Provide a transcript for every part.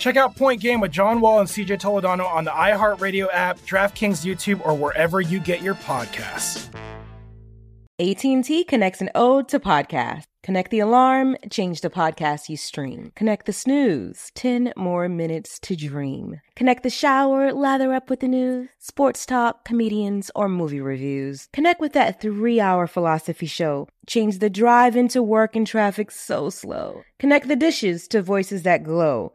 Check out Point Game with John Wall and CJ Toledano on the iHeartRadio app, DraftKings YouTube, or wherever you get your podcasts. AT&T connects an ode to podcast. Connect the alarm, change the podcast you stream. Connect the snooze, 10 more minutes to dream. Connect the shower, lather up with the news, sports talk, comedians, or movie reviews. Connect with that three-hour philosophy show. Change the drive into work and traffic so slow. Connect the dishes to voices that glow.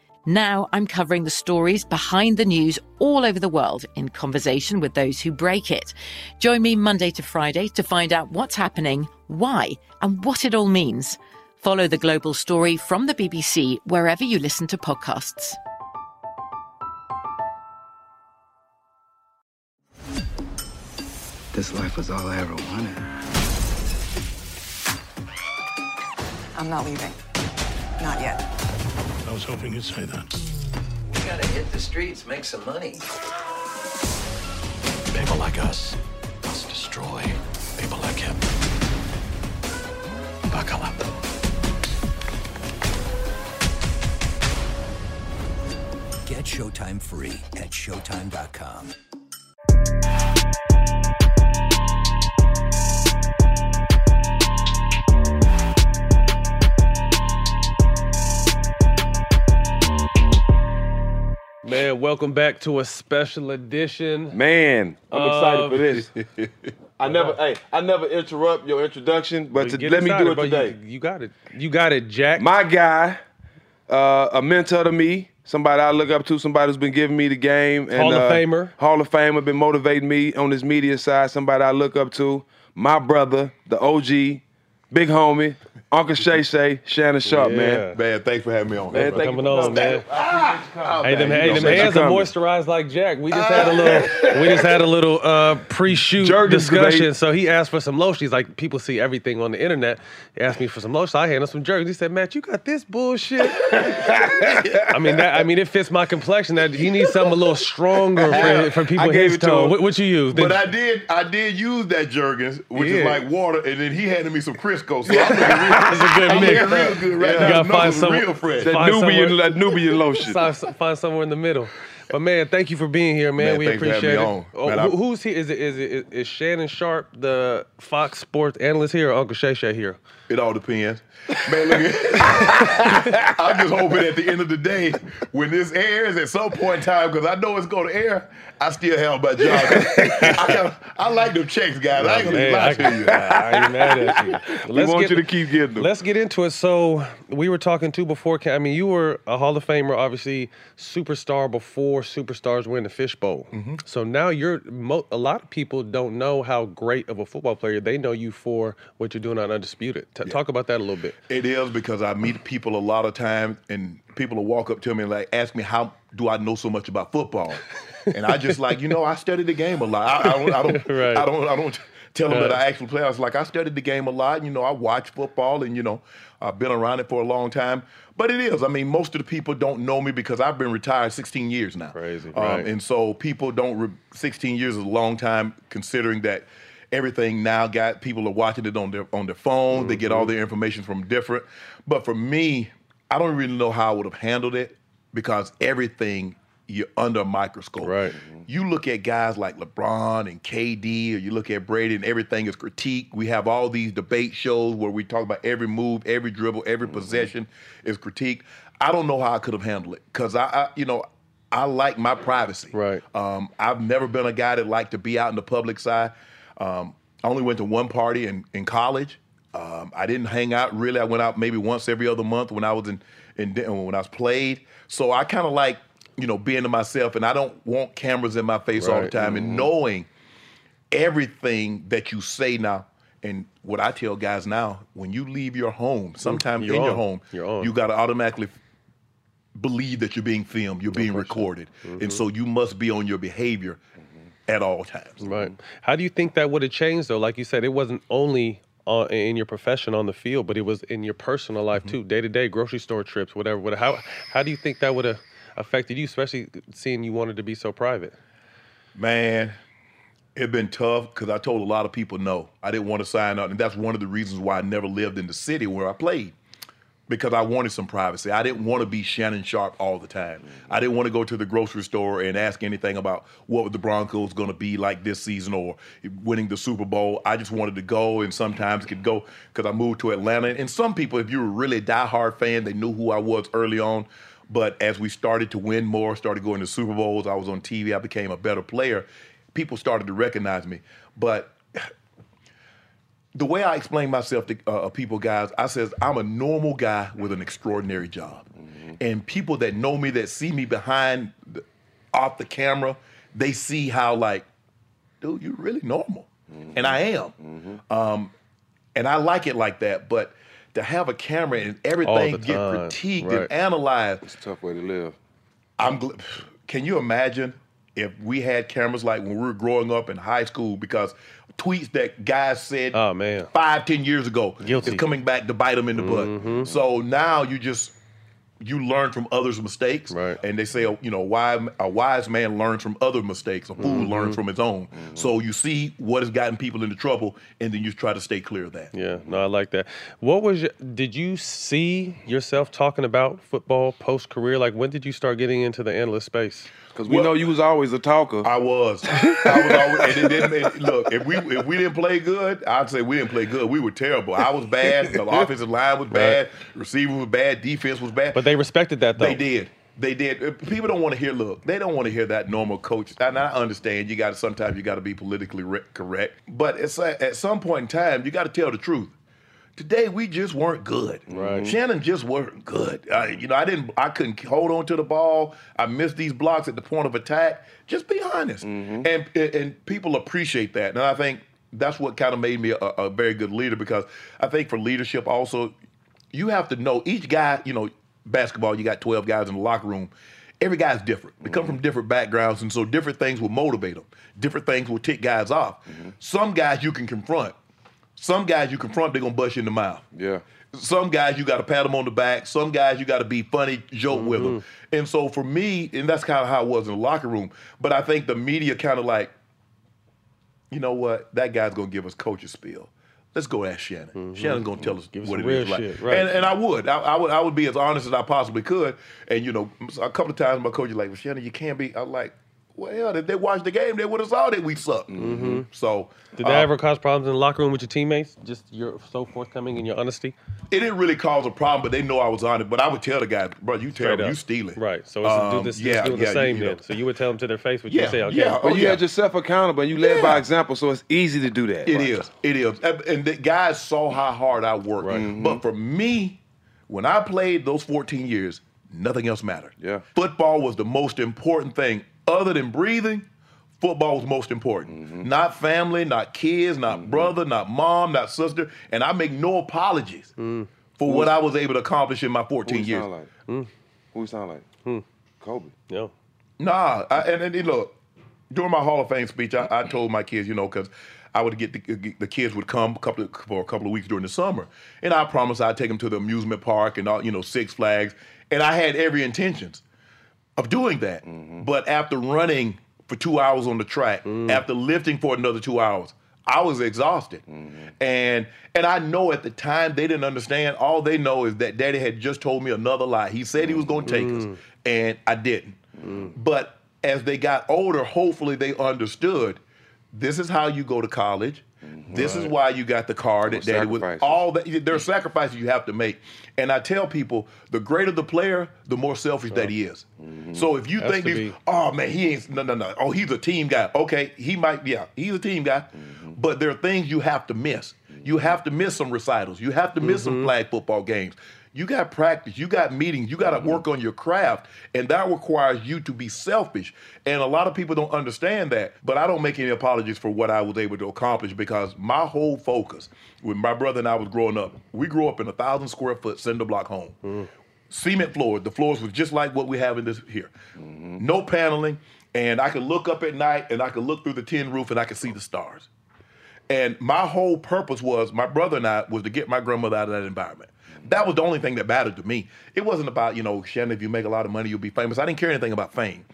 Now I'm covering the stories behind the news all over the world in conversation with those who break it. Join me Monday to Friday to find out what's happening, why, and what it all means. Follow the global story from the BBC wherever you listen to podcasts. This life was all I ever wanted. I'm not leaving. Not yet. I was hoping you'd say that. We gotta hit the streets, make some money. People like us must destroy people like him. Buckle up. Get Showtime free at Showtime.com. Man, welcome back to a special edition. Man, I'm excited for this. I never, hey, I never interrupt your introduction, but to, Get let me excited, do it bro. You- today. You, got it. You got it, Jack. My guy, uh, a mentor to me, somebody I look up to, somebody who's been giving me the game. And, Hall of uh, Famer. Hall of Famer, been motivating me on this media side. Somebody I look up to. My brother, the OG, big homie, Uncle Shay Shay, Shannon Sharpe, Yeah. man. Man, thanks for having me on. Man, for thank coming you for on, man. Hey, them, hey, them hands are moisturized like Jack. We just had a little, we just had a little uh, pre-shoot Jergens discussion. debate. So he asked for some lotion. He's like, people see everything on the internet. He asked me for some lotion. I handed him some jergens. He said, Matt, you got this bullshit. I mean, that, I mean, it fits my complexion. That he needs something a little stronger for, for people I his it to tone. What, what you use? But I did, I did use that Jergens, which Yeah. is like water, and then he handed me some Crisco. So I'm looking real, That's a good mix. real good right You now. gotta find some- real fresh. That Nubian, that Nubian lotion. find, somewhere in the middle. But man, thank you for being here, man. Man, we appreciate it. Oh, Man, who- who's here? Is it is it is Shannon Sharpe, the Fox Sports analyst here, or Uncle Shay Shay here? It all depends. Man, look at I'm just hoping at the end of the day, when this airs at some point in time, because I know it's going to air, I still have my job. I, kinda- I like them checks, guys. I ain't going to lie to you. I ain't mad at you. But We want get- you to keep getting them. Let's get into it. So we were talking too before. I mean, you were a Hall of Famer, obviously superstar before superstars were in the fishbowl. Mm-hmm. So now you're. Mo- a lot of people don't know how great of a football player they know you for what you're doing on Undisputed. T- Talk about that a little bit. It is because I meet people a lot of times, and people will walk up to me and like ask me how do I know so much about football, and I just like you know I studied the game a lot. I, I don't, I don't, Right. I don't, I don't tell them that I actually play. I was like I studied the game a lot. You know I watch football, and you know I've been around it for a long time. But it is. I mean, most of the people don't know me because I've been retired 16 years now. Crazy, Um, right. And so people don't. Re- 16 years is a long time considering that everything now got people are watching it on their on their phone. They get all Mm-hmm. their information from different. But for me, I don't really know how I would have handled it because everything you're under a microscope. Right. You look at guys like LeBron and KD, or you look at Brady, and everything is critique. We have all these debate shows where we talk about every move, every dribble, every Mm-hmm. possession is critique. I don't know how I could have handled it because I, I, you know, I like my privacy. Right. Um, I've never been a guy that liked to be out in the public side. Um, I only went to one party in, in college. Um, I didn't hang out really. I went out maybe once every other month when I was in, in when I was played. So I kind of like you know being to myself, and I don't want cameras in my face all the Right. time, and knowing everything that you say now. And what I tell guys now, when you leave your home, sometimes You're in your home, You're you got to automatically believe that you're being filmed, you're being recorded, Mm-hmm. and so you must be on your behavior at all times. Right. How do you think that would have changed though? Like you said, it wasn't only on, in your profession on the field, but it was in your personal life mm-hmm. too, day to day, grocery store trips, whatever. What, how how do you think that would have affected you, especially seeing you wanted to be so private? Man, it's been tough because I told a lot of people no. I didn't want to sign up, and that's one of the reasons why I never lived in the city where I played. Because I wanted some privacy. I didn't want to be Shannon Sharpe all the time. I didn't want to go to the grocery store and ask anything about what the Broncos going to be like this season or winning the Super Bowl. I just wanted to go, and sometimes could go because I moved to Atlanta. And some people, if you were really a diehard fan, they knew who I was early on. But as we started to win more, started going to Super Bowls, I was on TV, I became a better player. People started to recognize me. But the way I explain myself to uh, people, guys, I says I'm a normal guy with an extraordinary job, and people that know me, that see me behind, the, off the camera, they see how like, dude, you're really normal, and I am, um, and I like it like that. But to have a camera and everything get critiqued right. and analyzed, It's a tough way to live. I'm. Gl- can you imagine if we had cameras like when we were growing up in high school? Because tweets that guys said Oh man. five, ten years ago Guilty. is coming back to bite them in the butt. Mm-hmm. So now you just you learn from others' mistakes, Right. and they say, you know, why a wise man learns from other mistakes, a fool mm-hmm. learns from his own. Mm-hmm. So you see what has gotten people into trouble, and then you try to stay clear of that. Yeah, no, I like that. What was your, did you see yourself talking about football post career? Like when did you start getting into the analyst space? Because we Well- know you was always a talker. I was. I was always, and it didn't, and look, if we if we didn't play good, I'd say we didn't play good. We were terrible. I was bad. The offensive line was bad. Receiver was bad. Defense was bad. But they respected that though. They did. They did. Uh, People don't want to hear. Look, they don't want to hear that normal coach. And I understand. You got to sometimes you got to be politically re- correct. But it's like, at some point in time, you got to tell the truth. Today we just weren't good. Right. Shannon just weren't good. I, you know, I didn't. I couldn't hold on to the ball. I missed these blocks at the point of attack. Just be honest. Mm-hmm. And and people appreciate that. And I think that's what kind of made me a, a very good leader because I think for leadership also, you have to know each guy. You know, basketball. You got twelve guys in the locker room. Every guy's different. They come mm-hmm. from different backgrounds, and so different things will motivate them. Different things will tick guys off. Mm-hmm. Some guys you can confront. Some guys you confront, they're gonna bust you in the mouth. yeah. Some guys you got to pat them on the back. Some guys you got to be funny, joke with them. Mm-hmm. And so for me, and that's kind of how it was in the locker room. But I think the media kind of like, you know what? That guy's gonna give us coach's spiel. Let's go ask Shannon. Mm-hmm. Shannon's gonna tell us Give us what it some is like. shit, right. And, and I would, I, I would, I would be as honest as I possibly could. And you know, a couple of times my coach is like, "Well, Shannon, you can't be." I'm like, "Well, if they watched the game, they would have saw that we suck." So Did that uh, ever cause problems in the locker room with your teammates? Just you're so forthcoming in your honesty. It didn't really cause a problem, but they know I was on it. But I would tell the guy, bro, you Straight terrible, up. you stealing. Right. So it's Um, do this, yeah, just doing yeah, the same you know. then. So you would tell them to their face, what Yeah, you say, okay, yeah. But Oh, you yeah. had yourself accountable and you led by example, so it's easy to do that. It is. It is. And and the guys saw how hard I worked. Right. But for me, when I played those 14 years, nothing else mattered. Yeah. Football was the most important thing. Other than breathing, football was most important. Mm-hmm. Not family, not kids, not mm-hmm. brother, not mom, not sister. And I make no apologies mm. for what I was able to accomplish in my Who 14 you years. sound like? Hmm. Who you sound like? Hmm. Kobe. Yeah. Nah, I, and, and look, during my Hall of Fame speech, I, I told my kids, you know, because I would get the, uh, the kids would come a couple of, for a couple of weeks during the summer, and I promised I'd take them to the amusement park and all, you know, Six Flags, and I had every intentions of doing that. Mm-hmm. But after running for two hours on the track, mm. after lifting for another two hours, I was exhausted. Mm-hmm. And and I know at the time they didn't understand. All they know is that daddy had just told me another lie. He said he was gonna take us, mm. and I didn't. Mm. But as they got older, hopefully they understood this is how you go to college. This is why you got the car that daddy was all that there are sacrifices you have to make. And I tell people, the greater the player, the more selfish that he is. So if you Has think to these, oh man, he ain't no no no. Oh, he's a team guy. Okay, he might, yeah, he's a team guy. But there are things you have to miss. You have to miss some recitals. You have to miss some mm-hmm. flag football games. You got practice, you got meetings, you got to mm-hmm. work on your craft, and that requires you to be selfish. And a lot of people don't understand that. But I don't make any apologies for what I was able to accomplish because my whole focus, when my brother and I was growing up, we grew up in a thousand square foot cinder block home mm. cement floors. The floors was just like what we have in this here. Mm-hmm. No paneling, and I could look up at night and I could look through the tin roof and I could see the stars. And my whole purpose was my brother and I was to get my grandmother out of that environment. That was the only thing that mattered to me. It wasn't about, you know, Shannon, if you make a lot of money, you'll be famous. I didn't care anything about fame.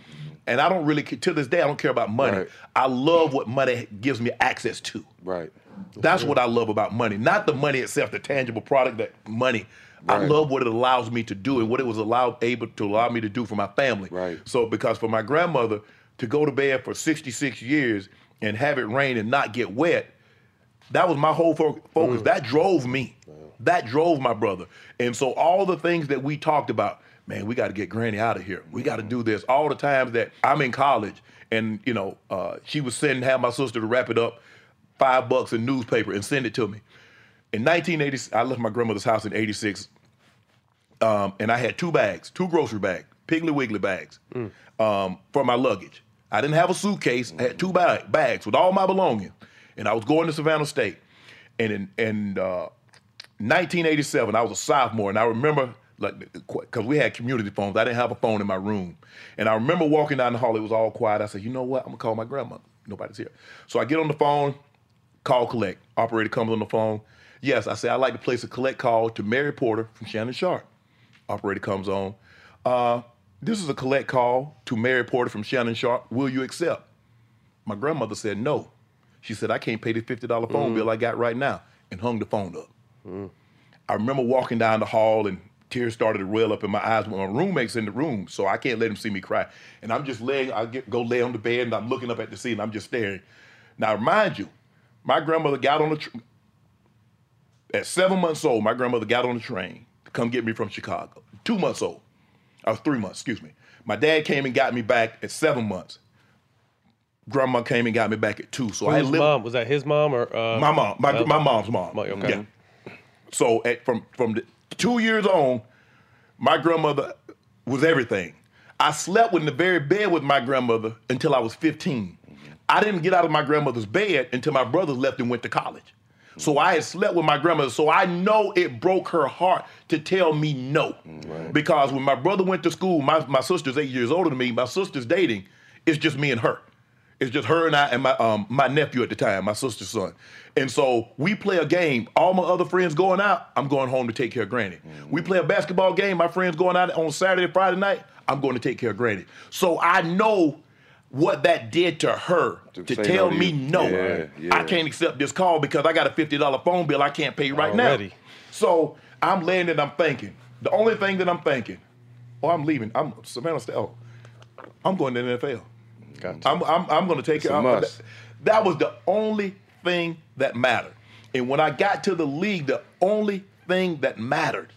And I don't really, to this day, I don't care about money. Right. I love what money gives me access to. Right. That's what I love about money. Not the money itself, the tangible product that money. I love what it allows me to do and what it was allowed able to allow me to do for my family. Right. So because for my grandmother to go to bed for 66 years and have it rain and not get wet, that was my whole fo- focus. Mm. That drove me. That drove my brother. And so all the things that we talked about, man, we got to get Granny out of here. We got to do this. All the times that I'm in college and you know uh, she was sending have my sister to wrap it up, five bucks in newspaper and send it to me. In 1980, I left my grandmother's house in '86, um, and I had two bags, two grocery bags, Piggly Wiggly bags, um, for my luggage. I didn't have a suitcase. I had two bag, bags with all my belongings, and I was going to Savannah State. And in, in uh, 1987, I was a sophomore, and I remember like because we had community phones. I didn't have a phone in my room, and I remember walking down the hall. It was all quiet. I said, "You know what? I'm gonna call my grandmother. Nobody's here." So I get on the phone, call collect. Operator comes on the phone. Yes, I say I'd like to place a collect call to Mary Porter from Shannon Sharpe. Operator comes on. Uh, this is a collect call to Mary Porter from Shannon Sharpe. Will you accept? My grandmother said no. She said, I can't pay the $50 phone bill I got right now, and hung the phone up. I remember walking down the hall and tears started to well up in my eyes when my roommate's in the room, so I can't let him see me cry. And I'm just laying, I get go lay on the bed and I'm looking up at the ceiling, I'm just staring. Now, mind you, my grandmother got on the tr- at seven months old, my grandmother got on the train to come get me from Chicago. Two months old. I was three months, excuse me. My dad came and got me back at seven months. Grandma came and got me back at two. So I lived mom was that? His mom or uh, my mom, my, uh, my mom's mom. Okay. Yeah. So at, from from the two years on, my grandmother was everything. I slept in the very bed with my grandmother until I was 15. Mm-hmm. I didn't get out of my grandmother's bed until my brothers left and went to college. So mm-hmm. I had slept with my grandmother. So I know it broke her heart to tell me no. Because when my brother went to school, my, my sister's eight years older than me, my sister's dating, it's just me and her. It's just her and I and my um, my nephew at the time, my sister's son. And so we play a game. All my other friends going out, I'm going home to take care of Granny. We play a basketball game. My friends going out on Saturday, Friday night. I'm going to take care of Granny. So I know what that did to her to, say tell no to me no. Yeah, yeah. I can't accept this call because I got a fifty dollar phone bill I can't pay right Already. now. So I'm laying and I'm thinking. The only thing that I'm thinking, oh, I'm leaving. I'm Savannah. Oh, I'm going to the NFL. Gotcha. I'm, I'm, I'm going to take It's it. a must. That, was the only thing that mattered. And when I got to the league, the only thing that mattered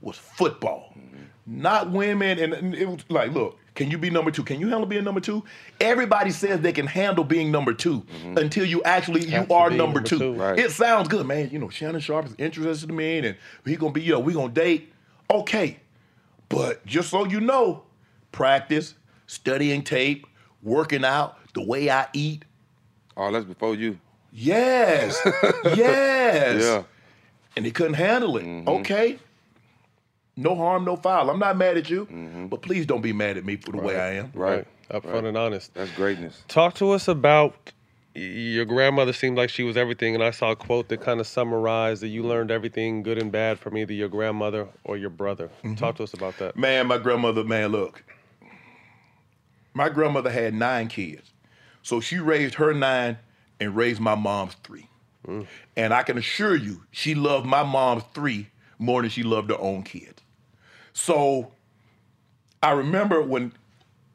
was football, mm-hmm. not women. And, it was like, look, can you be number two? Can you handle being number two? Everybody says they can handle being number 2 mm-hmm. until you actually you Have to are number, number two. two. Right. It sounds good, man. You know, Shannon Sharpe is interested in me, and he gonna be, you know, we gonna date. Okay, but just so you know, practice, studying tape, working out, the way I eat. Oh, that's before you. Yes, yes. Yeah. And he couldn't handle it. Mm-hmm. Okay. No harm, no foul. I'm not mad at you, mm-hmm. but please don't be mad at me for the way I am. Right. Upfront and honest. That's greatness. Talk to us about your grandmother seemed like she was everything, and I saw a quote that kind of summarized that you learned everything good and bad from either your grandmother or your brother. Mm-hmm. Talk to us about that. Man, my grandmother, man, look. My grandmother had nine kids. So she raised her nine and raised my mom's three. And I can assure you, she loved my mom's three more than she loved her own kids. So I remember when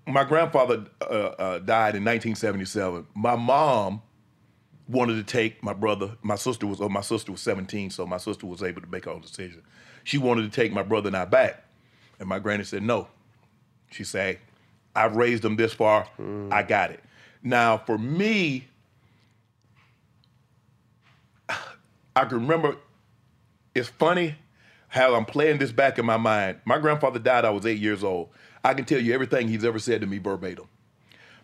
my grandfather uh, uh, died in 1977, my mom wanted to take my brother. My sister was, oh, my sister was 17, so my sister was able to make her own decision. She wanted to take my brother and I back, and my granny said no. She said, "I've raised them this far. I got it." Now, for me, I can remember. It's funny how I'm playing this back in my mind. My grandfather died. I was eight years old. I can tell you everything he's ever said to me verbatim.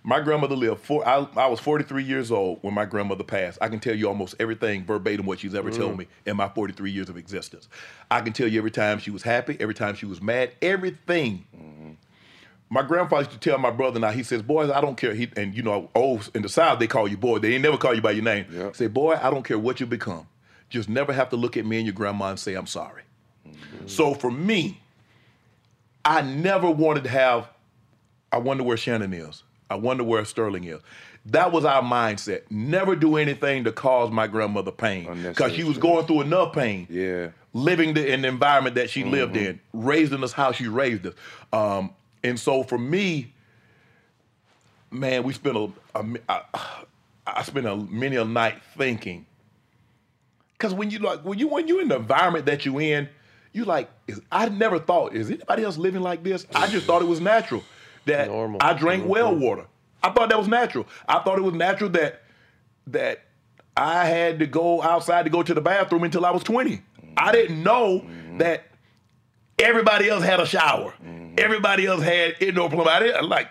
My grandmother lived. Four, I, I was 43 years old when my grandmother passed. I can tell you almost everything verbatim what she's ever told Mm. me in my 43 years of existence. I can tell you every time she was happy, every time she was mad, everything. My grandfather used to tell my brother I, he says, Boys, I don't care. He, and you know, oh, in the South, they call you boy. They ain't never call you by your name. Say, Boy, I don't care what you become. Just never have to look at me and your grandma and say, I'm sorry. So for me, I never wanted to have, I wonder where Shannon is. I wonder where Sterling is. That was our mindset. Never do anything to cause my grandmother pain. Because she was going through enough pain. Yeah. Living the, in the environment that she lived in, raised in us how she raised us. Um, and so for me, man, we spent a, a I, I spent a many a night thinking. Cause when you like when you when you in the environment that you in, you like is, I never thought is anybody else living like this? I just thought it was natural that Normal. I drank well water. I thought that was natural. I thought it was natural that that I had to go outside to go to the bathroom until I was 20. I didn't know that everybody else had a shower. Mm-hmm. Everybody else had indoor plumbing. I didn't like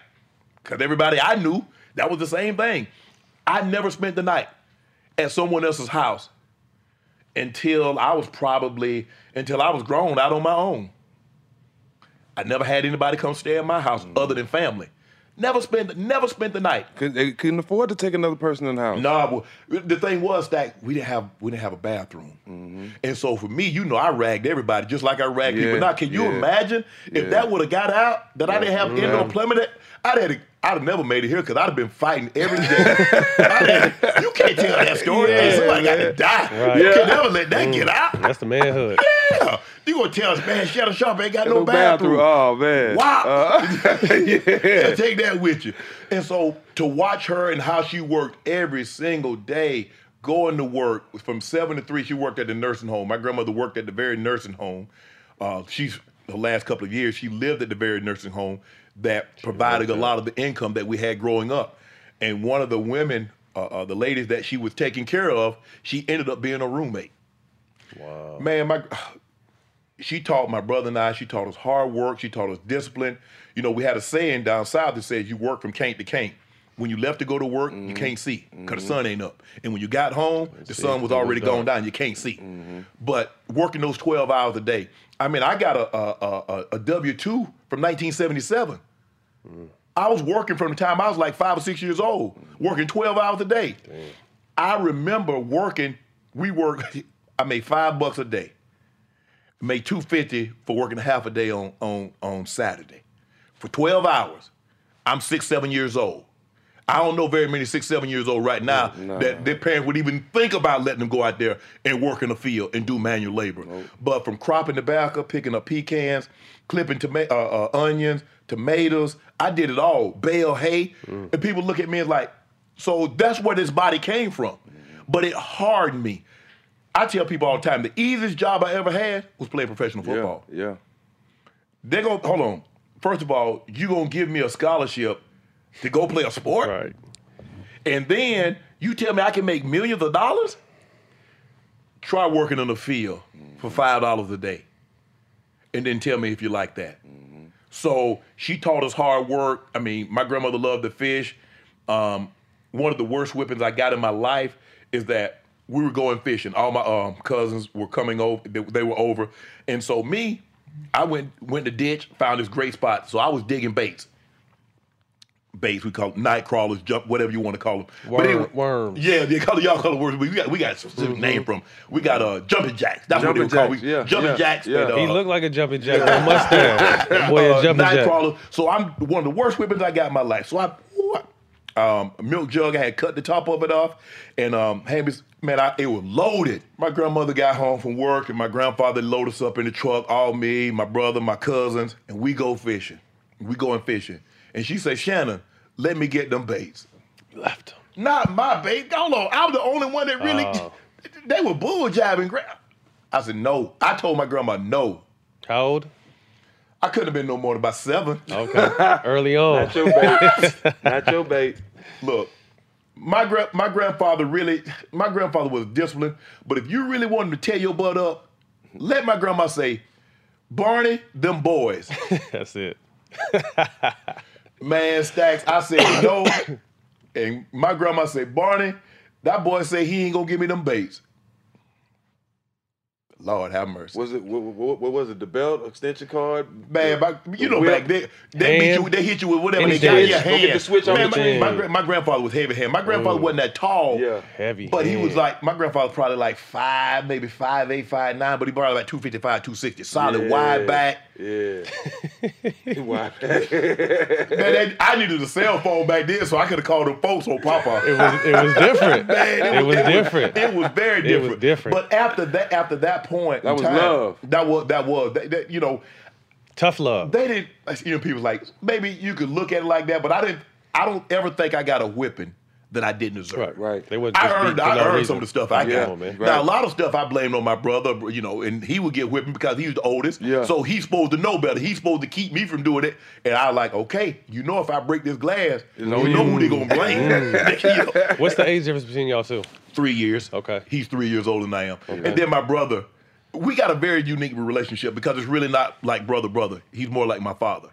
because everybody I knew that was the same thing. I never spent the night at someone else's house until I was probably until I was grown out on my own. I never had anybody come stay at my house mm-hmm. other than family. Never spend, never spent the night. Cause they couldn't afford to take another person in the house. No, well, the thing was that we didn't have we didn't have a bathroom, mm-hmm. and so for me, you know, I ragged everybody just like I ragged Yeah, people. Now, can you yeah, imagine if yeah. that would have got out that I didn't have indoor mm-hmm. plumbing? That I'd had I'd have never made it here because I'd have been fighting every day. You can't tell that story. Yeah, Somebody got to die. Right. You can never let that get out. That's the manhood. Yeah, you gonna tell us, man? Shadow Sharp ain't got no, No bathroom. bathroom. Oh man. Wow. Uh, yeah. Take that with you. And so to watch her and how she worked every single day, going to work from seven to three, she worked at the nursing home. My grandmother worked at the very nursing home. Uh, she's the last couple of years, she lived at the very nursing home that provided a lot of the income that we had growing up. And one of the women, uh, uh, the ladies that she was taking care of, she ended up being a roommate. Wow. Man, my she taught my brother and I, she taught us hard work, she taught us discipline. You know, we had a saying down south that says you work from can't to can't. When you left to go to work, you can't see because the sun ain't up. And when you got home, the sun was already gone down. You can't see. But working those 12 hours a day, I mean, I got a, a, a, a W 2 from 1977. I was working from the time I was like five or six years old, working 12 hours a day. I remember working, we worked, I made five bucks a day. Made 250 for working half a day on, on, on Saturday. For 12 hours. I'm six, seven years old. I don't know very many six, seven years old right now mm, that their parents would even think about letting them go out there and work in the field and do manual labor. But from cropping tobacco, picking up pecans, clipping toma- uh, uh, onions, tomatoes, I did it all. Bale hay, and people look at me and like, so that's where this body came from. But it hardened me. I tell people all the time, the easiest job I ever had was playing professional football. Yeah. They're gonna hold on. First of all, you gonna give me a scholarship to go play a sport, right? And then you tell me I can make millions of dollars. Try working in the field for five dollars a day, and then tell me if you like that. So she taught us hard work. I mean, my grandmother loved to fish. Um, one of the worst whippings I got in my life is that we were going fishing. All my um, cousins were coming over. They, they were over, and so me, I went went to ditch, found this great spot. So I was digging baits. Baits we call them, night crawlers, jump, whatever you want to call them. Worm- worms. Yeah, they call y'all call it worms. but We got we got a specific name from. We got uh jumping jacks. That's Jumping what they were called. jacks, We- yeah, jumping yeah, jacks. yeah. and, uh, he looked like a jumping jack with a mustache. Boy uh, a jumping night jack. crawler. So I'm one of the worst whippings I got in my life. So I, um, milk jug. I had cut the top of it off, and um, man, I, it was loaded. My grandmother got home from work, and my grandfather loaded us up in the truck. All me, my brother, my cousins, and we go fishing. We going fishing, and she said, "Shannon, let me get them baits." Left them. Not my bait. Hold on, I'm the only one that really. Oh. They were bull jabbing. gra- I said no. I told my grandma no. How old? I couldn't have been no more than about seven. Okay. Early on. Not your bait. Not your bait. Look, my gra- my grandfather really, my grandfather was disciplined. But if you really wanted to tear your butt up, let my grandma say, Barney, them boys. That's it. Man, Stacks, I said no. and my grandma said, Barney, that boy said he ain't gonna give me them baits. Lord have mercy. Was it what, what, what was it? The belt extension card? Man, my, you know, whip? back then they beat you, they hit you with whatever And they got in switch. your Go get hand. the switch on Man, the my, my, my grandfather was heavy hand. My grandfather Mm. wasn't that tall. Yeah. Heavy. But he was like, my grandfather was probably like five, maybe five eight, five nine, but he probably like 255, 260. Solid Yeah. wide back. Yeah. Wide Man, they- I needed a cell phone back then, so I could have called them folks on Papa. It was it was different. Man, it was different. It was very different. It different. was different. But after that, after that point, That in was time, love. That was that was that, that, you know Tough love. they didn't. You know, people like maybe you could look at it like that, but I didn't. I don't ever think I got a whipping that I didn't deserve. Right, right. They wasn't I just earned, I earned reason. some of the stuff I Yeah, got. man. Now a lot of stuff I blamed on my brother, you know, and he would get whipping because he was the oldest. Yeah. So he's supposed to know better. He's supposed to keep me from doing it. And I like, okay, you know, if I break this glass, you know who they gonna blame. Mm. You know? What's the age difference between y'all two? Three years. Okay. He's three years older than I am. And then my brother, we got a very unique relationship because it's really not like brother brother. He's more like my father.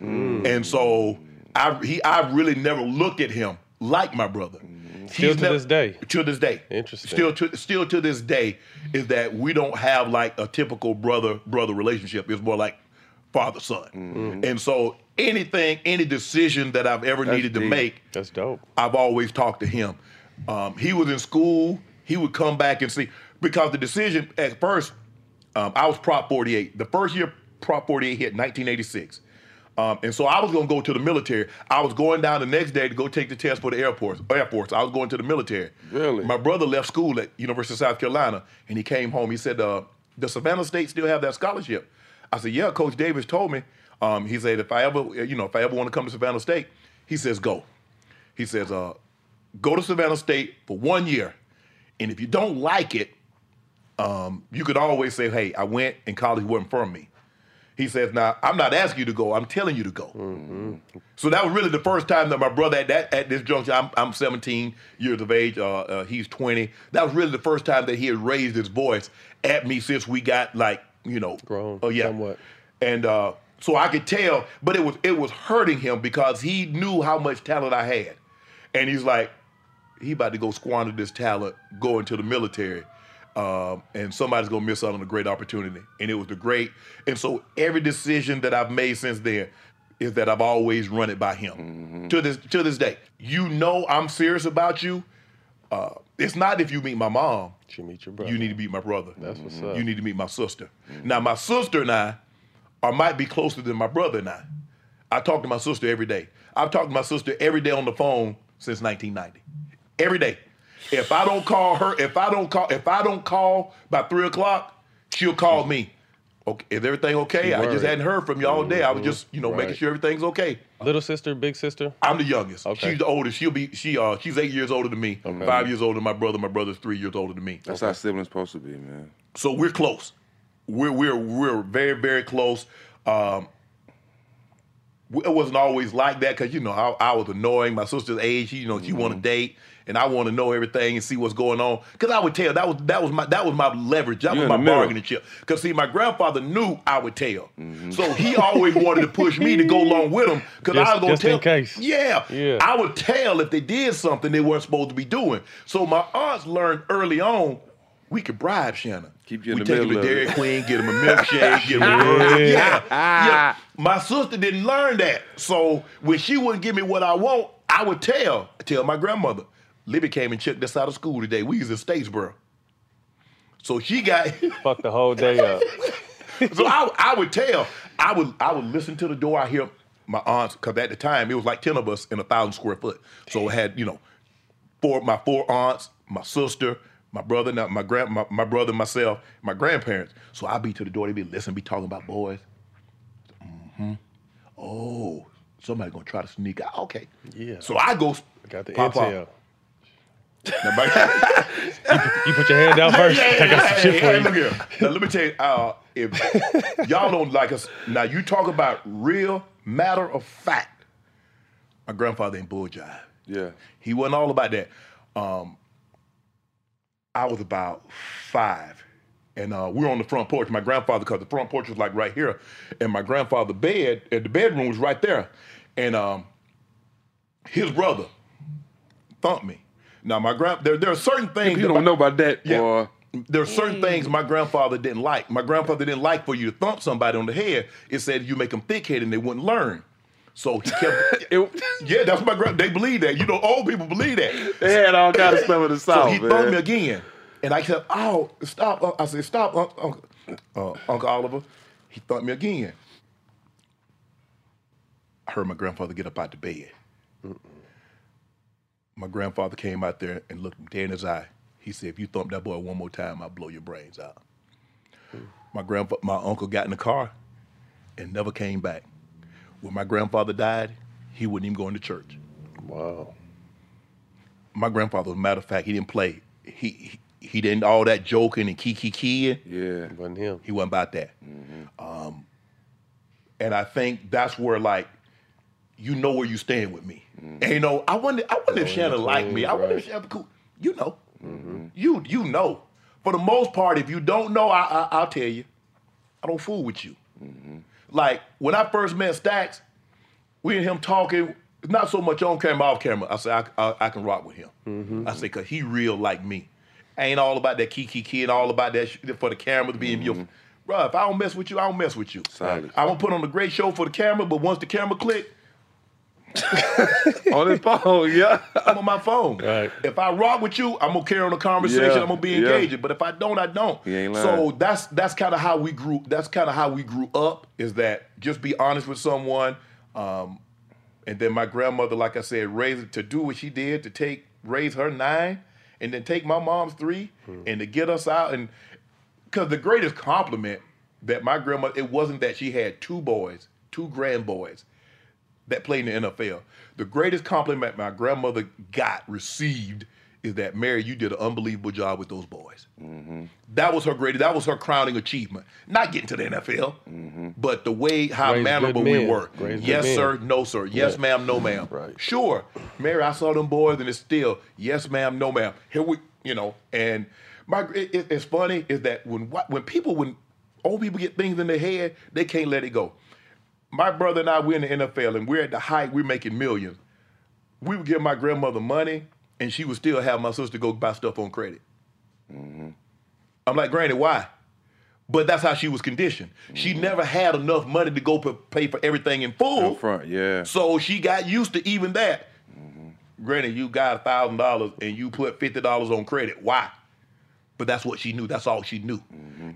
Mm. And so I he I've really never looked at him like my brother. Mm. Still He's to never- this day. To this day. Interesting. Still to still to this day is that we don't have like a typical brother brother relationship. It's more like father son. Mm-hmm. And so anything, any decision that I've ever needed to make, That's dope. I've always talked to him. Um, he was in school. He would come back and see because the decision at first, um, I was Prop 48. The first year Prop 48 hit, 1986. Um, and so I was going to go to the military. I was going down the next day to go take the test for the Air Force. Airports. I was going to the military. Really? My brother left school at University of South Carolina, and he came home. He said, uh, "Does Savannah State still have that scholarship?" I said, "Yeah." Coach Davis told me. Um, he said, "If I ever, you know, if I ever want to come to Savannah State, he says go." He says, uh, "Go to Savannah State for one year, and if you don't like it, um, you could always say, hey, I went and college wasn't for me.'" He says, "Now I'm not asking you to go. I'm telling you to go." So that was really the first time that my brother at that at this juncture, I'm, I'm 17 years of age. Uh, uh, he's 20. That was really the first time that he had raised his voice at me since we got like you know Grown Oh yeah, somewhat. and uh, so I could tell, but it was it was hurting him because he knew how much talent I had, and he's like, he about to go squander this talent, go into the military, um, and somebody's gonna miss out on a great opportunity. And it was the great, and so every decision that I've made since then is that I've always run it by him to this to this day. You know I'm serious about you. Uh, it's not if you meet my mom. You meet your brother. You need to meet my brother. That's what's up. You need to meet my sister. Now, my sister and I are might be closer than my brother and I. I talk to my sister every day. I've talked to my sister every day on the phone since 1990. Every day. If I don't call her, if I don't call, if I don't call by three o'clock, she'll call me. Okay, is everything okay? I just hadn't heard from you all day. I was just, you know, making sure everything's okay. Little sister, big sister. I'm the youngest. Okay. She's the oldest. She'll be she uh she's eight years older than me. Okay. Five years older than my brother. My brother's three years older than me. That's how siblings supposed to be, man. So we're close. We're we're we're very very close. Um, it wasn't always like that because you know I, I was annoying. My sister's age, she, you know, she want to date, and I want to know everything and see what's going on. Because I would tell that was that was my that was my leverage. That You're was my middle. bargaining chip. Because see, my grandfather knew I would tell, mm-hmm. so he always wanted to push me to go along with him. Because Just- I was gonna just in tell. case. Yeah, Yeah. I would tell if they did something they weren't supposed to be doing. So my aunts learned early on. We could bribe Shannon. Keep you in we the take him middle to of Dairy it. Queen, get him a milkshake, get him a burger. Yeah. yeah. Ah. My sister didn't learn that. So when she wouldn't give me what I want, I would tell, tell my grandmother. Libby came and checked us out of school today. We was in Statesboro. So she got Fuck the whole day up. so I, I would tell, I would I would listen to the door. I hear my aunts because at the time it was like ten of us in a thousand square foot. So it had you know four my four aunts, my sister, my brother, now my grand my, my brother, myself, my grandparents. So I'd be to the door. They'd be listening, be talking about boys. hmm Oh, somebody gonna try to sneak out. Okay. Yeah. So I go. I Got the pop, intel. My- You put your hand down first. Yeah, yeah, I got some hey, shit hey, for hey, you. look here. Now let me tell you, uh, if y'all don't like us, now you talk about real matter of fact. My grandfather ain't bull jive. Yeah. He wasn't all about that. Um, I was about five, and uh, we were on the front porch. My grandfather, because the front porch was like right here, and my grandfather bed, and the bedroom was right there, and um, his brother thumped me. Now my grand, there, there are certain things You don't my- know about that, Yeah. boy. There are certain things my grandfather didn't like. My grandfather didn't like for you to thump somebody on the head. It said you make them thick-headed and they wouldn't learn. So he kept. yeah, that's my grand. They believe that. You know, old people believe that. They had all kind of stuff in the So he man. thumped me again, and I said, "Oh, stop!" uh," I said, "Stop, Uncle, uh, Uncle Oliver." He thumped me again. I heard my grandfather get up out the bed. My grandfather came out there and looked him dead in his eye. He said, "If you thump that boy one more time, I'll blow your brains out." My grandpa, my uncle got in the car and never came back. When my grandfather died, he wouldn't even go into church. Wow. My grandfather, as a matter of fact, he didn't play. He he, he didn't all that joking and kiki keying. Yeah, wasn't him. He wasn't about that. Um, and I think that's where like you know where you stand with me. And you know, I wonder, I wonder if Shannon liked me. I wonder if Shannon cool. You know, you you know. For the most part, if you don't know, I, I I'll tell you. I don't fool with you. Like when I first met Stacks, we and him talking. Not so much on camera, off camera. I said I, I, I can rock with him. I said because he real like me. Ain't all about that kiki and all about that sh- for the camera to be in your. Bro, if I don't mess with you, I don't mess with you. Solid. I'm gonna put on a great show for the camera, but once the camera click, on his phone, yeah. I'm on my phone. Right. If I rock with you, I'm gonna carry on the conversation. Yeah, I'm gonna be yeah. engaging. But if I don't, I don't. So that's that's kind of how we grew. That's kind of how we grew up. Is that just be honest with someone, um, and then my grandmother, like I said, raised to do what she did to take raise her nine, and then take my mom's three, and to get us out. And because the greatest compliment that my grandmother, it wasn't that she had two boys, two grandboys that played in the NFL. The greatest compliment my grandmother got, received, is that Mary, you did an unbelievable job with those boys. Mm-hmm. That was her greatest, that was her crowning achievement. Not getting to the NFL, mm-hmm. but the way how Raised mannerable we were. Raised good yes, men. sir, no, sir. Yes, Yeah. ma'am, no, mm-hmm. ma'am. Right. Sure. Mary, I saw them boys and it's still, yes, ma'am, no, ma'am. Here we, you know, and my it, it- it's funny is that when when people when old people get things in their head, they can't let it go. My brother and I, we're in the NFL and we're at the height, we're making millions. We would give my grandmother money and she would still have my sister go buy stuff on credit. Mm-hmm. I'm like, Granny, why? But that's how she was conditioned. She mm-hmm. never had enough money to go pay for everything in full. Up front, yeah. So she got used to even that. Mm-hmm. Granny, you got thousand dollars and you put fifty dollars on credit. Why? But that's what she knew. That's all she knew.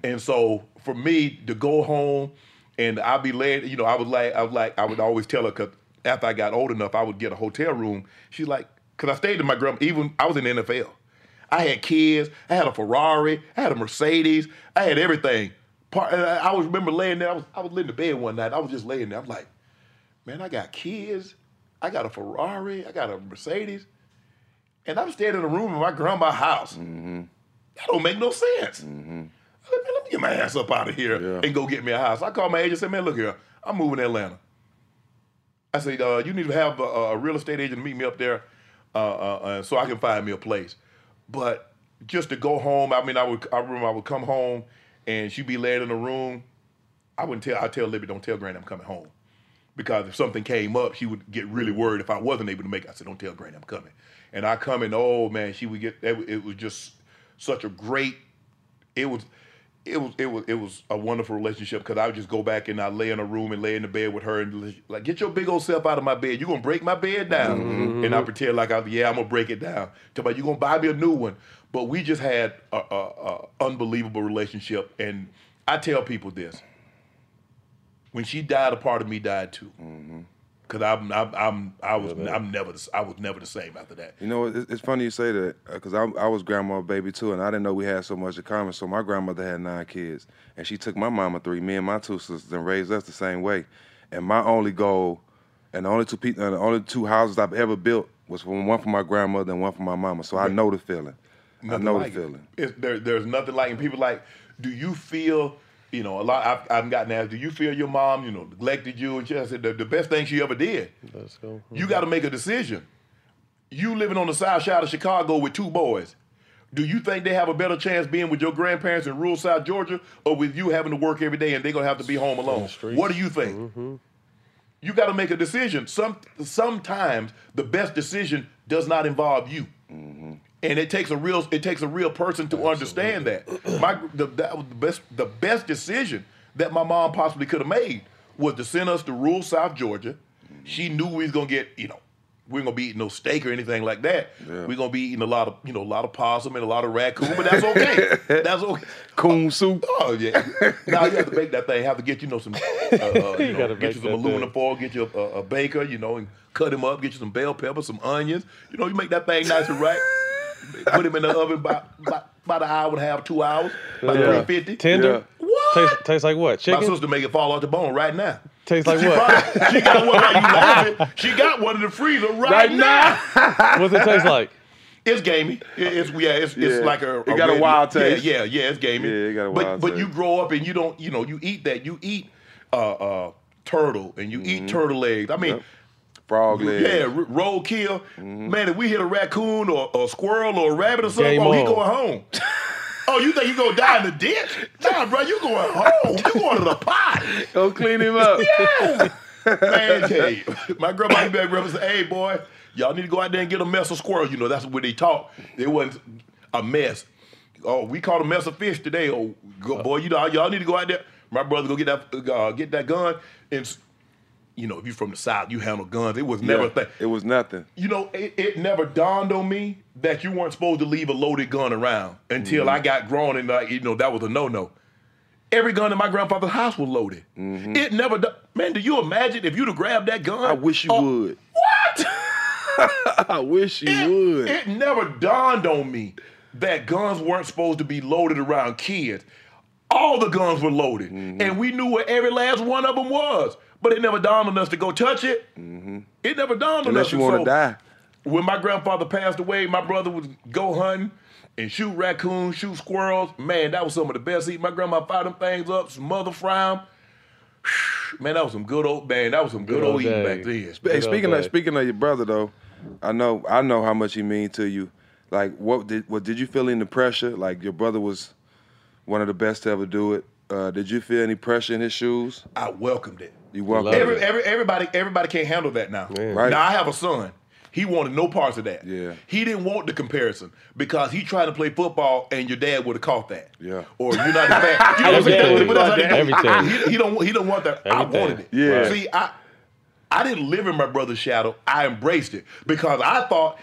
And so for me to go home and I'd be late, you know, I was like, I was like, I would always tell her because after I got old enough, I would get a hotel room. She's like, because I stayed in my grandma. Even I was in the NFL. I had kids. I had a Ferrari. I had a Mercedes. I had everything. Part, I was remember laying there. I was I was laying in bed one night. I was just laying there. I'm like, man, I got kids. I got a Ferrari. I got a Mercedes. And I'm staying in a room in my grandma's house. Mm-hmm. That don't make no sense. I said, man, let me get my ass up out of here and go get me a house. I called my agent and said, man, look here, I'm moving to Atlanta. I said, uh, you need to have a, a real estate agent meet me up there uh, uh, uh, so I can find me a place. But just to go home, I mean, I would, I remember I would come home and she'd be laying in the room. I wouldn't tell, I'd tell Libby, don't tell Granny I'm coming home. Because if something came up, she would get really worried if I wasn't able to make it. I said, don't tell Granny I'm coming. And I come and, oh man, she would get, it was just such a great, it was, it was it was it was a wonderful relationship because I would just go back and I lay in a room and lay in the bed with her and like get your big old self out of my bed. You gonna break my bed down, Mhm. and I pretend like I yeah I'm gonna break it down. Tell me you gonna buy me a new one. But we just had a, a, a unbelievable relationship, and I tell people this: when she died, a part of me died too. Cause I'm, I'm, I'm, I was, I'm never, the- I was never the same after that. You know, it's, it's funny you say that because I, I was grandma baby too, and I didn't know we had so much in common. So my grandmother had nine kids, and she took my mama three, me and my two sisters, and raised us the same way. And my only goal, and the only two people, and the only two houses I've ever built was from one for my grandmother and one for my mama. So I know the feeling. I know like the it. feeling. It's, there, there's nothing like, and people like, do you feel, you know, a lot, I've, I've gotten asked, do you feel your mom, you know, neglected you? And she I said, the, the best thing she ever did. Let's go. You got to make a decision. you living on the south side of Chicago with two boys. Do you think they have a better chance being with your grandparents in rural South Georgia, or with you having to work every day and they're gonna have to be home alone? What do you think? Mm-hmm. You got to make a decision. Some sometimes the best decision does not involve you, and it takes a real it takes a real person to understand that. My the, that was the best the best decision that my mom possibly could have made was to send us to rural South Georgia. She knew we was gonna get you know we are gonna be eating no steak or anything like that. We're gonna be eating a lot of you know a lot of possum and a lot of raccoon, but that's okay. that's okay. Coon soup. Oh yeah. now you have to bake that thing. Have to get you know some, uh, uh, you know, gotta get you some aluminum thing. foil, get you a, a baker, you know, and cut him up. Get you some bell pepper, some onions. You know, you make that thing nice and right. Put him in the oven about about, about an hour and a half, two hours, about Yeah. three fifty. Tender. What? Tastes, tastes like what? My Chicken. sister make it fall off the bone right now. Tastes like She, what? probably- she got one. While you laughing, she got one in the freezer right, Right now. What's it taste like? It's gamey. It's yeah. It's, Yeah. it's like a. It got a wild taste. Yeah, yeah, yeah. It's gamey. Yeah, it got a but, wild But taste. you grow up and you don't. You know, you eat that. You eat uh, uh, turtle and you Mm-hmm. eat turtle eggs. I mean. Frog leg. Yeah, r- roadkill. Man, if we hit a raccoon or a squirrel or a rabbit or something, Game oh, he on. going home. oh, you think you gonna die in the ditch? Nah, bro, you going home. You going to the pot. Go clean him up. Man, tell you, my grandma used to be able to say, "Hey, boy, y'all need to go out there and get a mess of squirrels." You know, that's what they taught. It wasn't a mess. Oh, we caught a mess of fish today. Oh, go, boy, you know, y'all need to go out there. My brother go get that, uh, get that gun, and s- you know, if you're from the south, you handle guns. It was never a Yeah, thing. It was nothing. You know, it, it never dawned on me that you weren't supposed to leave a loaded gun around until I got grown and uh, you know that was a no no. Every gun in my grandfather's house was loaded. It never, man. Do you imagine if you'd have grabbed that gun? I wish you Oh, would. What? I wish you it, would. it never dawned on me that guns weren't supposed to be loaded around kids. All the guns were loaded, and we knew where every last one of them was. But it never dawned on us to go touch it. It never dawned on us. Unless you And want to so- die. when my grandfather passed away, my brother would go hunting and shoot raccoons, shoot squirrels. Man, that was some of the best eat. My grandma fired them things up, some mother fry 'em. Man, that was some good old man. That was some good, Good old old eating back days. then. Hey, speaking of speaking of your brother though, I know I know how much he mean to you. Like, what did what did you feel any pressure? Like your brother was one of the best to ever do it. Uh, did you feel any pressure in his shoes? I welcomed it. You welcome. Every, every, everybody, everybody can't handle that now. Right. Now I have a son. He wanted no parts of that. Yeah. He didn't want the comparison because he tried to play football and your dad would have caught that. Yeah. Or you're not a fan. You know what I'm saying? Everything. But that's how they do it. Everything. He, he don't. He don't want that. I wanted it. Yeah. See, I. I didn't live in my brother's shadow. I embraced it because I thought,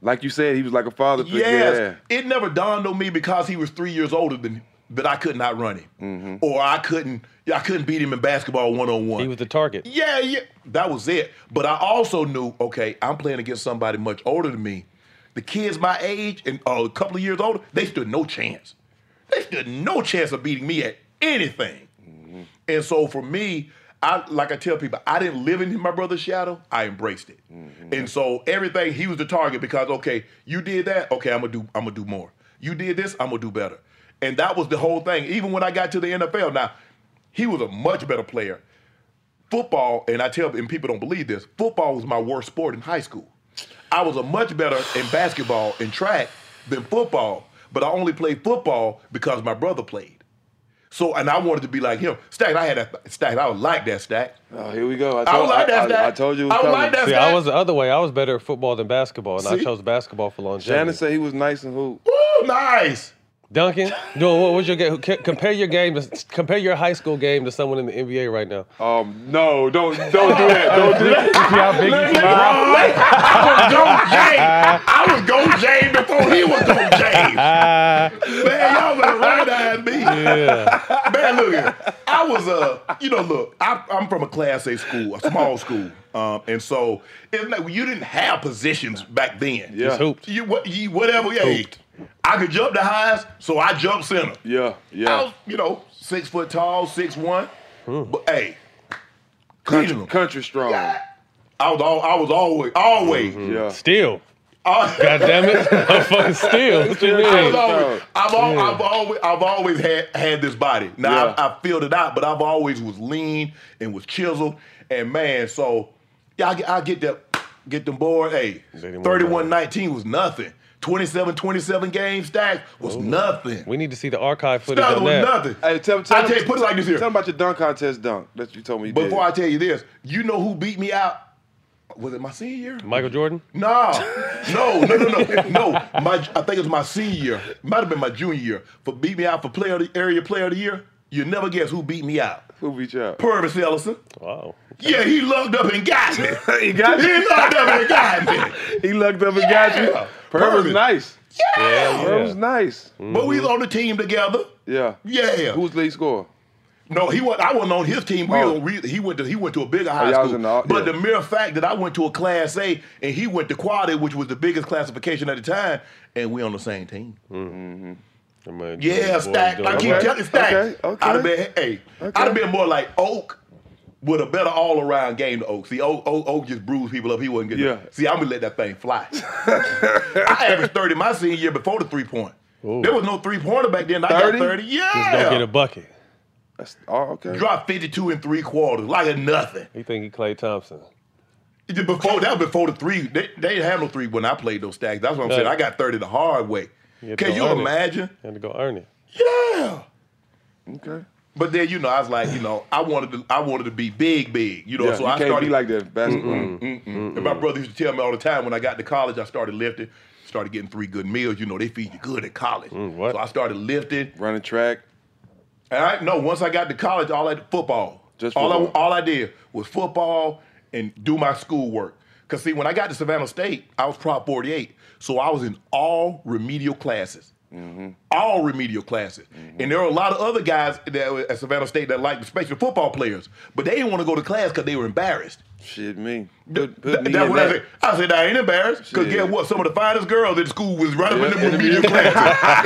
Like you said, he was like a father figure. yes, it never dawned on me because he was three years older than that I couldn't outrun him, Mm-hmm. or I couldn't, I couldn't beat him in basketball one on one. He was the target. Yeah, yeah, that was it. But I also knew, okay, I'm playing against somebody much older than me. The kids my age and uh, a couple of years older, they stood no chance. They stood no chance of beating me at anything. And so for me, I like I tell people, I didn't live in my brother's shadow. I embraced it. And so everything he was the target because okay, you did that. Okay, I'm gonna do. I'm gonna do more. You did this. I'm gonna do better. And that was the whole thing. Even when I got to the NFL, now he was a much better player football, and I tell and people don't believe this, football was my worst sport in high school. I was a much better in basketball and track than football, but I only played football because my brother played. So, and I wanted to be like him. Stack, I had that Stack. I was like that Stack. Oh, here we go. I I told, was like that I, Stack. I, told you. It was I was coming. like that See, Stack. I was the other way. I was better at football than basketball, and I chose basketball for longevity. Shannon said he was nice and hoop. Woo, nice. Duncan, do what was your game? Compare your game. To, compare your high school game to someone in the NBA right now. Um, no, don't don't do that. Don't do that. See how big Look, you look, I was Go James. I was Go James before he was Go James. Man, y'all better recognize me. Yeah. Man, look here. I was uh, you know, look, I, I'm from a Class A school, a small school, um, and so it's like you didn't have positions back then. Yeah. Just hooped. You what? You whatever. Yeah. I could jump the highest, so I jumped center. Yeah, I yeah. was, you know, six foot tall, six one. But hey, Country, country strong. I was all, I was always, always. Yeah. Still. Uh, God damn it. I'm fucking still. What you I was always, I've, al- I've always, I've always had, had this body. Now Yeah. I, I filled it out, but I've always was lean and was chiseled. And man, so yeah, I, get- I get that. get them board. Hey, didn't 31-19 was nothing. 27-27 game stack was nothing. We need to see the archive footage That on was that. nothing. Hey, tell, tell I tell you, put it like this here. Tell me about your dunk contest dunk that you told me you did. Before I tell you this, you know who beat me out? Was it my senior year? Michael Jordan. No, no, no, no, no, no. My, I think it was my senior year. Might have been my junior year. For beat me out for player of the area player of the year. You never guess who beat me out. Who beat you out? Pervis Ellison. Wow. Yeah, he lugged up and got me. he got you? He you. lugged up and got me. he lucked up and got you. Yeah. Pervis Pervis. nice. Yeah. Pervis nice. But we was on the team together. Yeah. Yeah. Who's the lead scorer? No, he was. I wasn't on his team. We Oh. were, he went to he went to a bigger oh, high y'all school. in the- but yeah. the mere fact that I went to a Class A and he went to Quad A, which was the biggest classification at the time, and we on the same team. Mm-hmm. Yeah, stack. I keep telling stack. okay, okay. I'd have been hey, I'd have been more like Oak with a better all around game to Oak. See, Oak, Oak, Oak just bruised people up. He wasn't getting. Yeah. See, I'm gonna let that thing fly. I averaged 30 my senior year before the three point. There was no three pointer back then. I 30? got 30. Yeah. Just don't get a bucket. That's oh, okay. Dropped 52 and three quarters, like a nothing. He think he Klay Thompson. Before that was before the three. They, they didn't have no three when I played those stacks. That's what I'm saying. I got 30 the hard way. had to Can you earn it. imagine? Had to go earn it. Yeah. Okay. But then you know, I was like, you know, I wanted to, I wanted to be big, big. You know, Yeah, so you I can't started be like that basketball. Mm-mm. And my brother used to tell me all the time when I got to college, I started lifting, started getting three good meals. You know, they feed you good at college. Mm, what? So I started lifting. Running track. And I no, once I got to college, all I did football. Just all football. I all I did was football and do my schoolwork. Cause see, when I got to Savannah State, I was Prop 48, so I was in all remedial classes. Mm-hmm. All remedial classes. And there were a lot of other guys that at Savannah State that liked, especially football players, but they didn't want to go to class because they were embarrassed. Shit, me. Put, put me that's in what I that. said. I said, I ain't embarrassed. Because guess what? Some of the finest girls in school was right up in the remedial classes.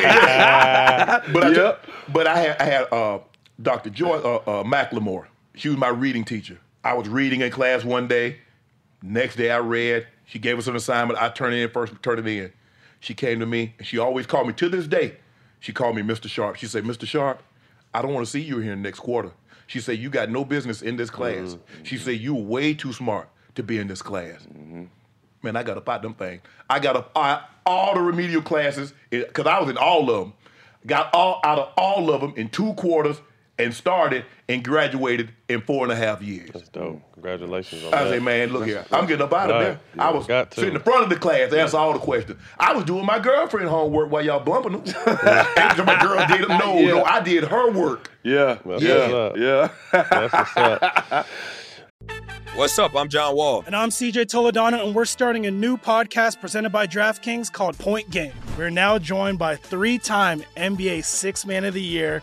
but I, Yep. but I had, I had uh, Dr. Joy uh, uh, McLemore. She was my reading teacher. I was reading in class one day. Next day I read. She gave us an assignment. I turned it in first, Turned it in. She came to me, and she always called me to this day. She called me Mr. Sharpe. She said, Mr. Sharpe, I don't want to see you here next quarter. She said, You got no business in this class. Mm-hmm. She said, You're way too smart to be in this class. Mm-hmm. Man, I got up out them things. I got up out all the remedial classes eh, because I was in all of them. Got all out of all of them in two quarters and started and graduated in four and a half years. That's dope. Congratulations on I that. say, man, look here. I'm getting up out of Right. there. I was sitting in front of the class, answer all the questions. I was doing my girlfriend homework while y'all bumping them. After my girl did them. No, no, I did her work. Yeah. That's Yeah. what's up. Yeah. That's what's up. What's up? I'm John Wall. And I'm CJ Toledano, and we're starting a new podcast presented by DraftKings called Point Game. We're now joined by three time NBA Six Man of the Year,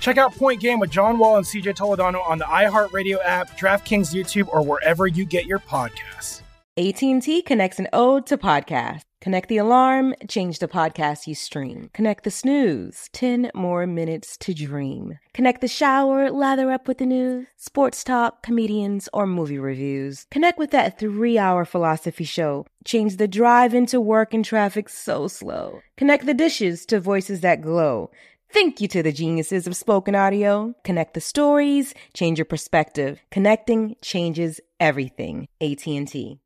Check out Point Game with John Wall and CJ Toledano on the iHeartRadio app, DraftKings YouTube, or wherever you get your podcasts. AT&T connects an ode to podcast. Connect the alarm, change the podcast you stream. Connect the snooze, 10 more minutes to dream. Connect the shower, lather up with the news, sports talk, comedians, or movie reviews. Connect with that three-hour philosophy show. Change the drive into work and traffic so slow. Connect the dishes to voices that glow. Thank you to the geniuses of spoken audio. Connect the stories, change your perspective. Connecting changes everything. AT&T.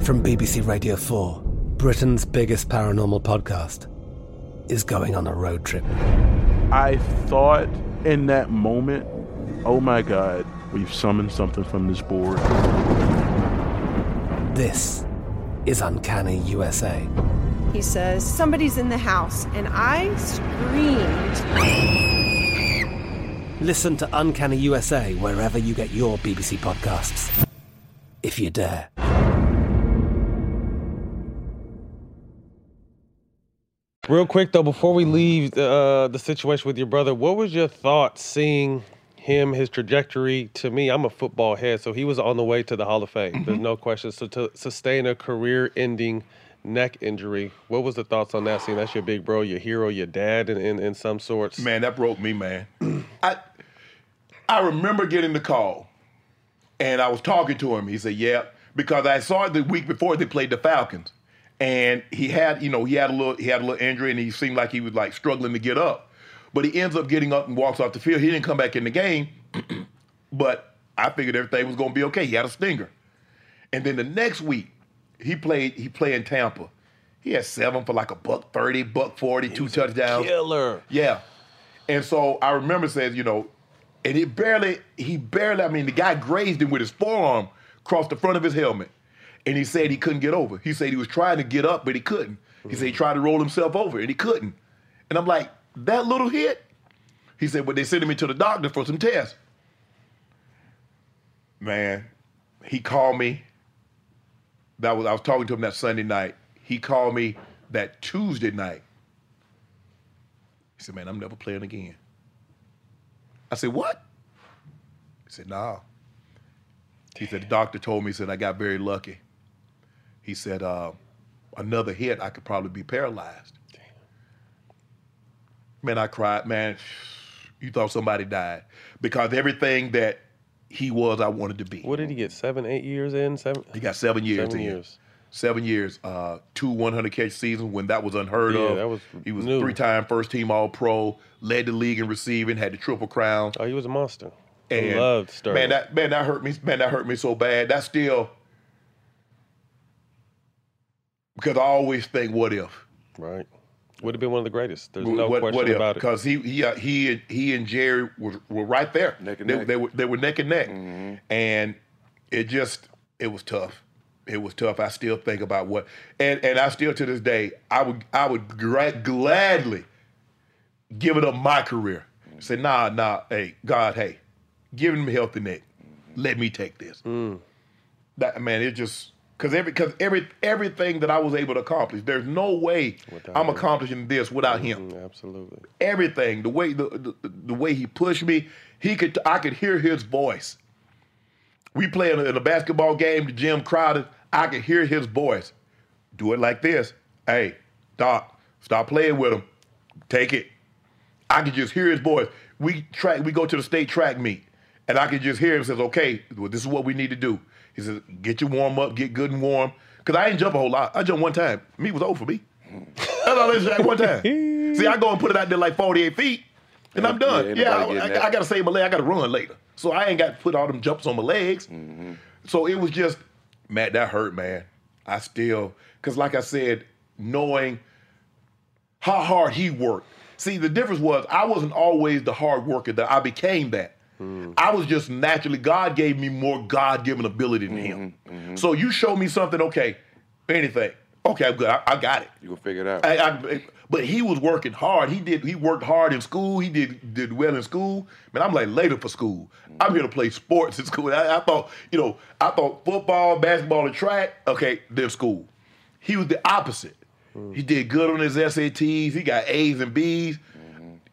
From BBC Radio 4, Britain's biggest paranormal podcast is going on a road trip. I thought in that moment, oh my God, we've summoned something from this board. This is Uncanny USA. He says, Somebody's in the house, and I screamed. Listen to Uncanny USA wherever you get your BBC podcasts, if you dare. Real quick though, before we leave uh, the situation with your brother, what was your thoughts seeing him, his trajectory? To me, I'm a football head, so he was on the way to the Hall of Fame. There's no question. So to sustain a career-ending neck injury, what was the thoughts on that? scene? that's your big bro, your hero, your dad, in, in, in some sorts. Man, that broke me, man. I I remember getting the call, and I was talking to him. He said, "Yeah," because I saw it the week before they played the Falcons, and he had, you know, he had a little, he had a little injury, and he seemed like he was like struggling to get up. But he ends up getting up and walks off the field. He didn't come back in the game, but I figured everything was going to be okay. He had a stinger, and then the next week he played. He played in Tampa. He had seven for like a buck thirty, buck forty, two touchdowns. Killer. Yeah. And so I remember saying, you know, and he barely, he barely, I mean, the guy grazed him with his forearm across the front of his helmet. And he said he couldn't get over. He said he was trying to get up, but he couldn't. He said he mm. tried to roll himself over and he couldn't. And I'm like, that little hit? He said, but they sent me to the doctor for some tests. Man, he called me. That was I was talking to him that Sunday night. He called me that Tuesday night. He said, "Man, I'm never playing again." I said, "What?" He said, "Nah." He said, "The doctor told me." He said, "I got very lucky." He said, uh, "Another hit, I could probably be paralyzed." Man, I cried. Man, you thought somebody died because everything that he was, I wanted to be. What did he get? Seven, eight years in? Seven. He got seven years. Seven in. years. Seven years. Uh, two 100 catch seasons when that was unheard Yeah, of. that was he was three time first team All Pro, led the league in receiving, had the triple crown. Oh, he was a monster. And loved Sterling. man, that man that hurt me. Man, that hurt me so bad. That still because I always think, what if? Right. Would have been one of the greatest. There's no what, question what if? about it. Because he he uh, he and he and Jerry were, were right there. Neck and they, neck. they were they were neck and neck, mm-hmm. and it just it was tough. It was tough. I still think about what, and and I still to this day I would I would gra- gladly give it up my career. Mm. Say nah nah hey God hey, give him a healthy neck. Mm-hmm. Let me take this. Mm. That man it just. Cause every, cause every, everything that I was able to accomplish, there's no way I'm accomplishing this without him Mm, absolutely. everything. The way the, the the way he pushed me, he could I could hear his voice. We play in a, in a basketball game, the gym crowded. I could hear his voice. Do it like this. Hey, Doc, stop playing with him. Take it. I could just hear his voice. We track. We go to the state track meet, and I could just hear him says, "Okay, well, this is what we need to do." He says, "Get your warm up, get good and warm." Cause I didn't jump a whole lot. I jumped one time. Me was over for me. That's all one time. See, I go and put it out there like 48 feet, and I'm done. Yeah, Yeah, I, I. I got to save my leg. I got to run later. So I ain't got to put all them jumps on my legs. So it was just, man, that hurt, man. I still, because like I said, knowing how hard he worked. See, the difference was I wasn't always the hard worker that I became that. Mm. I was just naturally, God gave me more God given ability than him. Mm-hmm, mm-hmm. So you show me something, okay, anything. Okay, I'm good. I, I got it. You gonna figure it out. I, I, but he was working hard. He did. He worked hard in school. He did did well in school. Man, I'm like later for school. Mm-hmm. I'm here to play sports in school. I, I thought, you know, I thought football, basketball, and track. Okay, then school. He was the opposite. Mm. He did good on his SATs. He got A's and B's.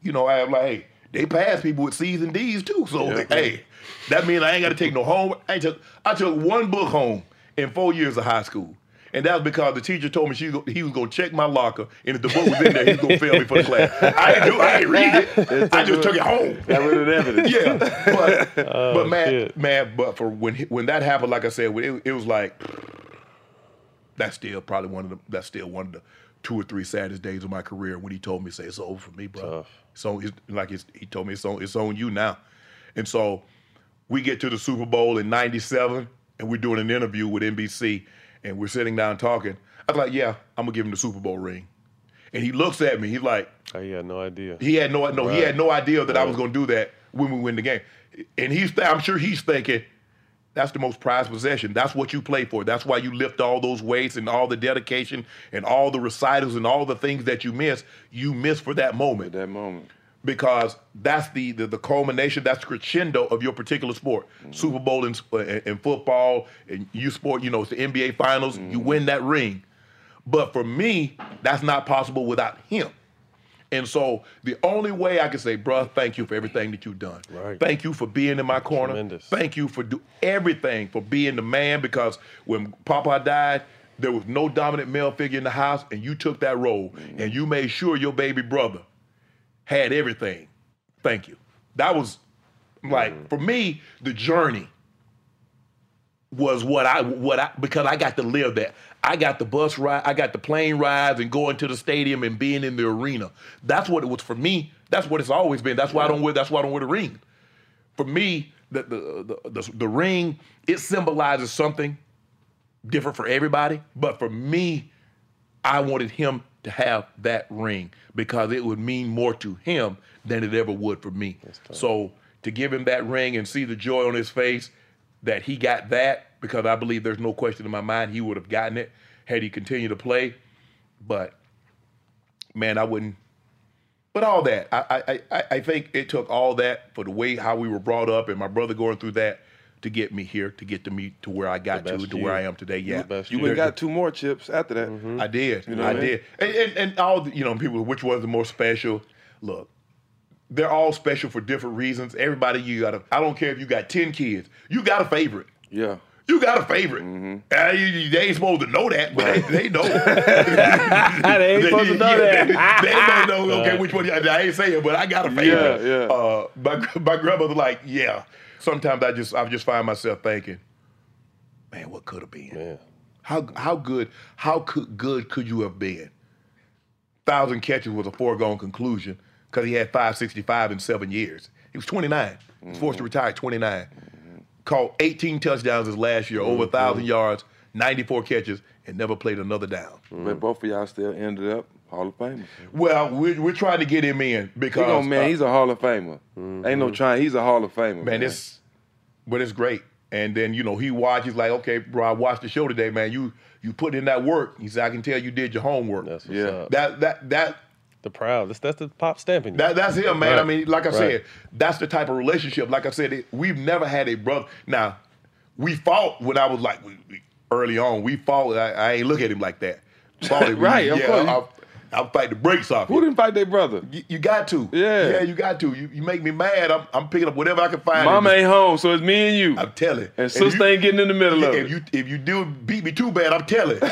You know, I am like, hey, they pass people with C's and D's too. So Yeah. hey, that means I ain't got to take no home. I took. I took one book home in four years of high school. And that was because the teacher told me she he was going to check my locker, and if the book was in there, he was going to fail me for the class. I didn't do. I didn't read it. I just took it home. Got rid of evidence. Yeah, but Oh, but man, shit. man, but for when when that happened, like I said, it, it was like that's still probably one of the that's still one of the two or three saddest days of my career when he told me, "Say it's over for me, bro." So it's like it's, he told me it's on it's on you now, and so we get to the Super Bowl in '97, and we're doing an interview with NBC, and we're sitting down talking. I was like, "Yeah, I'm gonna give him the Super Bowl ring," and he looks at me. He's like, he had no idea. he had no no he had no idea that I was to do that when we win the game, and he's I'm sure he's thinking that's the most prized possession. That's what you play for. That's why you lift all those weights and all the dedication and all the recitals and all the things that you miss. You miss for that moment. That moment. because that's the, the the culmination, that's the crescendo of your particular sport. Mm-hmm. Super Bowl in, in, in football, and you sport, you know, it's the NBA Finals. You mm-hmm. win that ring. But for me, that's not possible without him. And so the only way I can say, bruh, thank you for everything that you've done. Right. Thank you for being in my corner. Tremendous. Thank you for do everything for being the man because when Papa died, there was no dominant male figure in the house, and you took that role mm-hmm. and you made sure your baby brother had everything. Thank you. That was like mm. for me, the journey was what I what I because I got to live that. I got the bus ride, I got the plane rides and going to the stadium and being in the arena. That's what it was for me. That's what it's always been. That's why I don't wear that's why I don't wear the ring. For me, the the the, the, the ring, it symbolizes something different for everybody. But for me, I wanted him to have that ring because it would mean more to him than it ever would for me. So to give him that ring and see the joy on his face that he got that, because I believe there's no question in my mind he would have gotten it had he continued to play. But man, I wouldn't. But all that, I I I, I think it took all that for the way how we were brought up and my brother going through that to get me here, to get to me to where I got to, best to where. I am today. Yeah, You went got two more chips after that. Mm-hmm. I did. You know I mean? did. And, and, and all the, you know, people, which one's the more special? Look, they're all special for different reasons. Everybody, you got to. I don't care if you got ten kids, you got a favorite. Yeah. You got a favorite. Mm-hmm. Uh, you- you- they ain't supposed to know that, but they, they know. They ain't supposed to know that. They, they may know. Okay, which one? you- I ain't saying, but I got a favorite. Yeah, yeah. Uh, my my grandmother like, yeah. Sometimes I just I just find myself thinking, man, what could have been? How how good how could, good could you have been? Thousand catches was a foregone conclusion because he had 565 in seven years. He was 29. He was forced to retire at 29. Caught 18 touchdowns his last year, over a mm-hmm. thousand yards, 94 catches, and never played another down. Mm-hmm. But both of y'all still ended up Hall of Famers. Well, we're, we're trying to get him in because He gonna, man, uh, he's a Hall of Famer. Mm-hmm. Ain't no trying. He's a Hall of Famer. man, it's but it's great. And then you know he watched. He's like, okay, bro, I watched the show today, man. You you put in that work. He said, I can tell you did your homework. That's what's Yeah. up. That that that The proud. That's, that's the pop stamping. That, that's him, man. I mean, like I Right. said, that's the type of relationship. Like I said, it, we've never had a brother. Now, we fought when I was like we, we- early on. We fought. I, I ain't look at him like that. Fought him. Right, of yeah, course. I'll, I'll fight the brakes off. Who you. didn't fight their brother? You, you got to. Yeah. Yeah, you got to. You, you make me mad. I'm, I'm picking up whatever I can find. Mama and ain't home, so it's me and you. I'm telling. and If sister you- ain't getting in the middle of if it. you if you do beat me too bad, I'm telling.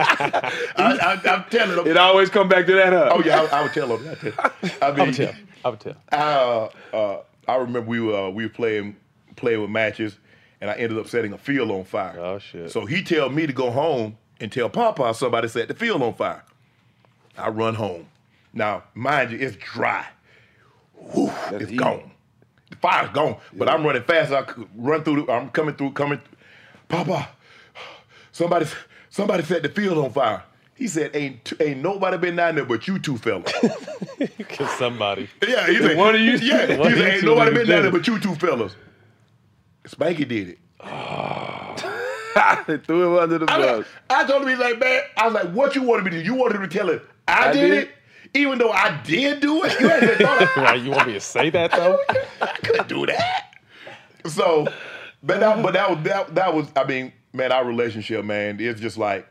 I, I, I'm telling. them. it always come back to that, huh? Oh yeah, I, I would tell them. I mean, I would tell. I would tell. uh, uh, I remember we were uh, we were playing playing with matches, and I ended up setting a field on fire. Oh, shit. So he tell me to go home and tell Papa somebody set the field on fire. I run home. Now, mind you, it's dry. Whew, it's easy. gone. The fire's gone. But I'm running fast. I could run through. The, I'm coming through. Coming. Papa, somebody somebody set the field on fire. He said, "Ain't ain't nobody been down there but you two fellas." Because somebody. Yeah, he said, One of you- Yeah, one he of said, you ain't nobody been did down there but you two fellas. Spanky did it. they threw him under the I, bus. I told him, he's like, man, I was like, what you wanted me to do? You wanted me to tell him I, I did, did. it? Even though I did do it? You ain't thought I, Right, you want me to say that though? I couldn't do that. So, but that, but that was, that, that was, I mean, man, our relationship, man, it's just like,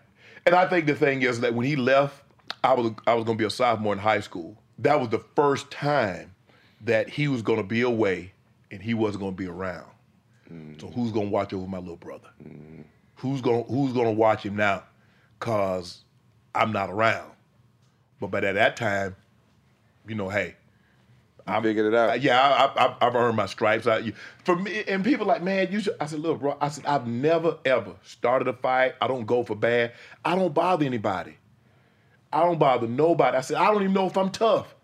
and I think the thing is that when he left, I was, I was going to be a sophomore in high school. That was the first time that he was going to be away and he wasn't going to be around. So who's gonna watch over my little brother? Mm. Who's gonna Who's gonna watch him now? Cause I'm not around. But by that time, you know, hey, I figured it out. yeah, I, I, I've earned my stripes. I, for me, and people like, man, you should. I said, look, bro. I said, I've never ever started a fight. I don't go for bad. I don't bother anybody. I don't bother nobody. I said, I don't even know if I'm tough.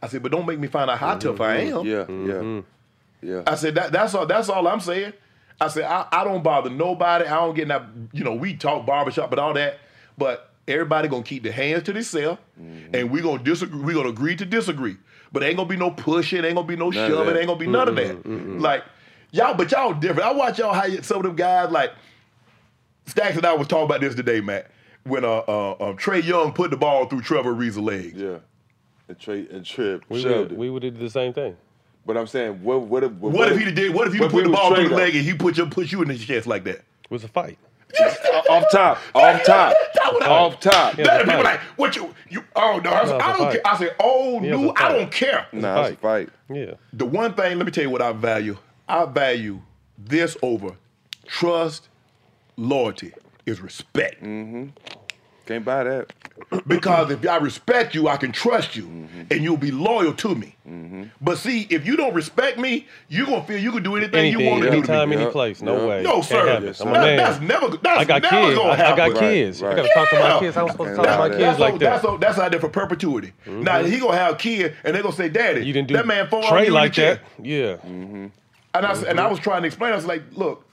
I said, but don't make me find out how mm-hmm. tough I mm-hmm. am. Yeah, yeah, mm-hmm. yeah. I said that that's all that's all I'm saying. I said I, I don't bother nobody. I don't get in that you know, we talk barbershop and all that, but everybody gonna keep their hands to themselves and we gonna disagree, we gonna agree to disagree. But ain't gonna be no pushing, ain't gonna be no None shoving, ain't gonna be none of that. Like, y'all, but y'all different. I watch y'all how you, some of them guys like Stacks and I was talking about this today, Matt. When uh, uh, uh Trae Young put the ball through Trevor Ariza's legs. Yeah. and Trae and Trip We shoved would, it. we would have did the same thing. But I'm saying, what what if what, What if he did? What if you put the ball through the leg and he put your put you in his chest like that? It was a fight. Off top, off top, That would off top. Yeah, That people like what you you oh no I, No, it's I a don't care I said oh Yeah, it's no a I don't care Nah, it's a fight. Yeah. the one thing let me tell you what I value I value this over trust loyalty is respect Mm-hmm. Can't buy that. Because if I respect you I can trust you Mm-hmm. and you'll be loyal to me mm-hmm. but see if you don't respect me you're gonna feel you can do anything, you want to do anytime, any place. No Yeah. way. no Can't sir happen. That- I'm a man. that's never that's I got never kids. gonna I, I got kids. I right. gotta talk to my kids. I'm supposed to Can't talk to my kids That's, like o- that. that's, o- that's out there for perpetuity. Mm-hmm. Now he gonna have a kid, and they gonna say, "Daddy, You didn't do that man fall on Trae like the chest." that. Yeah. Mm-hmm. And I s- and I was trying to explain. I was like, "Look,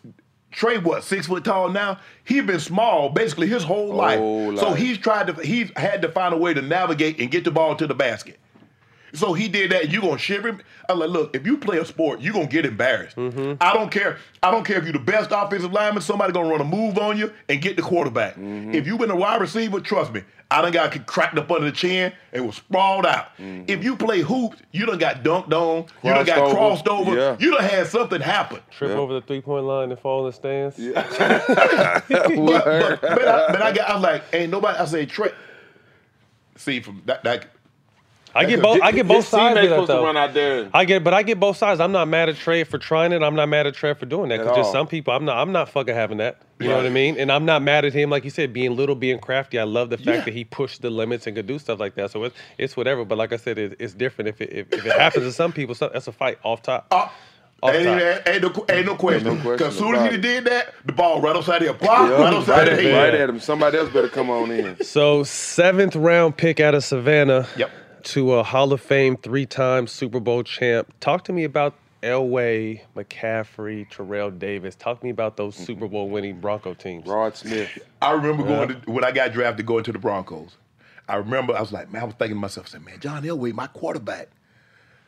Trae, what six foot tall now? He been small basically his whole life. Whole So he's tried to he's had to find a way to navigate and get the ball to the basket. So he did that. You gonna shiver him? I'm like, look, if you play a sport, you gonna get embarrassed. Mm-hmm. I don't care. I don't care if you're the best offensive lineman. Somebody gonna run a move on you and get the quarterback. Mm-hmm. If you've been a wide receiver, trust me, I done got cracked up under the chin and was sprawled out. If you play hoops, you done got dunked on. you done got Mm-hmm. Crossed over. crossed over. Yeah. You done had something happen. Trip Yeah. over the three point line and fall in the stands. but, but, but, I, but I got, I was like, ain't nobody. I say, Trae. See from that, that I get both. I get both sides of that though. run out there. I get, but I get both sides. I'm not mad at Trae for trying it. I'm not mad at Trae for doing that. Because just some people, I'm not. I'm not fucking having that. You know what I mean? And I'm not mad at him, like you said, being little, being crafty. I love the fact Yeah. that he pushed the limits and could do stuff like that. So it's it's whatever. But like I said, it, it's different. If it if, if it happens to some people, so, that's a fight off top. Uh, Off ain't, top. ain't, ain't no, ain't no question. no question Because soon as he did that, the ball right upside there, pop, Yeah, right upside right, the at, right at him. Somebody else better come on in. So seventh round pick out of Savannah. Yep. To a Hall of Fame three-time Super Bowl champ. Talk to me about Elway, McCaffrey, Terrell Davis. Talk to me about those mm-hmm. Super Bowl winning Bronco teams. Rod Smith. I remember going to, when I got drafted, going to the Broncos. I remember I was like, man, I was thinking to myself, I said, man, John Elway, my quarterback.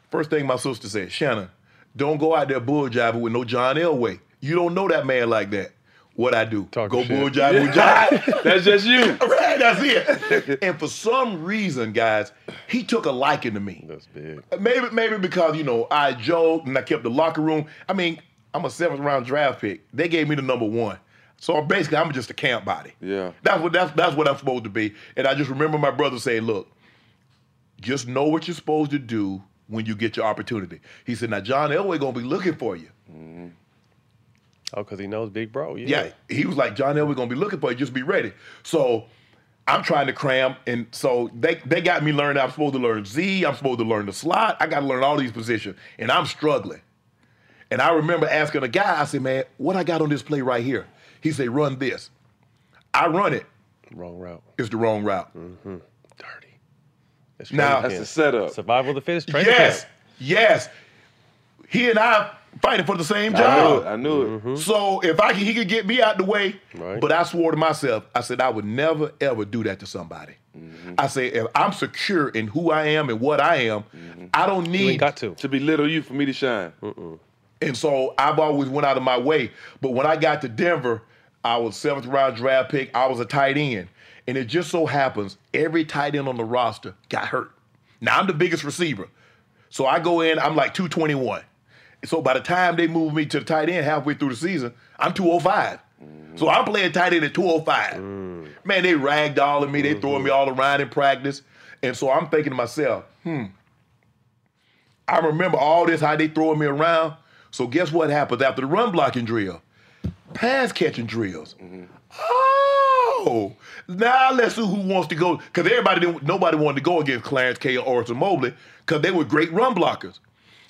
First thing my sister said, Shannon, don't go out there bull jiving with no John Elway. You don't know that man like that. What I do? Talk go shit. bull jive with John. That's just you. right, that's it. and for some reason, guys, he took a liking to me. That's big. Maybe, maybe because you know I joked and I kept the locker room. I mean, I'm a seventh round draft pick. They gave me the number one, so basically I'm just a camp body. Yeah. That's what that's that's what I'm supposed to be. And I just remember my brother saying, "Look, just know what you're supposed to do when you get your opportunity." He said, "Now John Elway gonna be looking for you." Mm-hmm. Oh, because he knows Big Bro. Yeah. Yeah, he was like, John Elway gonna be looking for you. Just be ready. So I'm trying to cram, and so they they got me learning. I'm supposed to learn Z. I'm supposed to learn the slot. I got to learn all these positions, and I'm struggling. And I remember asking a guy. I said, "Man, what I got on this play right here?" He said, "Run this." I run it. Wrong route. It's the wrong route. Mm-hmm. Dirty. It's Now- training That's camp. the setup. Survival of the fittest. Training Yes, camp. yes. He and I fighting for the same I knew job. it. I knew it. Mm-hmm. So if I could, he could get me out the way. Right. But I swore to myself, I said I would never ever do that to somebody. Mm-hmm. I say if I'm secure in who I am and what I am, mm-hmm. I don't need. got to. To belittle you for me to shine. and so I've always went out of my way. But when I got to Denver, I was seventh round draft pick. I was a tight end, and it just so happens every tight end on the roster got hurt. Now I'm the biggest receiver, so I go in. I'm like 221. So by the time they move me to the tight end halfway through the season, I'm 205. So I'm playing tight end at 205. Mm. Man, they ragdolling me. They throwing me mm-hmm. all around in practice. And so I'm thinking to myself, hmm, I remember all this, how they throwing me around. So guess what happens after the run blocking drill? Pass catching drills. Mm-hmm. Oh, now let's see who wants to go. Because everybody didn't, nobody wanted to go against Clarence Kay or Orson Mobley because they were great run blockers.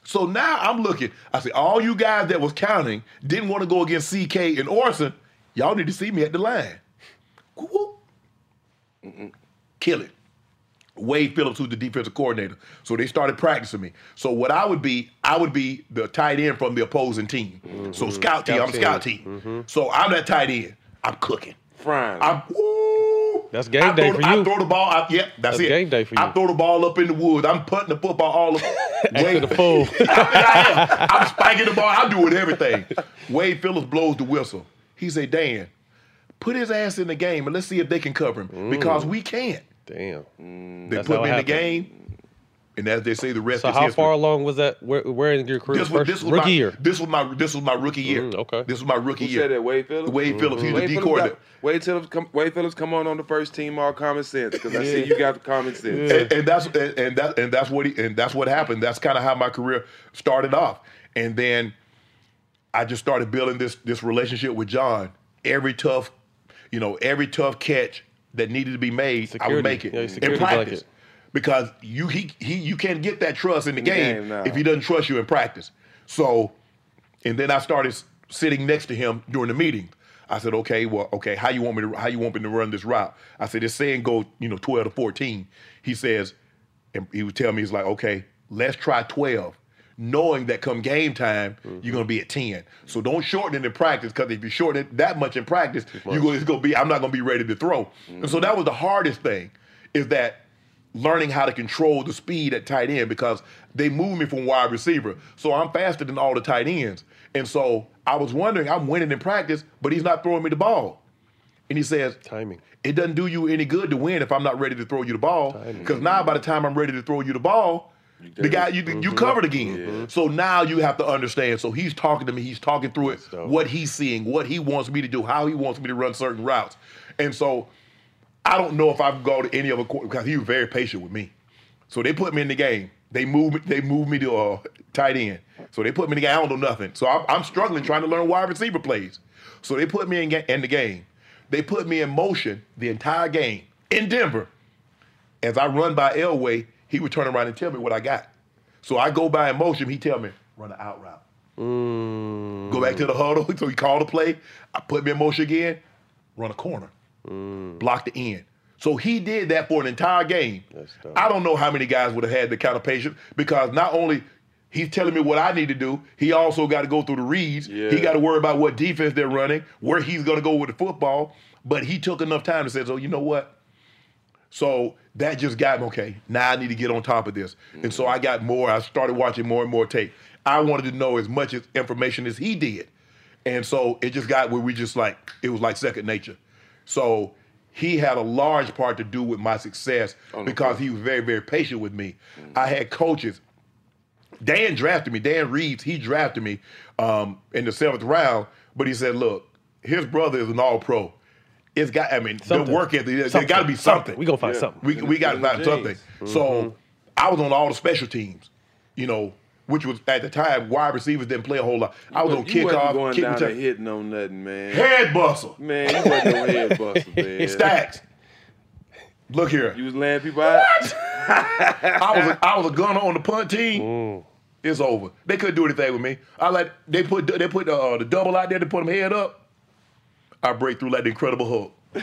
So now I'm looking. I say, all you guys that was counting didn't want to go against CK and Orson. Y'all need to see me at the line. Kill it. Wade Phillips, who's the defensive coordinator. So they started practicing me. So what I would be, I would be the tight end from the opposing team. So mm-hmm. scout team, Scout I'm scout team. team. Mm-hmm. So I'm that tight end. I'm cooking. Frying. I'm woo. That's game I day throw, for I you. throw the ball. I, yeah, that's, That's it. game day for you. I throw the ball up in the woods. I'm putting the football all up. After the full. I am. I'm spiking the ball. I'm doing everything. Wade Phillips blows the whistle. He say, Dan, put his ass in the game and let's see if they can cover him. Because we can't. Damn. They Mm. That's put it in the game. And as they say, the rest So is how history. far along was that? Where, where in your career? This was, First- this was rookie my, year. This was my this was my rookie year. Mm, okay. This was my rookie Who year. said that? Wade Phillips. Wade mm-hmm. Phillips. He was Wade the D Phillips coordinator. got- Wade Phillips come. Wade Phillips come on on the first team all common sense because I see you got the common sense. And, and that's and, and that and that's what he and that's what happened. That's kind of how my career started off. And then I just started building this this relationship with John. Every tough, you know, every tough catch that needed to be made, I would make it Yeah, in security practice. blanket. Because you he he you can't get that trust in the game, game, no. if he doesn't trust you in practice. So, and then I started sitting next to him during the meeting. I said, okay, well, okay, how you want me to how you want me to run this route? I said, it's saying go, you know, 12 to 14. He says, and he would tell me, he's like, okay, let's try 12. Knowing that come game time, you're gonna be at 10. So don't shorten it in practice, because if you shorten it that much in practice, you're gonna, it's gonna be, I'm not gonna be ready to throw. And so that was the hardest thing, is that learning how to control the speed at tight end because they moved me from wide receiver. So I'm faster than all the tight ends. And so I was wondering, I'm winning in practice, but he's not throwing me the ball. And he says, timing. It doesn't do you any good to win if I'm not ready to throw you the ball. Because now by the time I'm ready to throw you the ball, the guy you you mm-hmm. covered again. So now you have to understand. So he's talking to me. He's talking through it, what he's seeing, what he wants me to do, how he wants me to run certain routes. And so I don't know if I've go to any other court because he was very patient with me. So they put me in the game. They moved me. They moved me to uh, tight end. So they put me in the game. I don't know nothing. So I'm, I'm struggling trying to learn wide receiver plays. So they put me in, ga- in the game. They put me in motion the entire game in Denver. As I run by Elway, he would turn around and tell me what I got. So I go by in motion. He tell me run an out route. Go back to the huddle. So he called a play. I put me in motion again. Run a corner. Mm. Block the end. So he did that for an entire game. I don't know how many guys would have had the kind of patience because not only he's telling me what I need to do, he also got to go through the reads. He got to worry about what defense they're running, where he's going to go with the football. But he took enough time to say, "Oh, you know what? So that just got me, okay, now I need to get on top of this. And so I got more, I started watching more and more tape. I wanted to know as much information as he did. And so it just got where we just like, it was like second nature. So he had a large part to do with my success because he was very, very patient with me. I had coaches. Dan drafted me. Dan Reeves, he drafted me um, in the seventh round, but he said, look, his brother is an all pro. It's got, I mean, Something. the work ethic, there Something. got to be something. Something. We gonna find something. We, we got to In the find something. genes. So. I was on all the special teams, you know, which was at the time, wide receivers didn't play a whole lot. I was on you wasn't kickoff, going kick down return. hitting on nothing, man. Head bustle. Man, you wasn't no head bustle, man. Stacks. Look here. You was laying people out. I was a, I was a gunner on the punt team. It's over. They couldn't do anything with me. I like they put they put uh, the double out there to put them head up. I break through like the Incredible Hulk.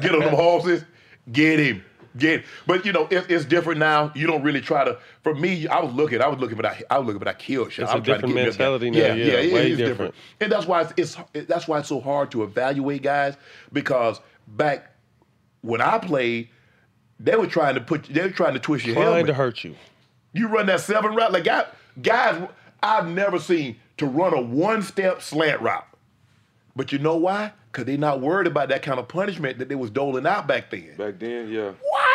get on them horses, get him, get. But you know it, it's different now. You don't really try to. For me, I was looking. I was looking for that. I was looking for that kill shot. It's I a was trying to different get me up there. mentality now, Yeah, yeah, yeah, it way is different. And that's why it's, it's that's why it's so hard to evaluate guys because back when I played, they were trying to put they were trying to twist your Trying helmet. to hurt you. You run that seven route, like guys, guys, I've never seen to run a one step slant route. But you know why? Because they're not worried about that kind of punishment that they was doling out back then. Back then, yeah. What?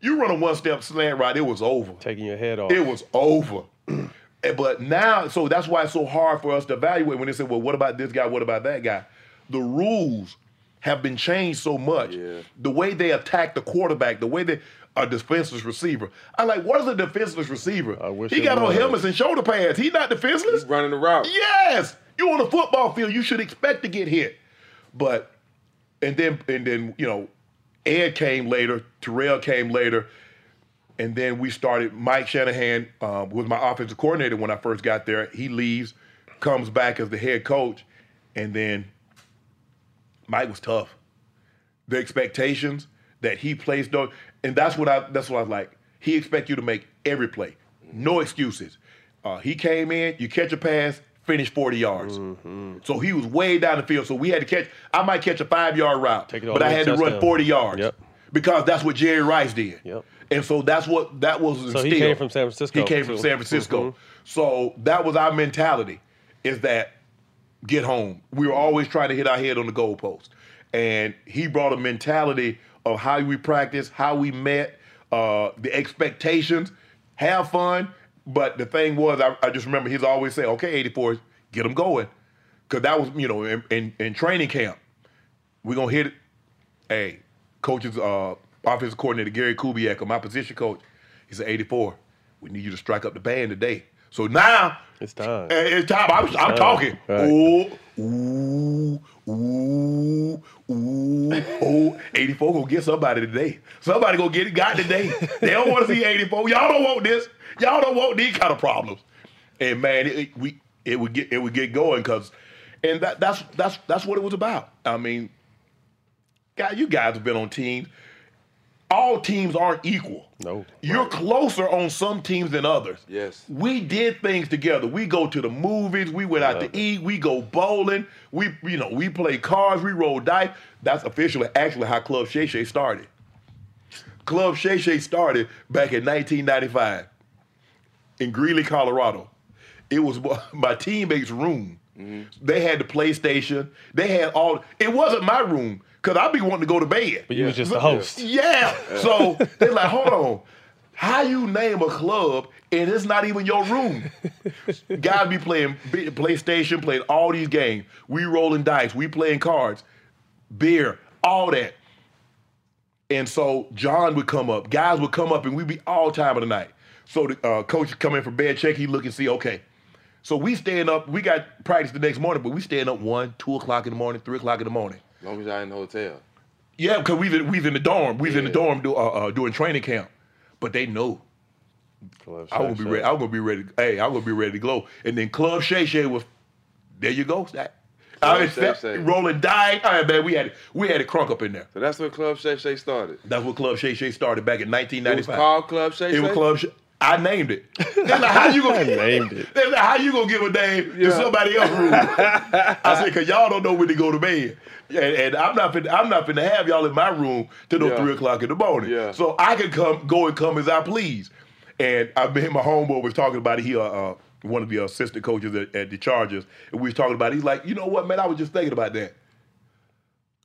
You run a one step slant right, it was over. Taking your head off. It was over. But now, so that's why it's so hard for us to evaluate when they say, well, what about this guy? What about that guy? The rules have been changed so much. The way they attack the quarterback, the way they a defenseless receiver. I'm like, what is a defenseless receiver? he it got on was. helmets and shoulder pads. He not defenseless. He's running the route. Yes. You on the football field, you should expect to get hit. But and then and then, you know, Ed came later, Terrell came later, and then we started. Mike Shanahan um, was my offensive coordinator when I first got there. He leaves, comes back as the head coach, and then Mike was tough. The expectations that he placed on, and that's what I that's what I was like. He expect you to make every play, no excuses. Uh, he came in, you catch a pass, finish 40 yards. So he was way down the field. So we had to catch. I might catch a five yard route, but I had to run touchdown. 40 yards Yep. because that's what Jerry Rice did. Yep. And so that's what that was. So he came from San Francisco, He came from. San Francisco. Mhm. So that was our mentality: is that get home. We were always trying to hit our head on the goalpost, and he brought a mentality of how we practice, how we met, uh, the expectations. Have fun, but the thing was, I, I just remember he's always saying, "Okay, 84, get them going," because that was you know in, in, in training camp. We're gonna hit it. Hey, coaches, uh, offensive coordinator Gary Kubiak, my position coach, he said, 84, we need you to strike up the band today. So now it's time. It's time. I'm, I'm time. talking. Right. Ooh, ooh, ooh, ooh, ooh. 84 gonna get somebody today. Somebody gonna get it got today. They don't want to see 84. Y'all don't want this. Y'all don't want these kind of problems. And man, it, it- we it would get it would get going because, and that that's that's that's what it was about. I mean, God, you guys have been on teams. All teams aren't equal. No. You're closer on some teams than others. Yes. We did things together. We go to the movies. We went out to eat. We go bowling. We, you know, we play cards. We roll dice. That's officially, actually, how Club Shay Shay started. Club Shay Shay started back in 1995 in Greeley, Colorado. It was my teammates' room. Mm-hmm. They had the PlayStation. They had all. It wasn't my room because I'd be wanting to go to bed. But you was just the host. Yeah. So they're like, hold on. How you name a club and it's not even your room? Guys be playing PlayStation, playing all these games. We rolling dice. We playing cards, beer, all that. And so John would come up. Guys would come up and we'd be all time of the night. So the uh, coach would come in for bed check. He look and see, okay. So we staying up. We got practice the next morning, but we staying up one, two o'clock in the morning, three o'clock in the morning. As long as y'all in the hotel. Yeah, because we was- we was in the dorm. We was in the dorm do, uh, uh, doing training camp, but they know. I was gonna be ready. I was gonna be ready. Hey, I was gonna be ready to glow. And then Club Shay Shay was there. You go, stack. I mean, Club Shay Shay. rolling dice. All right, man. We had we had it crunk up in there. So that's where Club Shay Shay started. That's what Club Shay Shay started back in 1995. It was called Club Shay It was Club Shay. I named it. They're like, how you gonna I named it. They're like, how you gonna give a name to somebody else? I said, cause y'all don't know when to go to bed. And, and I'm not finna, I'm not finna have y'all in my room till no Yeah. three o'clock in the morning. Yeah. So I can come, go and come as I please. And I me and my homeboy was talking about it. He uh, uh one of the assistant coaches at, at the Chargers, and we was talking about. it. He's like, you know what, man? I was just thinking about that.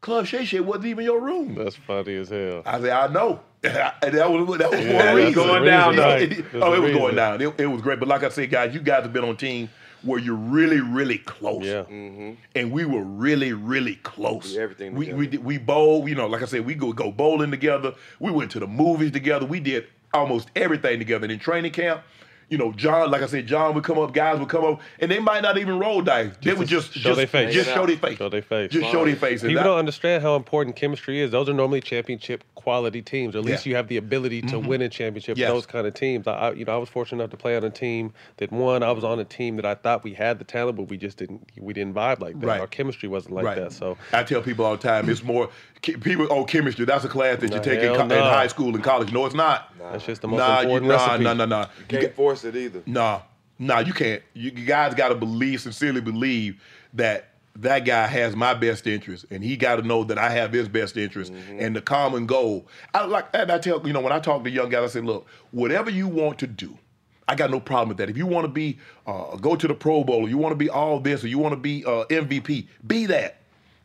Club Shay Shay wasn't even your room. That's funny as hell. I said, I know. and that was that was Yeah, one reason. Going down, reason, It- it- oh, it was reason. going down. It, it was great. But like I said, guys, you guys have been on teams where you're really, mm. really close. Yeah. Mm-hmm. And we were really, really close. We everything We together. we did, we bowl. You know, like I said, we go go bowling together. We went to the movies together. We did almost everything together. And in training camp, you know, John, like I said, John would come up, guys would come up, and they might not even roll dice. They would just show just, their face. Just show their face. Show their face. Just show their face. People that- don't understand how important chemistry is. Those are normally championship quality teams. Or at least Yeah. you have the ability to Mhm. win a championship. Yes. Those kind of teams. I, I- you know, I was fortunate enough to play on a team that won. I was on a team that I thought we had the talent, but we just didn't. We didn't vibe like that. Right. Our chemistry wasn't like Right. that. So I tell people all the time, it's more people. Oh, chemistry. That's a class that you take in, hell co- in high school and college. No, it's not. that's just the most Nah, you, important nah, recipe. nah, nah, nah. You can't force it either. Nah, nah, you can't. You, you guys got to believe, sincerely believe that that guy has my best interest, and he got to know that I have his best interest Mm-hmm. and the common goal. I like, and I tell you know when I talk to young guys, I say, look, whatever you want to do. I got no problem with that. If you want to be, uh, go to the Pro Bowl, or you want to be all this, or you want to be uh, MVP, be that,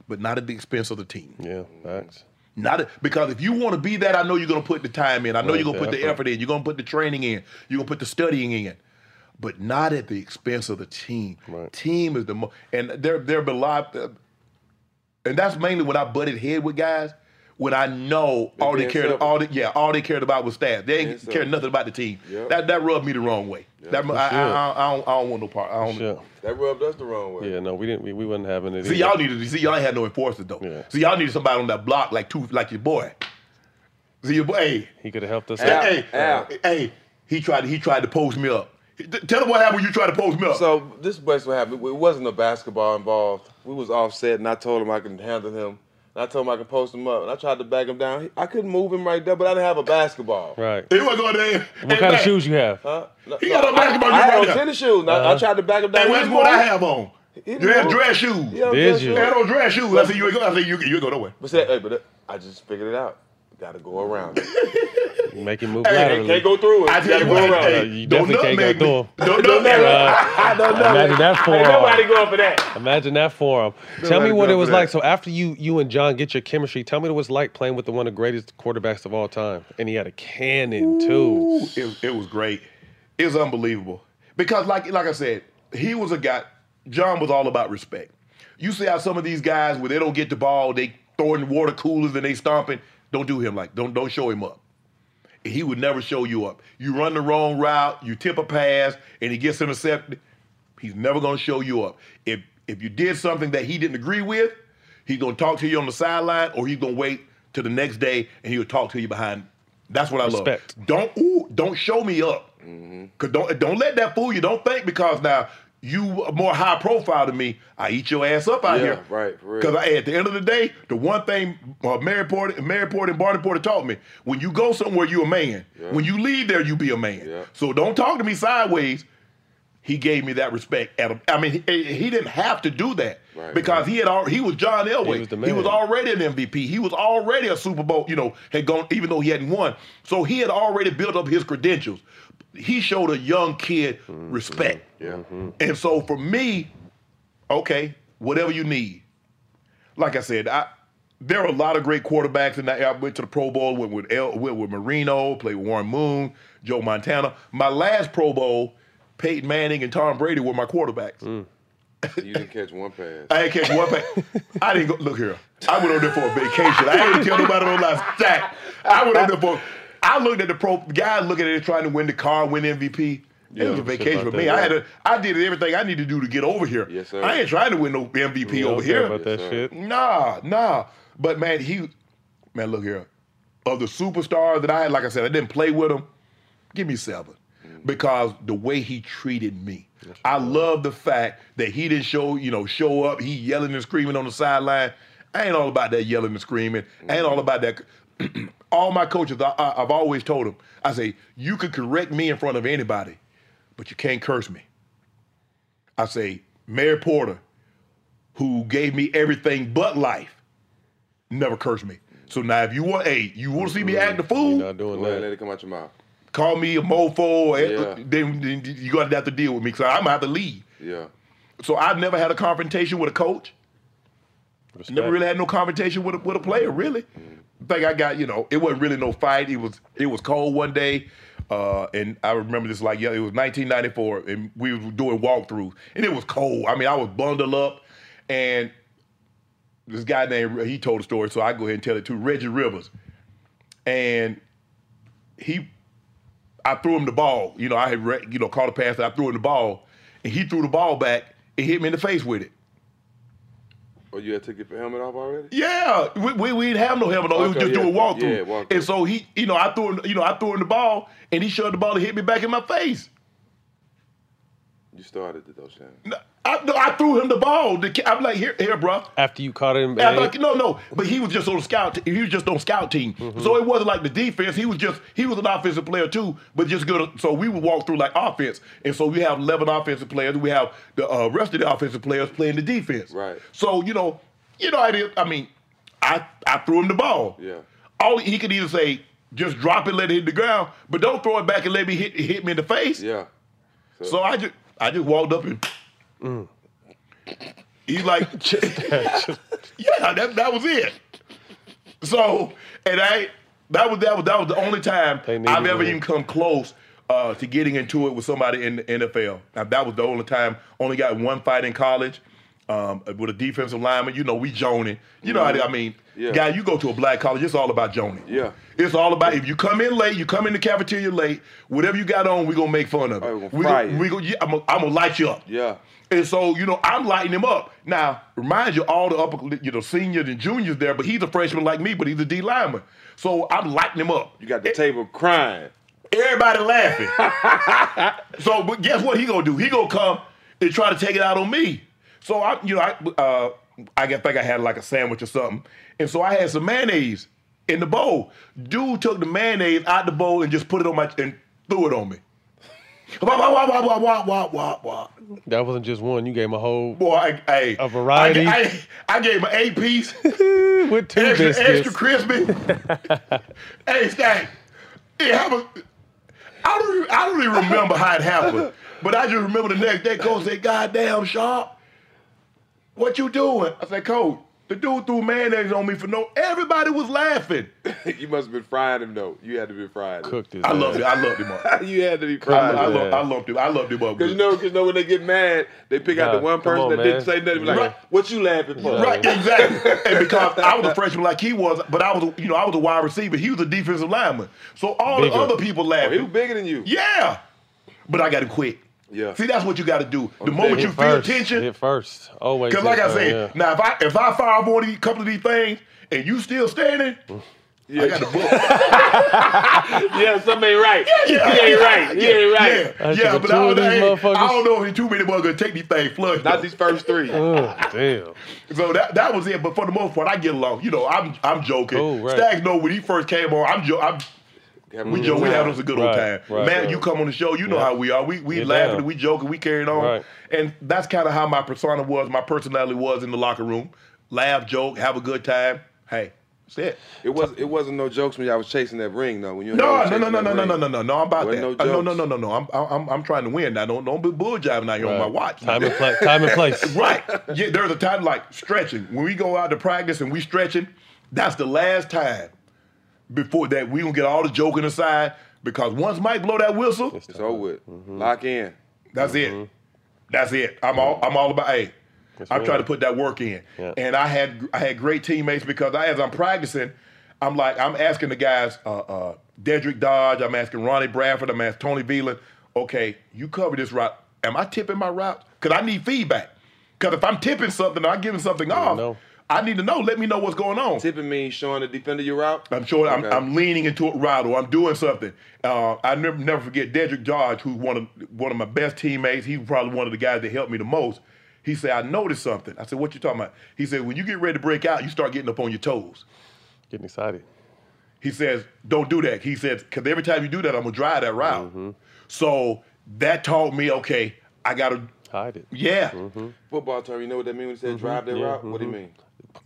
but not at the expense of the team. Yeah, facts. Not a, because if you want to be that, I know you're gonna put the time in. I know Right, you're gonna put the effort. effort in. You're gonna put the training in. You're gonna put the studying in, but not at the expense of the team. Team is the most, and there there a lot, and that's mainly when I butted head with guys. When I know all they cared, all they, yeah, all they cared about was staff. They cared selfish. nothing about the team. Yep. That that rubbed me the wrong way. That For I, I. I, I don't, I don't want no part. I don't. Sure. That rubbed us the wrong way. Yeah, no, we didn't. We, we wasn't having it. See, either. y'all needed. See, y'all ain't had no enforcers though. See, y'all needed somebody on that block like two, like your boy. See, your boy. Hey, He could have helped us. Hey, out. hey, Al. hey, he tried. He tried to post me up. Tell him what happened when you tried to post me up. So this is basically what happened. It wasn't no basketball involved. We was offset, and I told him I can handle him. And I told him I could post him up, and I tried to back him down. I couldn't move him right there, but I didn't have a basketball. Right. he wasn't going there. What kind of shoes you have? Huh? No, He no, got a basketball I, I had right on there. tennis shoes. and I, I Uh-huh. tried to back him down. Hey, He where's what I have on? He didn't You had dress shoes. Yeah, Did dress you? You had on dress shoes. I said you ain't go. I said you you ain't go nowhere. But said, hey, but uh, I just figured it out. Gotta go around it. Make him move Hey, laterally. Can't go through it. I tell you Gotta go around hey, it. you don't definitely can't go me. through him. Don't Don't nutmeg me. I don't know. Imagine that for Ain't him. nobody going for that. Imagine that for him. Tell me what it was like. that. So after you you and John get your chemistry, tell me what it was like playing with the one of the greatest quarterbacks of all time. And he had a cannon too. It, it was great. It was unbelievable because, like like I said, he was a guy. John was all about respect. You see how some of these guys, when they don't get the ball, they throw in water coolers and they stomping. Don't do him like. Don't don't show him up. He would never show you up. You run the wrong route, you tip a pass, and he gets intercepted. He's never gonna show you up. If if you did something that he didn't agree with, he's gonna talk to you on the sideline, or he's gonna wait till the next day and he'll talk to you behind. That's what I Respect. love. Don't ooh, don't show me up. Mm-hmm. Cause don't don't let that fool you. Don't think because now you are more high profile than me. I eat your ass up out Yeah, here. right. Because at the end of the day, the one thing uh, Mary Porter, Mary Porter and Barney Porter taught me: when you go somewhere, you a man. Yeah. When you leave there, you be a man. Yeah. So don't talk to me sideways. He gave me that respect. At a, I mean, he, he didn't have to do that Right, because he had al- he was John Elway. He was the He was already an MVP. He was already a Super Bowl. You know, had gone even though he hadn't won. So he had already built up his credentials. He showed a young kid Mm-hmm. respect. Yeah. And so for me, okay, whatever you need. Like I said, I there are a lot of great quarterbacks, and I I went to the Pro Bowl, went with El, went with Marino, played with Warren Moon, Joe Montana. My last Pro Bowl, Peyton Manning and Tom Brady were my quarterbacks. You didn't catch one pass. I didn't catch one pass. I didn't go. Look here. I went on there for a vacation. I didn't tell nobody no last stack. I went on there for. I looked at the pro guy looking at it trying to win the car, win MVP. it was a vacation for me. that, I had yeah. to. I did everything I needed to do to get over here. Yes, sir. I ain't trying to win no MVP You don't over here. about that sir. shit. Nah, nah. But man, he, man, look here. Of the superstars that I had, like I said, I didn't play with him. Give me seven, mm. because the way he treated me. I love the fact that he didn't show, you know, show up. He yelling and screaming on the sideline. I ain't all about that yelling and screaming. I ain't mm-hmm. all about that. all my coaches, I, I, I've always told them, I say, you can correct me in front of anybody, but you can't curse me. I say, Mary Porter, who gave me everything but life, never cursed me. So now, if you want, hey, you want to see me act a You're fool, not doing Go ahead, that. let it come out your mouth. call me a mofo, eh, Yeah. then, then you got to have to deal with me because I'm gonna have to leave. Yeah. So I've never had a confrontation with a coach. Respect. Never really had no confrontation with a, with a player, really. I think I got, you know, it wasn't really no fight. It was it was cold one day, uh, and I remember this like yeah, it was 1994, and we were doing walkthroughs, and it was cold. I mean, I was bundled up, and this guy named he told a story, so I go ahead and tell it to Reggie Rivers, and he, I threw him the ball. You know, I had you know caught a pass, and I threw him the ball, and he threw the ball back and hit me in the face with it. Oh, you had to get your helmet off already? Yeah, we, we, we didn't have no helmet on. we Okay, was just yeah, doing walkthrough. yeah, walkthrough. And so he, you know, I threw, him, you know, I threw him the ball, and he shoved the ball and hit me back in my face. You started it though, Shannon. No, I, no, I threw him the ball. The I'm like, here, here, bro. After you caught him, I'm like, no, no, but he was just on the scout. He was just on scout team, Mm-hmm. so it wasn't like the defense. He was just he was an offensive player too, but just good. So we would walk through like offense, and so we have eleven offensive players. We have the uh, rest of the offensive players playing the defense. Right. So you know, you know, I did. I mean, I I threw him the ball. Yeah. All he could either say, just drop it, let it hit the ground, but don't throw it back and let me hit hit me in the face. Yeah. So I just I just walked up and he's like, yeah, that that was it. So and I that was that was that was the only time I've ever him. even come close uh, to getting into it with somebody in the NFL. Now that was the only time. Only got one fight in college. Um, with a defensive lineman, you know, we joning. You know, how they- I mean, Yeah. guy, you go to a black college, it's all about joning. Yeah. It's all about if you come in late, you come in the cafeteria late, whatever you got on, we gonna make fun of it. Oh, we gonna we fry gonna, you. we gonna, yeah, I'm gonna I'm gonna light you up. Yeah. And so, you know, I'm lighting him up. Now, remind you, all the upper, you know, seniors and juniors there, but he's a freshman like me, but he's a D lineman. So I'm lighting him up. You got the table crying. Everybody laughing. so, but guess what he gonna do? He gonna come and try to take it out on me. So I, you know, I, uh, I guess- think I had like a sandwich or something, and so I had some mayonnaise in the bowl. Dude took the mayonnaise out the bowl and just put it on my and threw it on me. Wah, wah, wah, wah, wah, wah, wah, wah. That wasn't just one. You gave him a whole boy. I, I, a variety. I, I, I gave him an eight piece with two extra, biscuits. extra crispy. hey, Stack. It happened. I don't. I don't even remember how it happened. But I just remember the next day, Coach said, "God damn, Sharpe, what you doing?" I said, "Coach, the dude threw mayonnaise on me for no." Everybody was laughing. you must have been frying him though. You had to be frying him. Cooked his I loved it. I loved him up. you had to be I, frying I, him. lo- I loved him. I loved him up. Because you know, cause you know when they get mad, they pick out the one person on, that didn't say nothing. Be like, Right. what you laughing for? Right, exactly. and because I was a freshman like he was, but I was, a- you know, I was a wide receiver. He was a defensive lineman. So all Bigger. the other people Oh, he was bigger than you. Yeah. But I got to quit. Yeah. See, that's what you got to do. The moment you Hit feel first. tension, Hit first. Always. because like I say, yeah. now if I if I fire up one of these couple of these things and you still standing, I got the book. yeah, something ain't right. Yeah. He ain't right. He ain't right. Yeah, I yeah, but I don't, these know, motherfuckers. I don't know if too many was gonna take these things flush. Not these first three. Oh, damn. So that that was it. But for the most part, I get along. You know, I'm I'm joking. Cool, right. Stacks know when he first came on, I'm jo- I'm we joke, we having us a good old Right, time. right, Man, right. you come on the show, you know Yeah. how we are. We we Get laughing, down. we joking, we carrying on, Right. and that's kind of how my persona was, my personality was in the locker room. Laugh, joke, have a good time. Hey, that's it. It was it wasn't no jokes when y'all was chasing that ring though. When you and No, no, no, no, no, no, no, no, no, no. I'm about Wasn't that. no Uh, no, no, no, no, no. I'm, I'm, I'm trying to win now. Don't, don't be bull jiving out here on my watch. Time and pla- time and place. Right. Yeah, there's a time like stretching. When we go out to practice and we stretching, that's the last time before that we gonna get all the joking aside because once Mike blow that whistle, It's over with. Mm-hmm. Lock in. that's it. That's it. I'm all I'm all about hey. Yes, I'm sir. trying to put that work in. Yeah. And I had I had great teammates because I, as I'm practicing, I'm like, I'm asking the guys, uh, uh, Dedrick Dodge, I'm asking Ronnie Bradford, I'm asking Tony Veland, okay, you cover this route. Am I tipping my route? Because I need feedback. Because if I'm tipping something or I'm giving something off, know. I need to know. Let me know what's going on. Tipping means showing the defender your route. I'm sure I'm, Okay. I'm leaning into a route or I'm doing something. Uh, I never never forget Dedrick Dodge, who's one of one of my best teammates. He's probably one of the guys that helped me the most. He said, "I noticed something." I said, "What you talking about?" He said, "When you get ready to break out, you start getting up on your toes." Getting excited. He says, "Don't do that." He says, "Because every time you do that, I'm gonna drive that route." Mm-hmm. So that taught me, okay, I gotta, Hide it. yeah, Mm-hmm. Football term, you know what that means when he said drive that Yeah, route? What do you mhm. mean?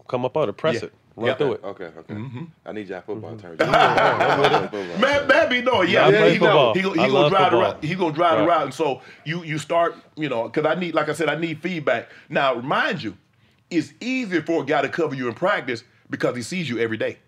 Come up out it. Press Yeah. it. Run Yeah. through it. Okay, okay. Mm-hmm. I need y'all football terms. Man, man be knowing, yeah, I yeah, play he, know, football. he, go- he gonna love drive the football. route. He gonna drive the Right. route, and so you you start, you know, because I need, like I said, I need feedback. Now, remind you, it's easier for a guy to cover you in practice because he sees you every day.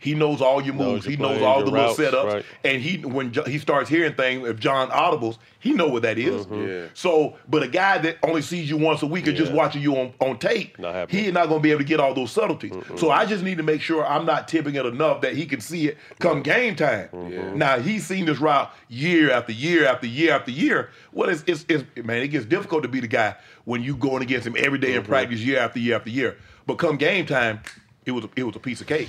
He knows all your Knows moves. your he knows plays, all your the little routes, setups, right. and he when Jo- he starts hearing things, if John audibles, he know what that is. Mm-hmm. Yeah. So, but a guy that only sees you once a week and just watching you on, on tape, Not happening. he not gonna be able to get all those subtleties. So I just need to make sure I'm not tipping it enough that he can see it come game time. Mm-hmm. Now he's seen this route year after year after year after year. Well, it's, it's, it's man, it gets difficult to be the guy when you going against him every day in mm-hmm. practice, year after year after year. But come game time, it was a, it was a piece of cake.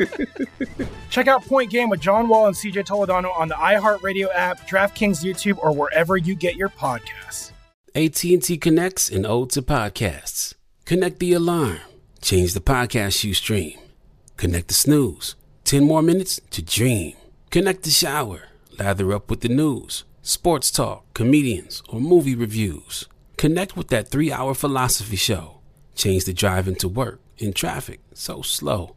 Check out Point Game with John Wall and CJ Toledano on the iHeartRadio app, DraftKings YouTube, or wherever you get your podcasts. AT&T connects and ode to podcasts. Connect the alarm. Change the podcast you stream. Connect the snooze. 10 more minutes to dream. Connect the shower. Lather up with the news, sports talk, comedians, or movie reviews. Connect with that three-hour philosophy show. Change the drive into work in traffic so slow.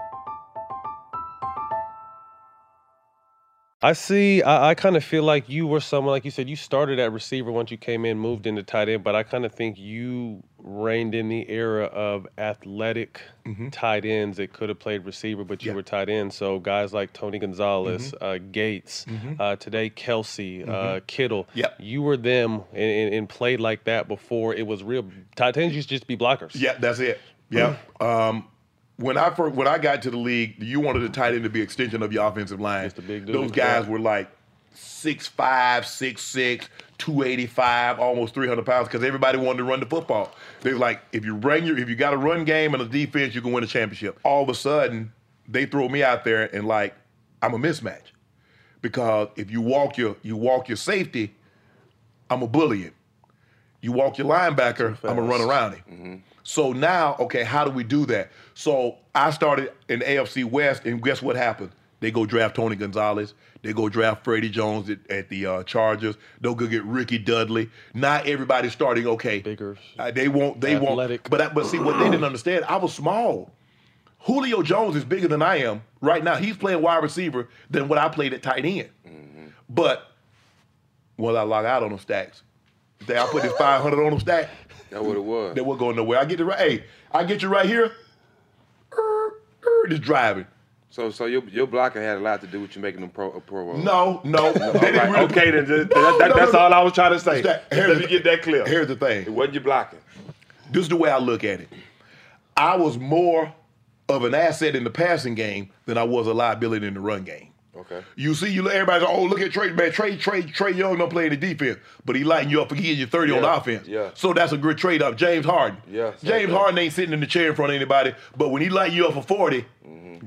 I see. I, I kind of feel like you were someone, like you said, you started at receiver once you came in, moved into tight end, but I kind of think you reigned in the era of athletic tight ends that could have played receiver, but you were tight end. So guys like Tony Gonzalez, uh, Gates, uh, today Kelce, uh, Mhm. Kittle, Yep. you were them and, and, and played like that before it was real. Tight ends used to just be blockers. Yeah, that's it. Yeah. Um, when I first when I got to the league, you wanted a tight end to be extension of your offensive line. big dude, Those guys yeah. were like 6'5", 6'6", 285, almost 300 pounds because everybody wanted to run the football. They're like, if you run your, if you got a run game and a defense, you can win a championship. All of a sudden, they throw me out there and like, I'm a mismatch because if you walk your you walk your safety, I'm a bully him. You walk your linebacker, I'm gonna run around him. Mm-hmm. So now, okay, how do we do that? So I started in AFC West, and guess what happened? They go draft Tony Gonzalez. They go draft Freddie Jones at, at the uh, Chargers. They'll go get Ricky Dudley. Not everybody's starting. Okay, bigger. they won't. They Athletic. won't. But I- but see what they didn't understand. I was small. Julio Jones is bigger than I am right now. He's playing wide receiver than what I played at tight end. But will I log out on them stacks? I put this 500 on them stack, That's what it was. They will going nowhere. I get it right. Hey, I get you right here. Er, er, Just driving. So, so your your blocker had a lot to do with you making them pro a pro. No, no. No, They all didn't right. really- Okay, then, No, that- that- no, that's all. I was trying to say. Stack, Let me get that clear. Here's the thing. It wasn't you blocking. This is the way I look at it. I was more of an asset in the passing game than I was a liability in the run game. Okay. You see, you everybody's like, oh look at Trae man. Trae Trae Trae Young don't play in the defense, but he lighting you up for getting you thirty on offense. yeah. So that's a good trade up. James Harden. Yeah, James thing. Harden ain't sitting in the chair in front of anybody, but when he mm-hmm. lighting you up for forty,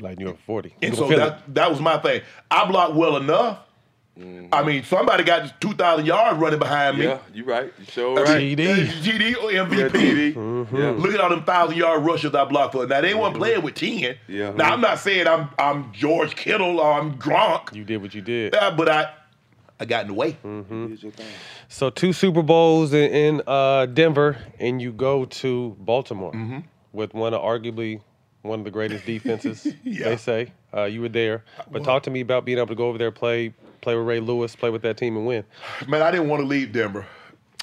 Like you up for 40. and so gonna that that was my thing. I block well enough. I mean, somebody got two thousand yards running behind me. Yeah, you right. You sure I right. mean, uh, GD or MVP. Yeah, TD. Yeah. Look at all them thousand yard rushes I blocked for. Now they weren't playing with ten. Yeah. Now I'm not saying I'm I'm George Kittle or I'm Gronk. You did what you did. Yeah, but I I got in the way. So two Super Bowls in, in uh, Denver, and you go to Baltimore Mm-hmm. with one of arguably one of the greatest defenses. Yeah. They say uh, you were there, but talk to me about being able to go over there, play play with Ray Lewis, play with that team, and win. Man, I didn't want to leave Denver,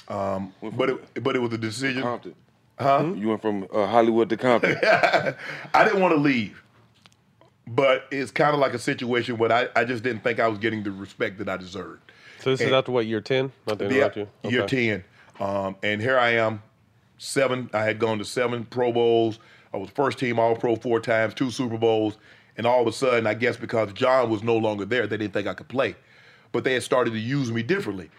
um, but it, but it was a decision. Compton. Huh? You went from uh, Hollywood to Compton. I didn't want to leave, but it's kind of like a situation where I, I just didn't think I was getting the respect that I deserved. So this is after what year ten? Not to Yeah, interrupt you. year Okay. ten, um, and here I am, seven. I had gone to seven Pro Bowls. I was first team All Pro four times, two Super Bowls, and all of a sudden, I guess because John was no longer there, they didn't think I could play, but they had started to use me differently.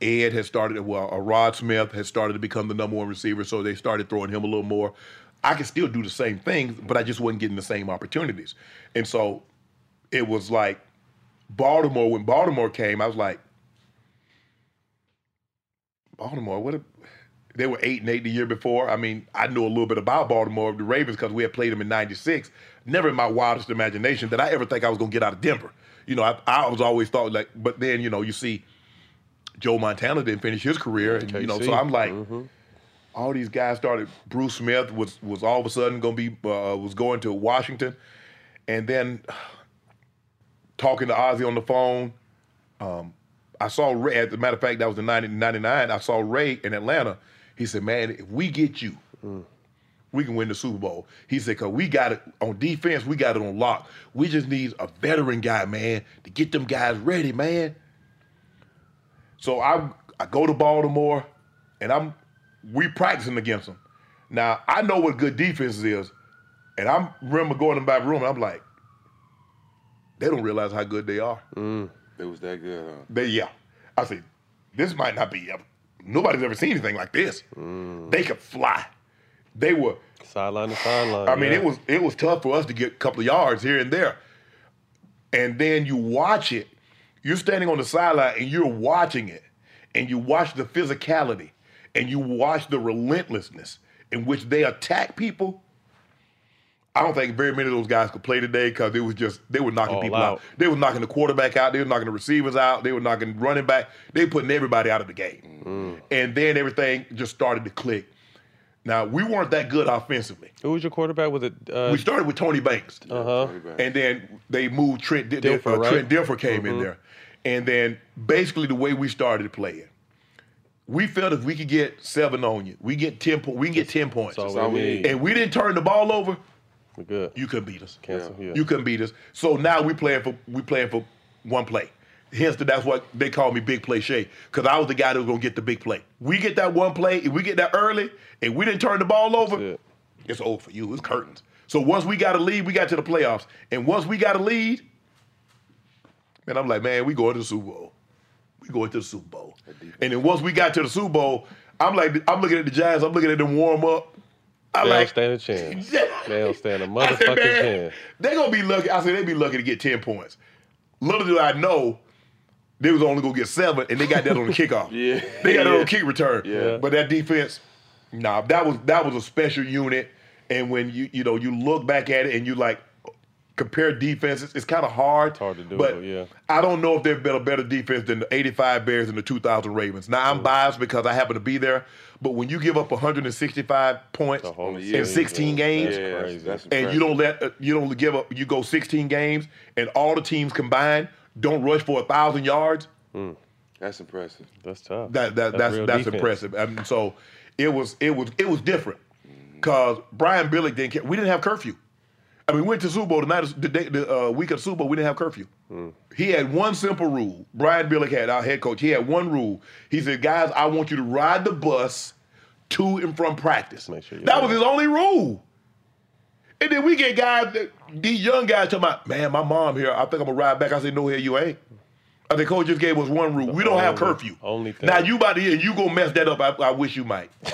Ed had started, well, uh, Rod Smith had started to become the number one receiver, so they started throwing him a little more. I could still do the same things, but I just wasn't getting the same opportunities. And so it was like Baltimore, when Baltimore came, I was like, Baltimore, what a, they were eight and eight the year before. I mean, I knew a little bit about Baltimore, the Ravens, because we had played them in '96. Never in my wildest imagination did I ever think I was gonna get out of Denver. You know, I, I was always thought like, but then you know, you see, Joe Montana didn't finish his career, and you know, so I'm like, all these guys started. Bruce Smith was was all of a sudden gonna be uh, was going to Washington, and then talking to Ozzie on the phone. Um, I saw Ray, as a matter of fact, that was in 90, 99. I saw Ray in Atlanta. He said, Man, if we get you, we can win the Super Bowl. He said, Because we got it on defense, we got it on lock. We just need a veteran guy, man, to get them guys ready, man. So I, I go to Baltimore and I'm we practicing against them. Now, I know what good defense is. And I remember going in the back room and I'm like, they don't realize how good they are. Mm. It was that good, huh? They yeah. I said, this might not be ever. Nobody's ever seen anything like this. Mm. They could fly. They were sideline to sideline. I mean, yeah. it was it was tough for us to get a couple of yards here and there. And then you watch it, you're standing on the sideline and you're watching it, and you watch the physicality, and you watch the relentlessness in which they attack people. I don't think very many of those guys could play today because it was just they were knocking All people out. out. They were knocking the quarterback out. They were knocking the receivers out. They were knocking running back. They were putting everybody out of the game. Mm. And then everything just started to click. Now we weren't that good offensively. Who was your quarterback? Was it? Uh, we started with Tony Banks, Uh huh. and then they moved Trent. Di- Dilfer, uh, right? Trent Dilfer came in Mhm. there, and then basically the way we started playing, we felt if we could get seven on you, we get ten. Po- we can get ten points, all we need. and we didn't turn the ball over. We're good. You couldn't beat us. Cancel. Yeah. You couldn't beat us. So now we playing for we playing for one play. Hence, that's what they call me Big Play Shay, because I was the guy that was gonna get the big play. We get that one play, if we get that early, and we didn't turn the ball over, it's over for you. It's curtains. So once we got a lead, we got to the playoffs, and once we got a lead, man, I'm like, man, we going to the Super Bowl. We going to the Super Bowl. And then once we got to the Super Bowl, I'm like, I'm looking at the Giants, I'm looking at them warm up. I They don't like, stand a chance. They don't stand a said, motherfucking chance. they gonna be lucky. I said they'd be lucky to get ten points. Little do I know, they was only gonna get seven, and they got that on the kickoff. Yeah. they got that on Yeah. kick return. Yeah. but that defense, nah, that was that was a special unit. And when you you know you look back at it and you like compare defenses, it's kind of hard. It's hard to do, but yeah. I don't know if there's been a better defense than the 85 Bears and the 2000 Ravens. Now I'm biased because I happen to be there, but when you give up 165 points in 16 games. That's and you don't let uh, you don't give up, you go 16 games, and all the teams combined don't rush for a thousand yards. That's impressive. That's tough. That, that that's real that's defense. impressive. And so it was it was it was different because Brian Billick didn't care. We didn't have curfew. I mean, we went to Super Bowl the night, of- the, day, the uh, week of the Super Bowl. We didn't have curfew. He had one simple rule. Brian Billick had our head coach. He had one rule. He said, "Guys, I want you to ride the bus to and from practice." Make sure that was his only rule. And then we get guys, that, these young guys talking about, man, my mom here. I think I'm gonna ride back. I say, no, here you ain't. I think coach just gave us one rule. We don't have only- curfew. Only thing. Now you about to hear, and you gonna mess that up. I, I wish you might.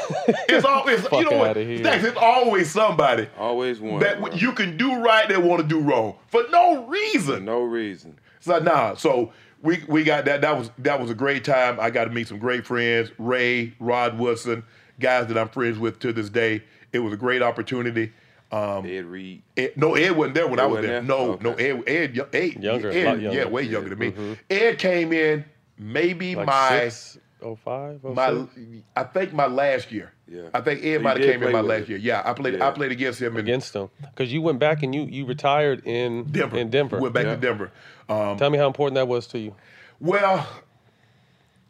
It's always you know what? outta. Stacks, it's always somebody Always one. that you can do right that want to do wrong for no reason. no reason. So nah. So we we got that. That was that was a great time. I got to meet some great friends. Ray, Rod Woodson, guys that I'm friends with to this day. It was a great opportunity. Um, Ed Reed. Ed- no, Ed wasn't there when Ed I was there. there? No, Okay. no, Ed, Ed, yo- Ed, Younger, Ed, younger. yeah, way younger than me. Mhm. Ed came in maybe Like my six, oh five, oh my six? I think my last year. Yeah. I think Ed you might have came in my last him. year. Yeah, I played. I played against him in against them because you went back and you you retired in Denver. In Denver, Went back to Denver. Um, Tell me how important that was to you. Well,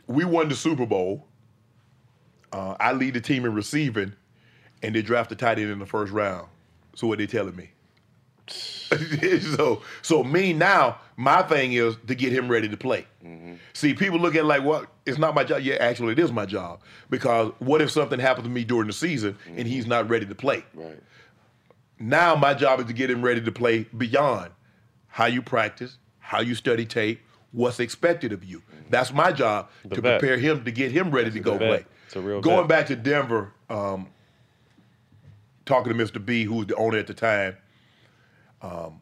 we won the Super Bowl. Uh, I lead the team in receiving, and they draft a tight end in the first round. So what they telling me? so so me now, my thing is to get him ready to play. Mm-hmm. See, people look at it like, well, it's not my job. Yeah, actually, it is my job because what if something happens to me during the season and he's mm-hmm. not ready to play? Right. Now my job is to get him ready to play beyond how you practice, how you study tape, what's expected of you. Mm-hmm. That's my job The to vet. prepare him to get him ready to go vet. play. It's a real Going vet. back to Denver, um, talking to Mr. B, who was the owner at the time, um,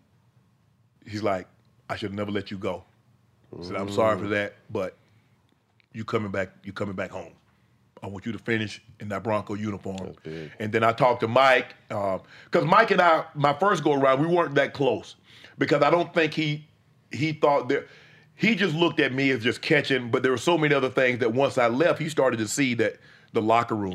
he's like, I should have never let you go. I said, I'm sorry for that, but you coming back, you coming back home. I want you to finish in that Bronco uniform. And then I talked to Mike, because Mike and I, my first go around, we weren't that close because I don't think he he thought that he just looked at me as just catching. But there were so many other things that once I left, he started to see that the locker room,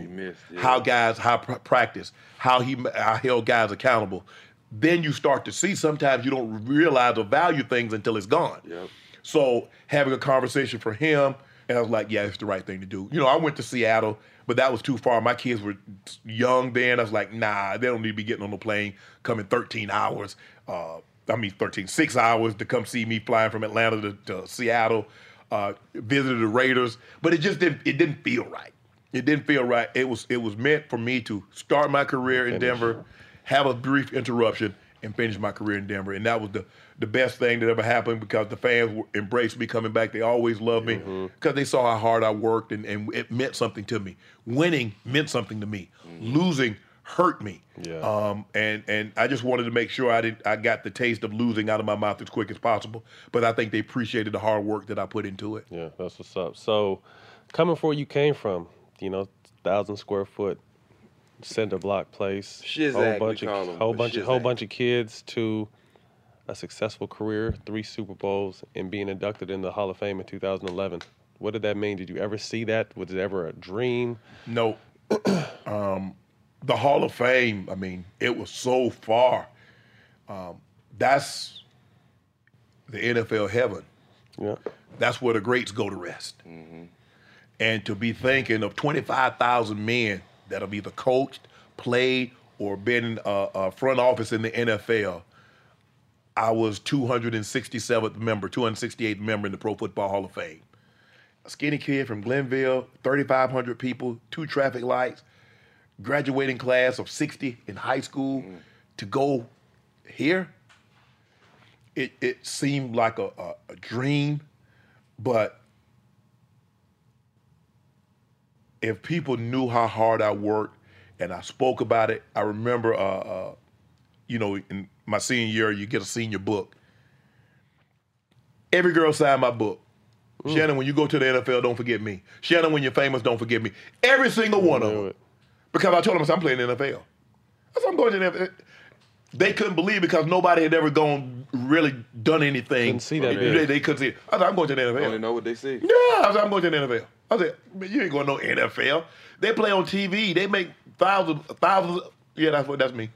how guys, how pr- practice, how he how held guys accountable. Then you start to see. Sometimes you don't realize or value things until it's gone. So having a conversation for him, and I was like, yeah, it's the right thing to do. You know, I went to Seattle, but that was too far. My kids were young then. I was like, nah, they don't need to be getting on the plane, coming 13 hours. Uh, I mean, 13, six hours to come see me flying from Atlanta to, to Seattle. Uh, visited the Raiders, but it just didn't. It didn't feel right. It didn't feel right. It was. It was meant for me to start my career in Denver, have a brief interruption, and finish my career in Denver. And that was the the best thing that ever happened because the fans embraced me coming back. They always loved me because they saw how hard I worked and, and it meant something to me. Winning meant something to me. Losing hurt me. Yeah. Um, and and I just wanted to make sure I didn't I got the taste of losing out of my mouth as quick as possible. But I think they appreciated the hard work that I put into it. Yeah, that's what's up. So, coming from where you came from, you know, thousand square foot cinder block place, Shizak, whole we bunch call of 'em, whole the bunch of whole bunch of kids to a successful career, three Super Bowls, and being inducted in the Hall of Fame in 2011. What did that mean? Did you ever see that? Was it ever a dream? No. um, the Hall of Fame, I mean, it was so far. Um, that's the NFL heaven. Yeah. That's where the greats go to rest. And to be thinking of 25,000 men that have either coached, played, or been in a, a front office in the NFL, I was 267th member, 268th member in the Pro Football Hall of Fame. A skinny kid from Glennville, 3,500 people, two traffic lights, graduating class of 60 in high school mm. to go here. It, it seemed like a, a, a dream, but if people knew how hard I worked and I spoke about it, I remember, uh, uh, you know, in my senior year, you get a senior book. Every girl signed my book. Shannon, when you go to the NFL, don't forget me. Shannon, when you're famous, don't forget me. Every single one of them. Because I told them, I said, I'm playing in the NFL. I said, I'm going to the NFL. They couldn't believe because nobody had ever gone really done anything. Couldn't see that They, big. they couldn't see it. I said, I'm going to the NFL. Only know what they see. Yeah, I said, I'm going to the NFL. I said, man, you ain't going to no NFL. They play on TV. They make thousands, thousands. Yeah, that's what. That's me.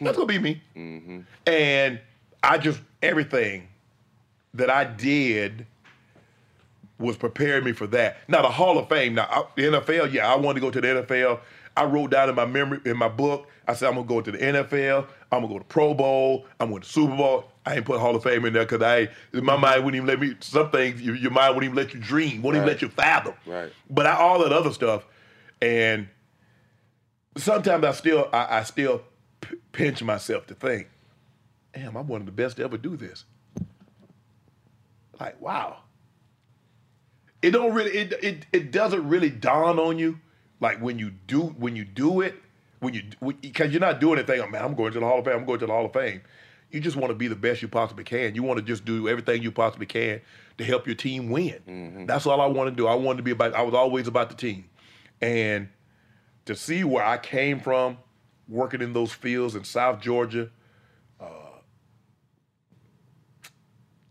That's gonna be me. Mm-hmm. And I just everything that I did was preparing me for that. Now the Hall of Fame. Now I, the NFL. Yeah, I wanted to go to the NFL. I wrote down in my memory in my book. I said I'm gonna go to the NFL. I'm gonna go to Pro Bowl. I'm going to Super Bowl. I ain't put Hall of Fame in there because I my mind wouldn't even let me. Some things your, your mind wouldn't even let you dream. Wouldn't even let you fathom. Right. But I, all that other stuff, and sometimes I still I, I still p- pinch myself to think, damn, I'm one of the best to ever do this. Like, wow. It don't really it it it doesn't really dawn on you like when you do when you do it when you because you're not doing anything. Oh, man, I'm going to the Hall of Fame. I'm going to the Hall of Fame. You just want to be the best you possibly can. You want to just do everything you possibly can to help your team win. That's all I want to do. I wanted to be about. I was always about the team, and to see where I came from, working in those fields in South Georgia, uh,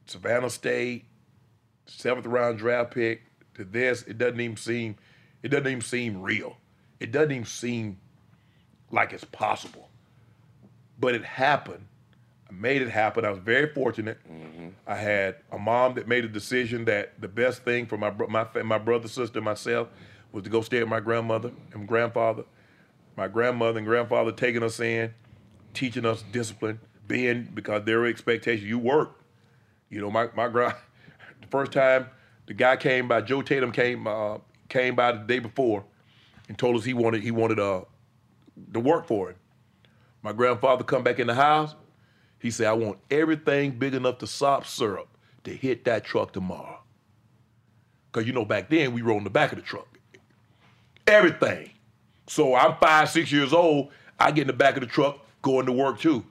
Savannah State, seventh round draft pick to this, it doesn't even seem, it doesn't even seem real. It doesn't even seem like it's possible. But it happened. I made it happen. I was very fortunate. I had a mom that made a decision that the best thing for my my my brother, sister, myself was to go stay with my grandmother and grandfather. My grandmother and grandfather taking us in, teaching us discipline, being because their expectation you work. You know, my my grand the first time the guy came by, Joe Tatum came uh, came by the day before and told us he wanted he wanted uh to work for him. My grandfather come back in the house. He said, I want everything big enough to sop syrup to hit that truck tomorrow. Cause you know back then we rode in the back of the truck. Everything. So I'm five, six years old. I get in the back of the truck, going to work too.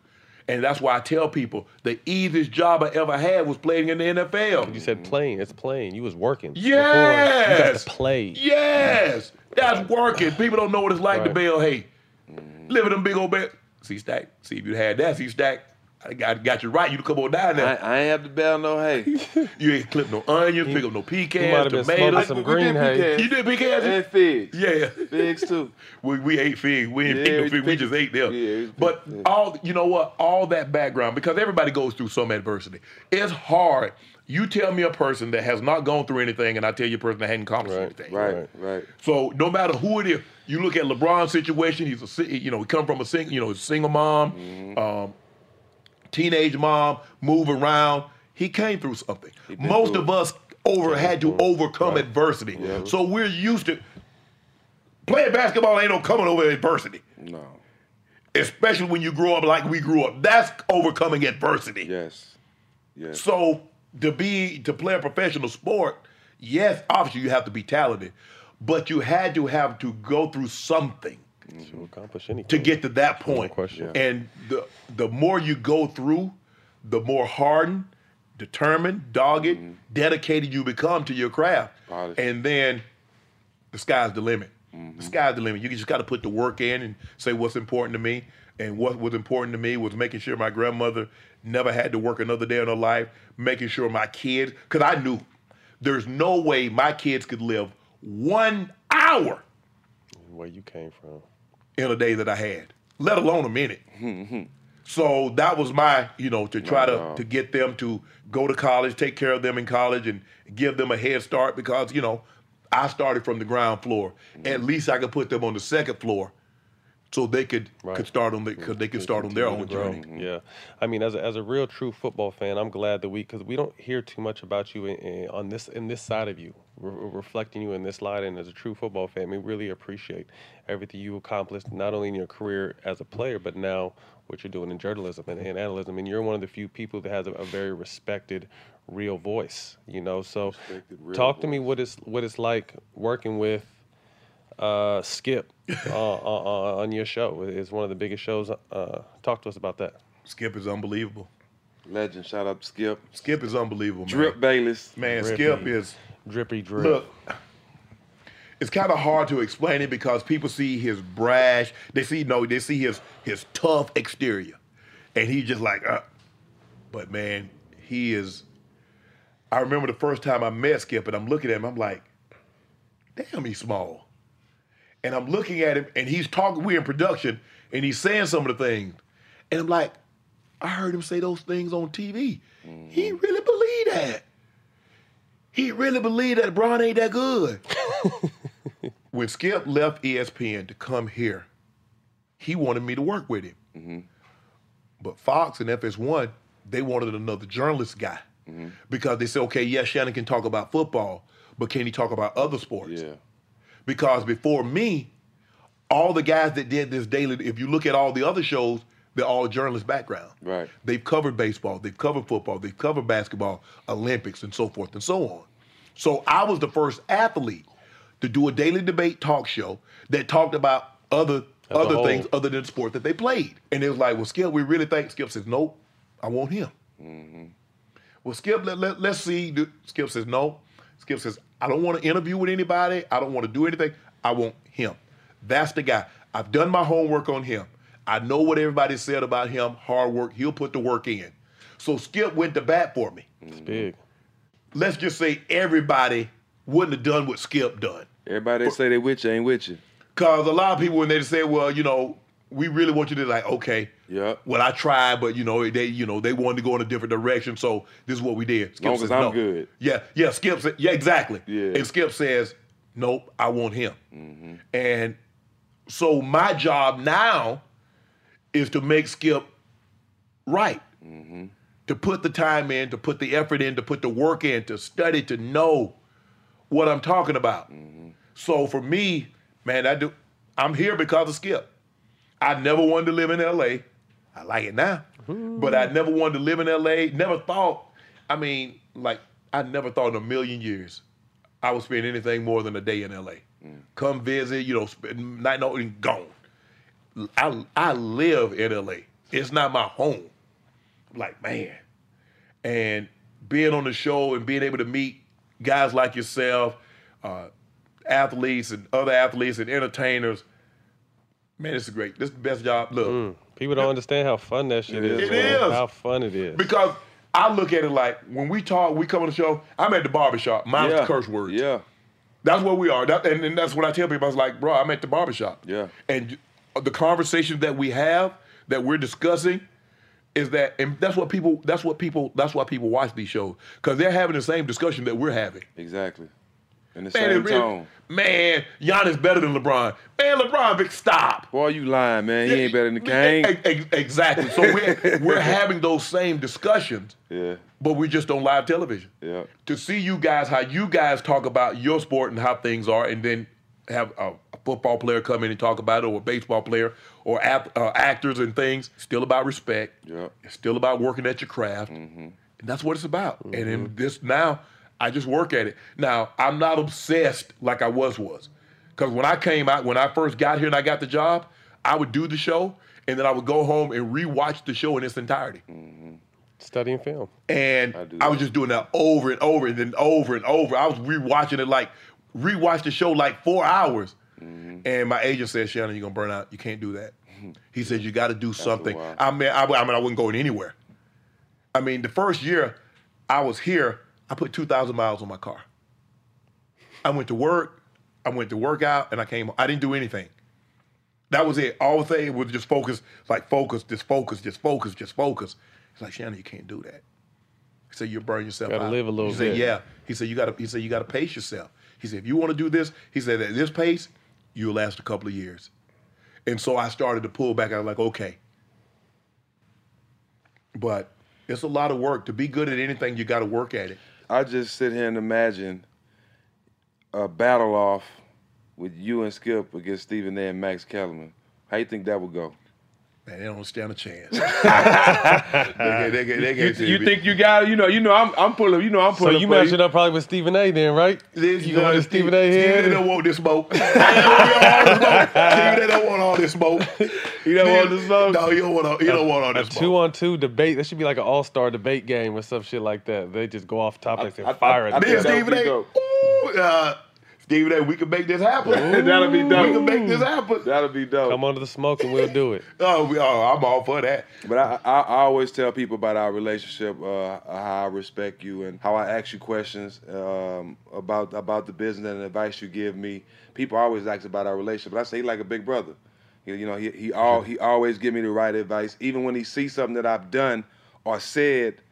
And that's why I tell people the easiest job I ever had was playing in the NFL. You said playing. It's playing. You was working. before. Yes. You got to play. Yes, that's working. People don't know what it's like to Right. bale hay. Live in them big old bed. See stack. See if you had that. See stack. I got, got you right. You come on down there. I, I ain't have to bale no hay. you ain't clip no onions, pick up no might pecans, have been smoking tomatoes. some We green did hay. pecans. You did pecans? And figs. Yeah. Figs too. We, we ate figs. We didn't Yeah, pick no we figs. We just ate them. yeah, but yeah. all you know what? All that background because everybody goes through some adversity. It's hard. You tell me a person that has not gone through anything, and I tell you a person that hadn't accomplished anything. Right, right. So no matter who it is, you look at LeBron's situation. He's a you know he come from a single you know single mom, Mm-hmm. um, teenage mom, move around. He came through something. Most through of us over had to overcome adversity. So we're used to playing basketball. Ain't no coming over adversity. No. Especially when you grow up like we grew up. That's overcoming adversity. Yes. Yes. So to be to play a professional sport, yes, obviously you have to be talented, but you had to have to go through something. To accomplish anything. to get to that point. question. And the the more you go through, the more hardened, determined, dogged, Mm-hmm. dedicated you become to your craft. And then the sky's the limit. Mm-hmm. The sky's the limit. You just got to put the work in and say what's important to me. And what was important to me was making sure my grandmother never had to work another day in her life, making sure my kids, because I knew there's no way my kids could live one hour Where you came from. In a day that I had, let alone a minute. Mm-hmm. so that was my, you know, to try to to get them to go to college, take care of them in college, and give them a head start because you know I started from the ground floor. At mm-hmm. least I could put them on the second floor, so they could could start on the could they could start on their own journey. Yeah, I mean, as a, as a real true football fan, I'm glad that we because we don't hear too much about you in, in, on this in this side of you, re- reflecting you in this light. And as a true football fan, we really appreciate everything you accomplished, not only in your career as a player, but now what you're doing in journalism and, and analysis. And you're one of the few people that has a, a very respected, real voice. You know, so talk to me what it's what it's like working with uh, Skip uh, on, on your show. It's one of the biggest shows. Uh, talk to us about that. Skip is unbelievable. Legend. Shout out to Skip. Skip is unbelievable. Man. Drip Bayless. Man, Drippy. Skip is drippy drip. Look, it's kind of hard to explain it because people see his brash. They see no, they see his his tough exterior, and he's just like, uh. but man, he is. I remember the first time I met Skip, and I'm looking at him. I'm like, damn, he's small. And I'm looking at him, and he's talking. We're in production, and he's saying some of the things, and I'm like, I heard him say those things on TV. He mm-hmm. really believed that. He really believed that Bron ain't that good. when Skip left ESPN to come here, he wanted me to work with him. Mm-hmm. But Fox and FS1, they wanted another journalist guy mm-hmm. because they said, okay, yes, Shannon can talk about football, but can he talk about other sports? Yeah. Because before me, all the guys that did this daily, if you look at all the other shows, they're all journalist background. Right. They've covered baseball, they've covered football, they've covered basketball, Olympics, and so forth and so on. So I was the first athlete to do a daily debate talk show that talked about other As other things other than the sport that they played. And it was like, well, Skip, we really think Skip says, nope, I want him. Mm-hmm. Well, Skip, let, let, let's see. Skip says, no. Skip says, I don't want to interview with anybody. I don't want to do anything. I want him. That's the guy. I've done my homework on him. I know what everybody said about him. Hard work. He'll put the work in. So Skip went to bat for me. It's big. Let's just say everybody wouldn't have done what Skip done. Everybody that say they with you ain't with you. Cause a lot of people when they say, well, you know, we really want you to like, okay, yeah. Well, I tried, but you know, they, you know, they wanted to go in a different direction, so this is what we did. Skip Long says I'm no. good. Yeah, yeah. Skip said, yeah, exactly. Yeah. And Skip says, nope, I want him. Mm-hmm. And so my job now is to make Skip right. Mm-hmm. To put the time in, to put the effort in, to put the work in, to study, to know what I'm talking about. Mm-hmm. So for me, man, I do. I'm here because of Skip. I never wanted to live in L.A. I like it now, but I never wanted to live in L.A. Never thought. I mean, like I never thought in a million years I would spend anything more than a day in L.A. Come visit, you know, spend night, no, and gone. I I live in L.A. It's not my home. Like man, and being on the show and being able to meet guys like yourself, uh, athletes and other athletes and entertainers. Man, this is great. This is the best job. Look, mm. People don't understand how fun that shit is. It man. is. How fun it is. because I look at it like when we talk, we come on the show. I'm at the barbershop. Mine's Yeah. curse words. Yeah. That's where we are. That, and, and that's what I tell people. I was like, bro, I'm at the barbershop. Yeah. And the conversations that we have, that we're discussing, is that, and that's what people, that's what people, that's why people watch these shows because they're having the same discussion that we're having. Exactly. In the Man, same really- tone. Man, Giannis better than LeBron. Man, LeBron, big stop. Boy, you lying, man. He ain't better than the Kane. Ex- Exactly. So we're we're having those same discussions, Yeah. but we just on live television. Yeah. To see you guys, how you guys talk about your sport and how things are, and then have a, a football player come in and talk about it, or a baseball player, or ap- uh, actors and things. Still about respect. Yeah. It's still about working at your craft, Mm-hmm. and that's what it's about. And in this now, I just work at it. Now I'm not obsessed like I was was. Because when I came out, when I first got here and I got the job, I would do the show and then I would go home and rewatch the show in its entirety. Mm-hmm. Studying film. And I, was just doing that over and over and then over and over. I was rewatching it like rewatch the show like four hours. And my agent said, Shannon, you're gonna burn out. You can't do that. He said you got to do something. I mean, I, I mean, I wasn't going anywhere. I mean, the first year I was here, I put two thousand miles on my car. I went to work, I went to work out, and I came. I didn't do anything. That was it. All the thing was just focus, like focus, just focus, just focus, just focus. He's like, Shannon, you can't do that. He said, you burn yourself Gotta out. live a little he said, bit. yeah. He said, you gotta, he said, you gotta pace yourself. He said, if you want to do this, he said, at this pace, you'll last a couple of years. And so I started to pull back. I was like, okay. But it's a lot of work. To be good at anything, you gotta work at it. I just sit here and imagine a battle off with you and Skip against Stephen A. and Max Kellerman. How you think that would go? Man, they don't stand a chance. they get, they get, they You, you think you got you know you know I'm I'm pulling you know I'm pulling. So you for matching up probably with Stephen A. then, right? You going to Stephen A. Stephen? A. don't want this smoke. Stephen A. don't want all this smoke. He don't want the smoke. No, he don't want all, he don't want all A this smoke. two on two debate. That should be like an all star debate game or some shit like that. They just go off topics and fire it. Then Stephen A. Ooh, uh, Stephen A. We can make this happen. That'll be dope. We can make this happen. That'll be dope. Come under the smoke and we'll do it. Oh, we, oh I'm all for that. But I, I, I always tell people about our relationship, uh, how I respect you, and how I ask you questions um, about about the business and the advice you give me. People always ask about our relationship, but I say he like a big brother. You you know, he he all he always give me the right advice, even when he sees something that I've done or said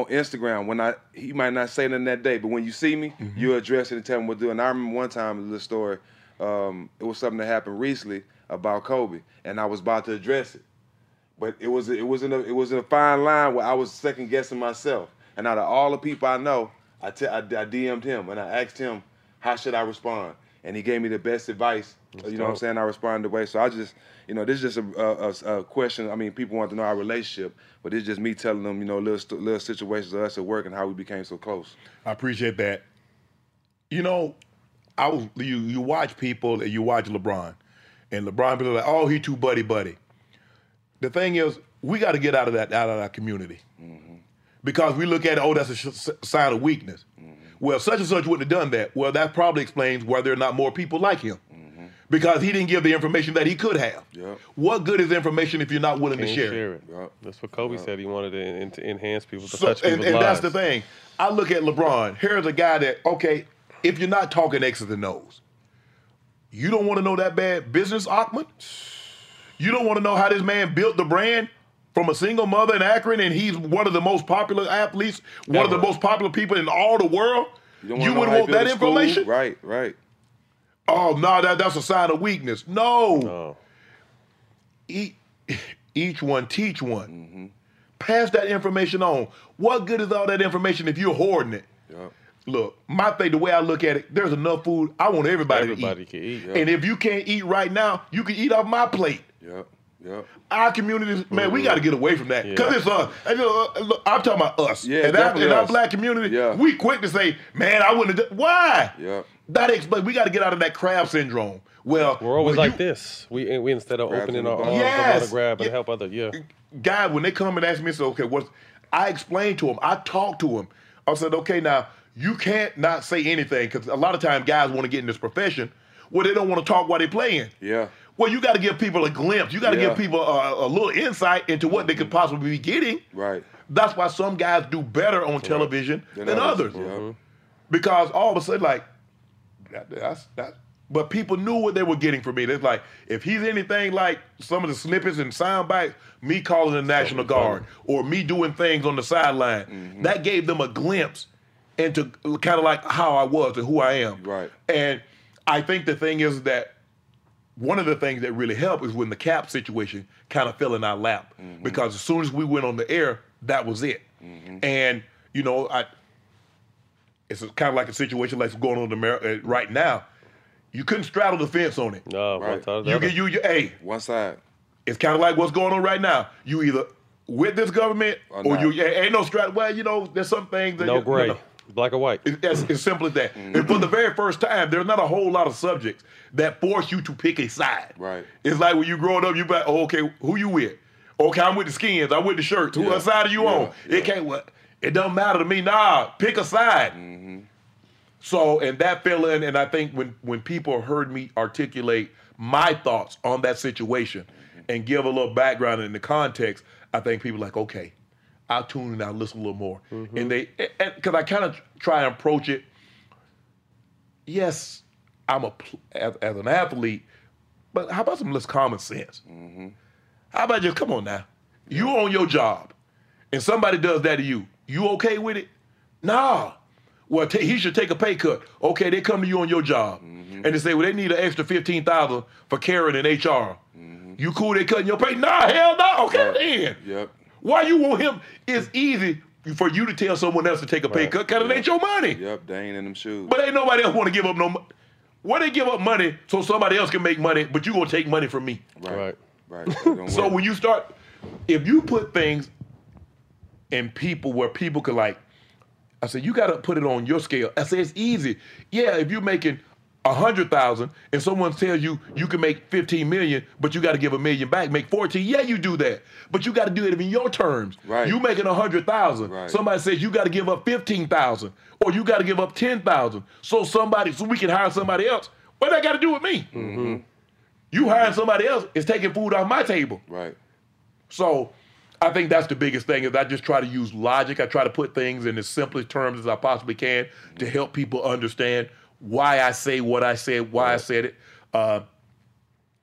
on Instagram. When I he might not say nothing that day, but when you see me, you address it and tell me what to do. And I remember one time a little story. Um, it was something that happened recently about Kobe, and I was about to address it. But it was it was in a it was in a fine line where I was second guessing myself. And out of all the people I know, I te- I, I DM'd him and I asked him how should I respond, and he gave me the best advice. you know what I'm saying? I responded the way. So I just you know this is just a, a, a question. I mean, people want to know our relationship, but it's just me telling them you know little little situations of us at work and how we became so close. I appreciate that. You know, I was you you watch people and you watch LeBron, and LeBron people are like, oh, he too buddy buddy. The thing is, we got to get out of that out of our community mm-hmm. because we look at it, oh, that's a sh- sign of weakness. Well, such and such wouldn't have done that. Well, that probably explains why there are not more people like him. Mm-hmm. Because he didn't give the information that he could have. Yep. What good is information if you're not willing Can't to share, share it? it. That's what Kobe said. He wanted to, en- to enhance people, to So, touch and, people's and lives. that's the thing. I look at LeBron. Here's a guy that, okay, if you're not talking X's and O's, you don't want to know that bad business, Achman. You don't want to know how this man built the brand from a single mother in Akron, and he's one of the most popular athletes, one of the most popular people in all the world. You, don't wanna would how he want that a school? information? Right, right. Oh no, that, that's a sign of weakness. No. Each, each one teach one. Mm-hmm. Pass that information on. What good is all that information if you're hoarding it? Yep. Look, my thing, the way I look at it, there's enough food. I want everybody, Everybody to can eat. eat. And if you can't eat right now, you can eat off my plate. Yep. Yep. Our communities, man, we got to get away from that because Yeah. it's us. And, uh, look, I'm talking about us. Yeah, and our, definitely in our black community, we quick to say, man, I wouldn't have done. Why? Yep. That explains. We got to get out of that crab syndrome. Well, We're always when like this. We, we instead of opening our ball. arms, I want to grab and help other. Yeah. guy, when they come and ask me, so okay, what's I explain to him, I talk to him. I said, okay, now you can't not say anything because a lot of times guys want to get in this profession where they don't want to talk while they're playing. Yeah. Well, you got to give people a glimpse. You got to Yeah. give people a, a little insight into what they could possibly be getting. Right. That's why some guys do better on television Than than, others. others. Yeah. Because all of a sudden, like, that, that's that. But people knew what they were getting from me. It's like if he's anything like some of the snippets and sound bites, me calling the National Guard or me doing things on the sideline, Mm-hmm. that gave them a glimpse into kind of like how I was and who I am. Right. And I think the thing is that one of the things that really helped is when the Kap situation kind of fell in our lap Mm-hmm. because as soon as we went on the air, that was it. And you know, I it's kind of like a situation like going on in America uh, right now. You couldn't straddle the fence on it. No, Right. You get you, you hey, One side. it's kind of like what's going on right now. You either with this government Or or, you yeah, ain't no straddle. Well, you know, there's some things that No you, gray. You know, Black or white. It's as, as simple as that. Mm-hmm. And for the very first time, there's not a whole lot of subjects that force you to pick a side. Right. It's like when you growing up, you be like, oh, okay, who you with? Okay, I'm with the skins. I'm with the shirts. Who Yeah. what side are you Yeah. on? It can't. What? It doesn't matter to me. Nah, pick a side. Mm-hmm. So, and that fell in, and I think when when people heard me articulate my thoughts on that situation and give a little background in the context, I think people like, okay, I'll tune in, I'll listen a little more, mm-hmm. and they because I kind of try and approach it. Yes, I'm a as, as an athlete, but how about some less common sense? Mm-hmm. How about just come on now? You on your job, and somebody does that to you. You okay with it? Nah. Well, ta- he should take a pay cut. Okay, they come to you on your job, mm-hmm. and they say, well, they need an extra fifteen thousand for Karen and HR. You cool? They cutting your pay? Nah, hell no. Okay, then. Yep. Why you want him? It's easy for you to tell someone else to take a pay cut because it ain't your money. Yep, they ain't in them shoes. But ain't nobody else want to give up no money. Why they give up money so somebody else can make money, but you gonna take money from me? Right. Right. It don't So when you start, if you put things in people where people can like, I said you got to put it on your scale. I said it's easy. Yeah, if you're making a hundred thousand and someone tells you you can make fifteen million, but you got to give a million back, make fourteen. Yeah, you do that, but you got to do it in your terms. Right. You making a hundred thousand. Right. Somebody says you got to give up fifteen thousand, or you got to give up ten thousand, so somebody, so we can hire somebody else. What that got to do with me? Mm-hmm. You hiring somebody else is taking food off my table. Right. So I think that's the biggest thing is I just try to use logic. I try to put things in the simplest terms as I possibly can to help people understand why I say what I said, why I said it. Uh,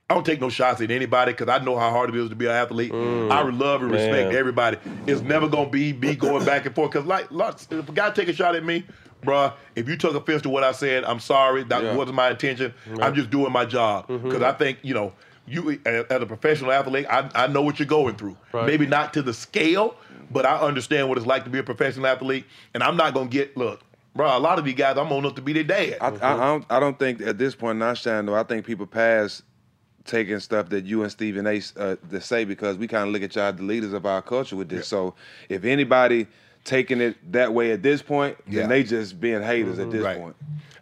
I don't take no shots at anybody because I know how hard it is to be an athlete. I love and respect man. everybody. It's never gonna be me going back and forth because like lots, if a guy take a shot at me, bruh, if you took offense to what I said, I'm sorry. That Yeah. wasn't my intention. I'm just doing my job because I think you know you as as a professional athlete, I, I know what you're going through. Right. Maybe not to the scale, but I understand what it's like to be a professional athlete, and I'm not gonna get look, bro. A lot of these guys, I'm old enough to be their dad. I, I, I don't. I don't think at this point, not Shannon, though. I think people pass taking stuff that you and Stephen A. Uh, to say because we kind of look at y'all the leaders of our culture with this. So if anybody taking it that way at this point, Yeah. then they just being haters at this Right. point.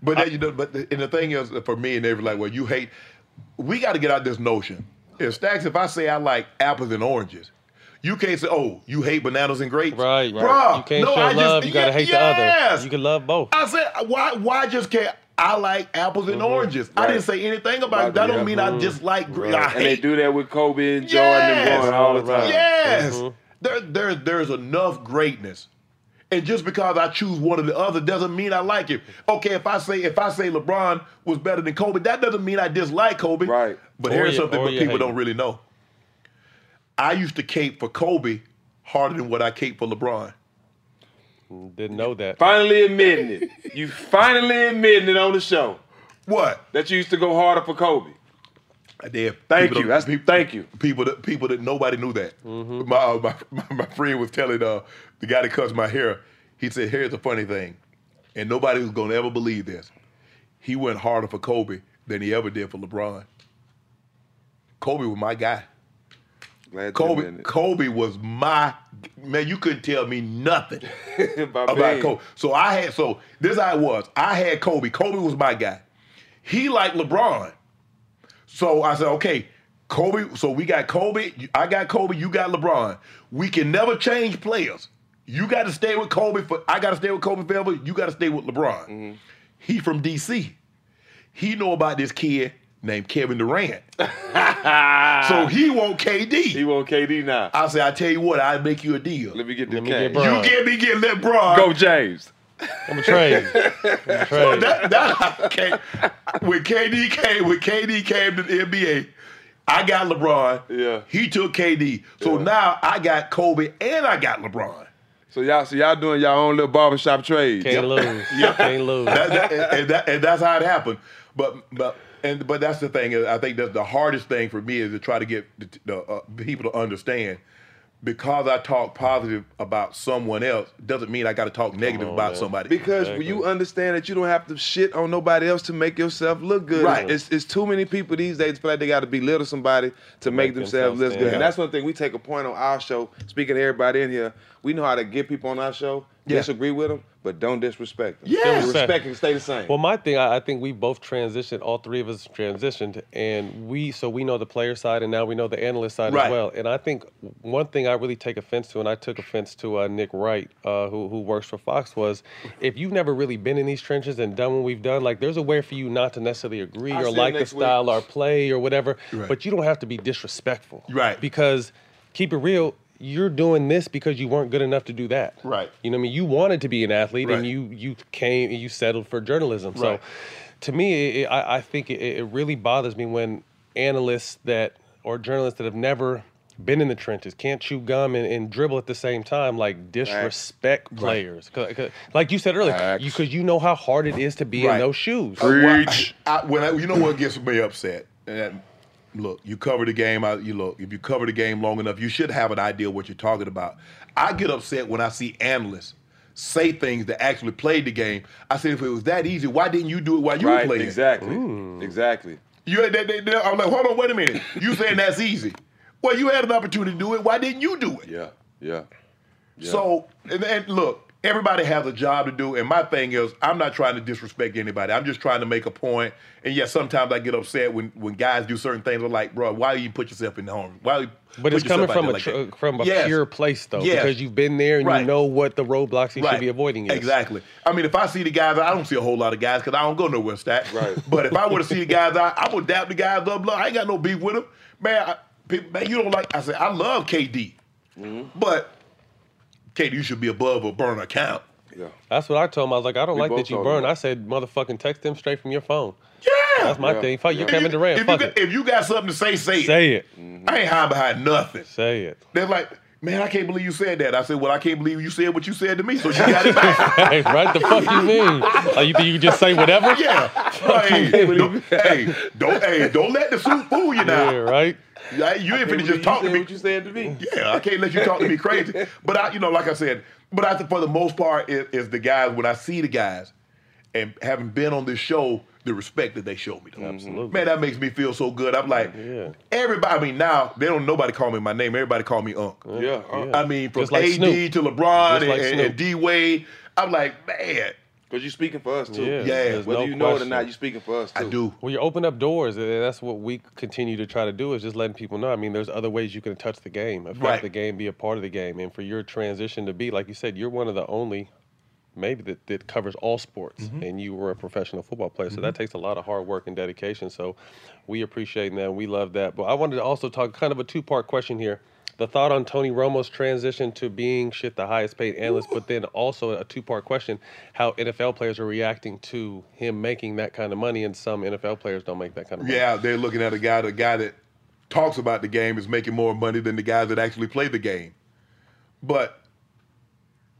But that, you know, but the, and the thing is, for me and every like, well, you hate. We got to get out this notion. If Stacks, if I say I like apples and oranges, you can't say, oh, you hate bananas and grapes, Right. Bruh, You can't no, show I just- love. You gotta hate the yes. other. You can love both. I said, why? Why just can't I like apples and oranges? I didn't say anything about it. That don't mean I just like. gra- I and they hate do that with Kobe and Jordan and Yes. Bron all the time. Yes. Mm-hmm. There, there, there's enough greatness. And just because I choose one or the other doesn't mean I like it. Okay, if I say if I say LeBron was better than Kobe, that doesn't mean I dislike Kobe. Right. But Or here's you- something that people don't really know. I used to cape for Kobe harder than what I cape for LeBron. Didn't know that. Finally admitting it. You finally admitting it on the show. What? That you used to go harder for Kobe. I did. Thank People you. don't- That's thank you. People that people that nobody knew that. My, uh, my my my friend was telling uh, the guy that cuts my hair. He said, "Here's the funny thing, and nobody was gonna ever believe this. He went harder for Kobe than he ever did for LeBron. Kobe was my guy. Glad Kobe. Kobe was my man. You couldn't tell me nothing About. Kobe. So I had so this how it was. I had Kobe. Kobe was my guy. He liked LeBron. So I said, okay, Kobe. So we got Kobe. I got Kobe. You got LeBron. We can never change players. You got to stay with Kobe for. I got to stay with Kobe forever. You got to stay with LeBron. Mm-hmm. He from DC. He know about this kid named Kevin Durant. so he want KD. He want KD now. I say, I tell you what, I'll make you a deal. Let me get this Let me get cash. Bron. You get me get LeBron. Go James. I'm a trade. I'm a So that, that came, when KD came, when KD came to the NBA, I got LeBron. Yeah. He took KD. So now I got Kobe and I got LeBron. So y'all, so y'all doing y'all own little barbershop trades. Can't lose. Yep. Can't lose. That- that- and, and that, and that's how it happened. But but and but that's the thing. I think that the hardest thing for me is to try to get the, the uh, people to understand. Because I talk positive about someone else doesn't mean I got to talk negative about somebody. Because when you understand that you don't have to shit on nobody else to make yourself look good. Right. It's, it's too many people these days feel like they got to belittle somebody to make, make themselves, themselves look good. stand And that's one thing we take a point on our show. Speaking to everybody in here, we know how to get people on our show Disagree with them, but don't disrespect them. Yeah. respect can stay the same. Well, my thing, I, I think we both transitioned. All three of us transitioned, and we so we know the player side, and now we know the analyst side Right. as well. And I think one thing I really take offense to, and I took offense to uh, Nick Wright, uh, who who works for Fox, was if you've never really been in these trenches and done what we've done, like there's a way for you not to necessarily agree I'll or like the next week. style or play or whatever, Right. but you don't have to be disrespectful, Right. Because keep it real. You're doing this because you weren't good enough to do that. Right. You know what I mean? You wanted to be an athlete Right. and you you came you settled for journalism. So to me, it, it- I, I think it, it really bothers me when analysts that or journalists that have never been in the trenches can't chew gum and, and dribble at the same time, like disrespect Right. players. 'Cause- 'cause like you said earlier, because you, know how hard it is to be in those shoes. Uh, well, I, I, when I, you know what gets me upset? And look, you cover the game. I, you look, if you cover the game long enough, you should have an idea what you're talking about. I get upset when I see analysts say things that actually played the game. I said, if it was that easy, why didn't you do it while you right, were playing? exactly, mm. exactly. You had that, that- that- I'm like, hold on, wait a minute. You saying that's easy? Well, you had an opportunity to do it. Why didn't you do it? Yeah, yeah. Yeah. So, and, and look, everybody has a job to do, and my thing is, I'm not trying to disrespect anybody. I'm just trying to make a point. And yes, sometimes I get upset when when guys do certain things. I'm like, bro, why do you put yourself in the harm? Why? you But put it's coming from a there like tr- from a Yes. pure place though, Yes. because you've been there and Right. you know what the roadblocks you Right. should be avoiding is. Exactly. I mean, if I see the guys, I don't see a whole lot of guys because I don't go nowhere stat. Right. But if I were to see the guys, I, I would dap the guys up. Look, I ain't got no beef with them, man. I, people, man, you don't like. I said I love KD, Mm-hmm. but KD, you should be above a burner account. Yeah. That's what I told him. I was like, I don't We like that you burn. I said, motherfucking text them straight from your phone. Yeah. That's my thing. Fuck you, If Kevin Durant. If Fuck you, it. if you got something to say, say it. Say it. I ain't hiding behind nothing. Say it. They're like, man, I can't believe you said that. I said, well, I can't believe you said what you said to me, so you got it back. hey, right? The fuck you mean? Like, you think you can just say whatever? Yeah. hey, don't, hey, don't, hey, don't let the suit fool you now. Yeah, right? Yeah, You ain't finna just talk to me. What you said to me? Yeah, I can't let you talk to me crazy. But I, you know, like I said, but I think for the most part, it is the guys when I see the guys and having been on this show, the respect that they show me. Though. Absolutely. Man, that makes me feel so good. I'm like, Yeah. everybody. I mean, now they don't nobody call me my name. Everybody call me Unc. Yeah. uh, I mean, from like AD Snoop. to LeBron like and, Snoop. and D Wade. I'm like, man, Because you're speaking for us too. Yeah, Yeah. Whether no you know it or not, you're speaking for us too. I do. Well, you open up doors, and that's what we continue to try to do is just letting people know. I mean, there's other ways you can touch the game, affect Right. the game, be a part of the game, and for your transition to be, like you said, you're one of the only, maybe that, that covers all sports, Mm-hmm. and you were a professional football player, so that takes a lot of hard work and dedication. So we appreciate that, and we love that. But I wanted to also talk kind of a two part question here. The thought on Tony Romo's transition to being shit the highest paid analyst, but then also a two part question: how NFL players are reacting to him making that kind of money, and some NFL players don't make that kind of money. Yeah, they're looking at a guy, the guy that talks about the game is making more money than the guys that actually play the game. But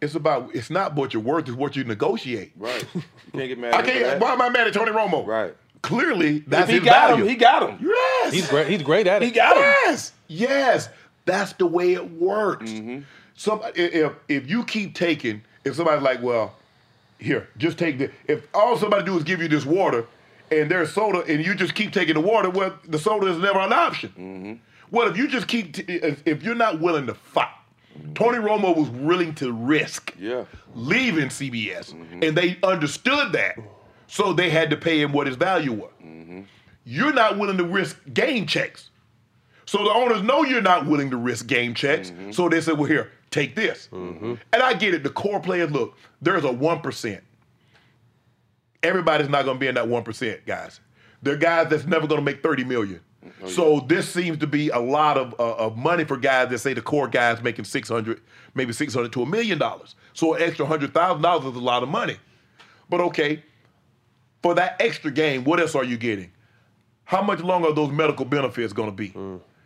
it's about it's not what you're worth, it's what you negotiate. Right. You can't get mad I can't why am I mad at Tony Romo? Right. Clearly, that's if he his got value. him, he got him. Yes. He's great. He's great at it. He got him. Yes. Yes. That's the way it works. Mm-hmm. Some if if you keep taking, if somebody's like, well, here, just take the if all somebody do is give you this water and there's soda and you just keep taking the water, well, the soda is never an option. Mm-hmm. Well, if you just keep t- if, if you're not willing to fight, Mm-hmm. Tony Romo was willing to risk Yeah. leaving CBS, mm-hmm. and they understood that, so they had to pay him what his value was. Mm-hmm. You're not willing to risk game checks, so the owners know you're not willing to risk game checks. So they said, "Well, here, take this." And I get it. The core players, look, there's a one percent. Everybody's not going to be in that one percent, guys. There are guys that's never going to make thirty million. So this seems to be a lot of uh, of money for guys that say the core guys making six hundred, maybe six hundred to a million dollars. So an extra hundred thousand dollars is a lot of money. But okay, for that extra game, what else are you getting? How much longer are those medical benefits going to be?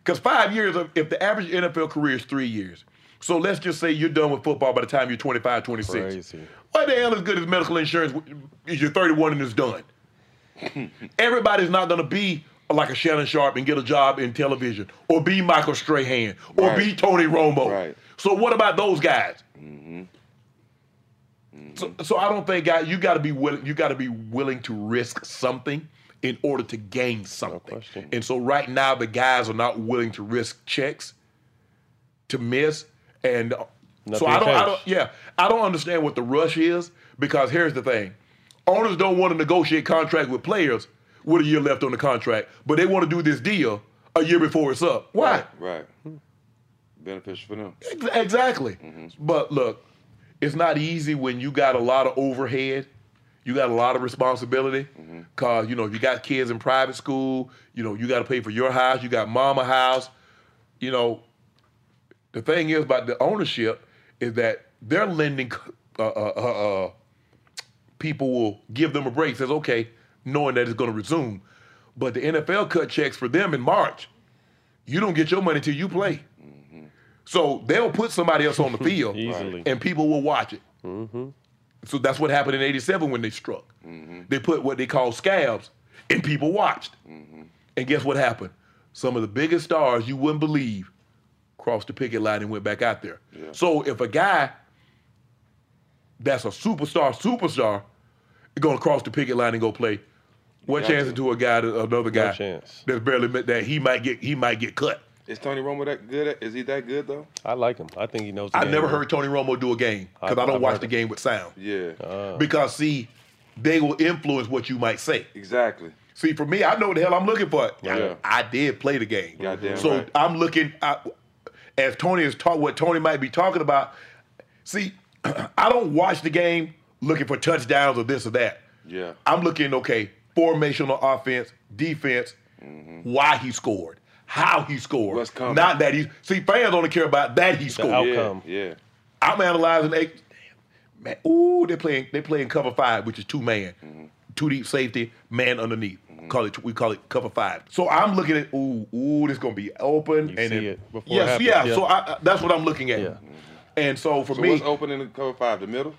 Because five years, of, if the average NFL career is three years, so let's just say you're done with football by the time you're 25, 26. Crazy. What the hell is good as medical insurance is you're 31 and it's done? Everybody's not going to be like a Shannon Sharpe and get a job in television, or be Michael Strahan, or Right. be Tony Romo. Right. So what about those guys? Mm-hmm. So, so I don't think guys, you got to be willing. You got to be willing to risk something in order to gain something. and so right now, the guys are not willing to risk checks to miss. And so I don't, I don't, yeah, I don't understand what the rush is because here's the thing: owners don't want to negotiate contract with players with a year left on the contract, but they want to do this deal a year before it's up. Why? Right. Beneficial for them. Ex- Exactly. But look, it's not easy when you got a lot of overhead. You got a lot of responsibility because you know if you got kids in private school, you know you got to pay for your house. You got mama house. You know, the thing is about the ownership is that they're lending. Uh, uh, uh, uh, people will give them a break. Says okay, knowing that it's going to resume. But the NFL cut checks for them in March. You don't get your money till you play. Mm-hmm. So they'll put somebody else on the field, Easily. and people will watch it. Mm-hmm. So that's what happened in '87 when they struck. Mm-hmm. They put what they call scabs, and people watched. Mm-hmm. And guess what happened? Some of the biggest stars you wouldn't believe crossed the picket line and went back out there. So if a guy that's a superstar, superstar, is going to cross the picket line and go play, what got chance to. to a guy, to another guy chance. that's barely met that he might get he might get cut. Is Tony Romo that good? At, is he that good though? I like him. I think he knows. The I game never well. heard Tony Romo do a game because I- I, don't I've watch the game with sound. Yeah. Uh, Because see, they will influence what you might say. Exactly. See, for me, I know what the hell I'm looking for. Yeah. I, I did play the game. Goddamn so right. I'm looking I, as Tony is talk what Tony might be talking about. See, I don't watch the game looking for touchdowns or this or that. Yeah. I'm looking, okay, formational offense, defense, why he scored, how he scored. Mm-hmm. What's coming. Not that he see fans only care about that he scored. outcome. Yeah. Yeah. I'm analyzing eight. Man, ooh, they playing they playing cover five, which is two man, Mm-hmm. two deep safety, man underneath. Call it we call it cover five. So I'm looking at ooh ooh, this gonna be open You and see then, it before yes, happens, yeah. yeah. So I, I- that's what I'm looking at. And so for So me, what's open in the cover five? The middle.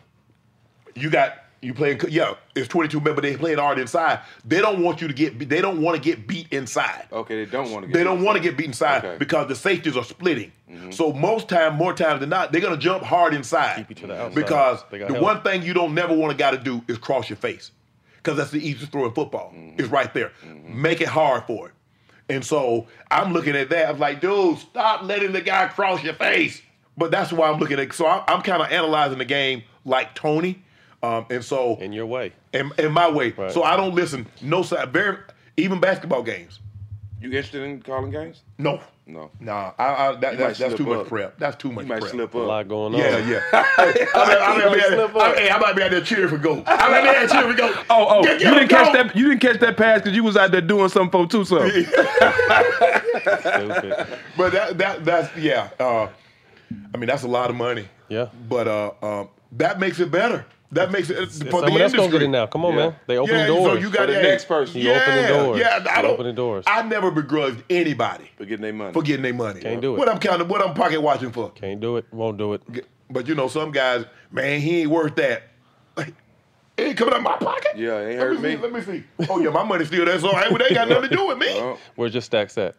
you got you playing yeah, it's 22 men, but they playing hard inside. They don't want you to get they don't want to get beat inside. Okay, they don't want to. get They don't want to get beat inside Okay. because the safeties are splitting. Mm-hmm. So most time, more times than not, they're gonna jump hard inside. Keep you to the outside. Because the got one thing you don't never want to got to do is cross your face, because that's the easiest throw in football. Mm-hmm. It's right there. Make it hard for it. And so I'm looking at that. I'm like, dude, stop letting the guy cross your face. But that's why I'm looking at. So I'm, I'm kind of analyzing the game like Tony. Um, and so in your way, in, in my way. Right. So I don't listen. No side. Very even basketball games. You interested in calling games? No. No. Nah, I, I, that, You that's, too slip much prep. That's too much You might prep. slip a lot going on. Yeah, yeah. I, mean, I, might be out there, I, hey, I might be out there cheering for goat. I might be out there cheering for goat. Oh, oh, Get- you didn't catch goat. that. You didn't catch that pass because you was out there doing something for two something. Stupid. But that, that that's yeah. Uh, I mean, that's a lot of money. Yeah. But uh, um, that makes it better. That makes it for Someone the else industry. gonna get in now. Come on, man. They open yeah, doors. So you got For the yeah, next person. You yeah, open the doors. Yeah, I You don't, open the doors. I never begrudged anybody For getting their money. for getting their money. Can't do it. What I'm counting, what I'm pocket watching for. Can't do it. Won't do it. But you know, some guys, man, he ain't worth that. Like, it ain't coming out of my pocket. Yeah, it ain't Let hurt me, me. see. Let me see. Oh yeah, my money's still there, so hey, well, they ain't got nothing to do with me. Where's your stacks at?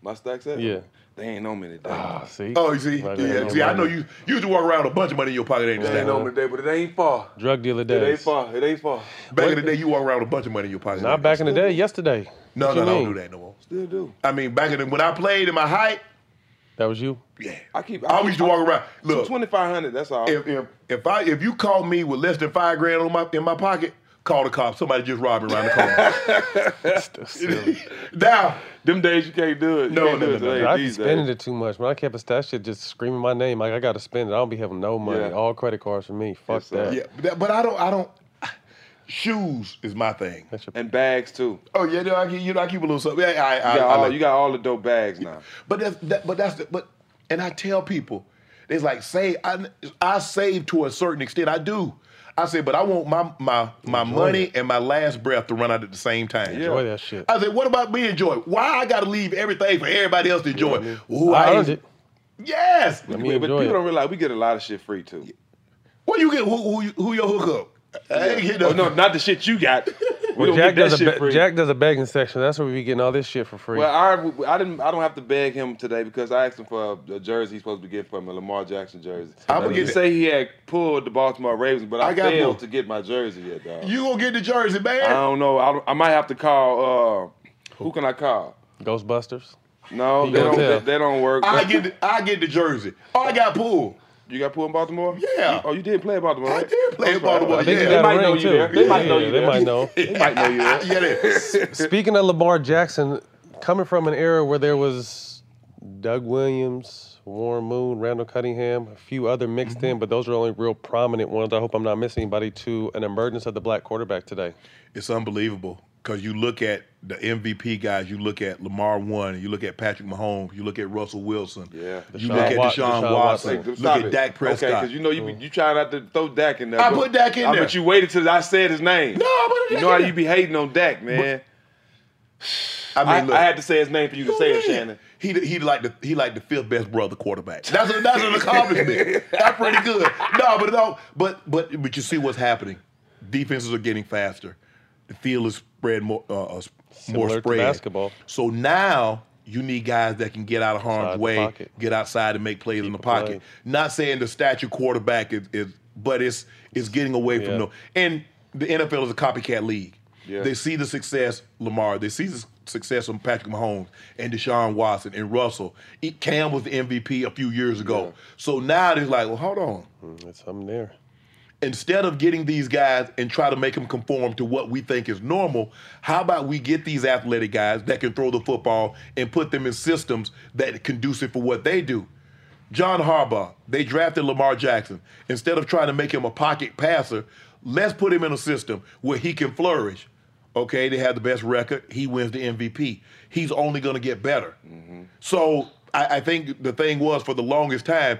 my stacks at? Yeah. They ain't on me today. Ah, see. Oh, you see, Right, yeah, right, see, I right. know you. You used to walk around with a bunch of money in your pocket, ain't you? They ain't Stan? on me today, but it ain't far. Drug dealer day. It ain't days. far. It ain't far. Back in the day, you walk around with a bunch of money in your pocket. Not back in the day. Yesterday. No, What no, you no, I don't mean? do that no more. Still do. I mean, back in the, when I played in my height, That was you. yeah, I keep. I always used to walk around. Look, Twenty five hundred. That's all. if if if I if you call me with less than five grand on my in my pocket, call the cops. Somebody just robbed me around the corner. Now, Them days you can't do it. You No, no, no, it no. today, I be spending days. it too much. When I kept that shit just screaming my name, like I gotta spend it. I don't be having no money. Yeah. All credit cards for me. Fuck Yes, sir. that. yeah, but, that, but I don't I don't. Shoes is my thing. That's your And bags too. Oh yeah, no, I keep, you know I keep a little something. Yeah, I, I, You got, I all, like- you got all the dope bags now. But that's that, but that's the, but and I tell people, it's like say I I save to a certain extent. I do. I said, but I want my my my money and my last breath to run out at the same time. Enjoy that shit. I said, what about me enjoy? it? Why I got to leave everything for everybody else to enjoy? it? Ooh, I I earned it. Yes. Let me Yeah, but people it. don't realize we get a lot of shit free too. What you get? Who who, you- who your hookup? I ain't getting Oh no, not the shit you got. We Well, Jack does a be- Jack does a begging section. That's where we be getting all this shit for free. Well, I, I didn't. I don't have to beg him today because I asked him for a, a jersey he's supposed to be getting for me, a Lamar Jackson jersey. I'm gonna get say he had pulled the Baltimore Ravens, but I, I got failed one. to get my jersey yet, dog. You gonna get the jersey, man? I don't know. I, I might have to call. Uh, who can I call? Ghostbusters. No, they don't. They, they don't work. I get the, I get the jersey. Oh, I got pulled. You got pulled in Baltimore? Yeah. Oh, you did play in Baltimore, right? I did play in Baltimore. I yeah. They might know you too. there. They might know you They might know. They might know you there. yeah, they- Speaking of Lamar Jackson, coming from an era where there was Doug Williams, Warren Moon, Randall Cunningham, a few other mixed in, mm-hmm. but those are only real prominent ones. I hope I'm not missing anybody to an emergence of the black quarterback today. it's unbelievable because you look at the MVP guys, you look at Lamar one, you look at Patrick Mahomes, you look at Russell Wilson, Yeah. you look at Deshaun, Deshaun Watson, Watson. look at it. Dak Prescott. Okay, because you know you mm. you trying not to throw Dak in there. I but- put Dak in I there. But you waited till I said his name. No, I put You know how you be hating on Dak, man. I mean, I, look, I had to say his name for you to say it, Shannon. He he like the he like the fifth best brother quarterback. That's a, that's an accomplishment. that's pretty good. No, but no, but but but you see what's happening. Defenses are getting faster. The field is spread more uh, uh, more spread. basketball. So now you need guys that can get out of harm's way, get outside and make plays in the pocket. playing. Not saying the statue quarterback is, is but it's it's getting away Yeah. from them. and the NFL is a copycat league. Yeah. They see the success Lamar. They see the success from Patrick Mahomes and Deshaun Watson and Russell. Cam was the MVP a few years ago. So now they're like, well, hold on. Mm, There's something there. Instead of getting these guys and try to make them conform to what we think is normal, how about we get these athletic guys that can throw the football and put them in systems that are conducive for what they do? John Harbaugh, they drafted Lamar Jackson. Instead of trying to make him a pocket passer, let's put him in a system where he can flourish. Okay, they have the best record. He wins the MVP. He's only going to get better. Mm-hmm. So I, I think the thing was for the longest time,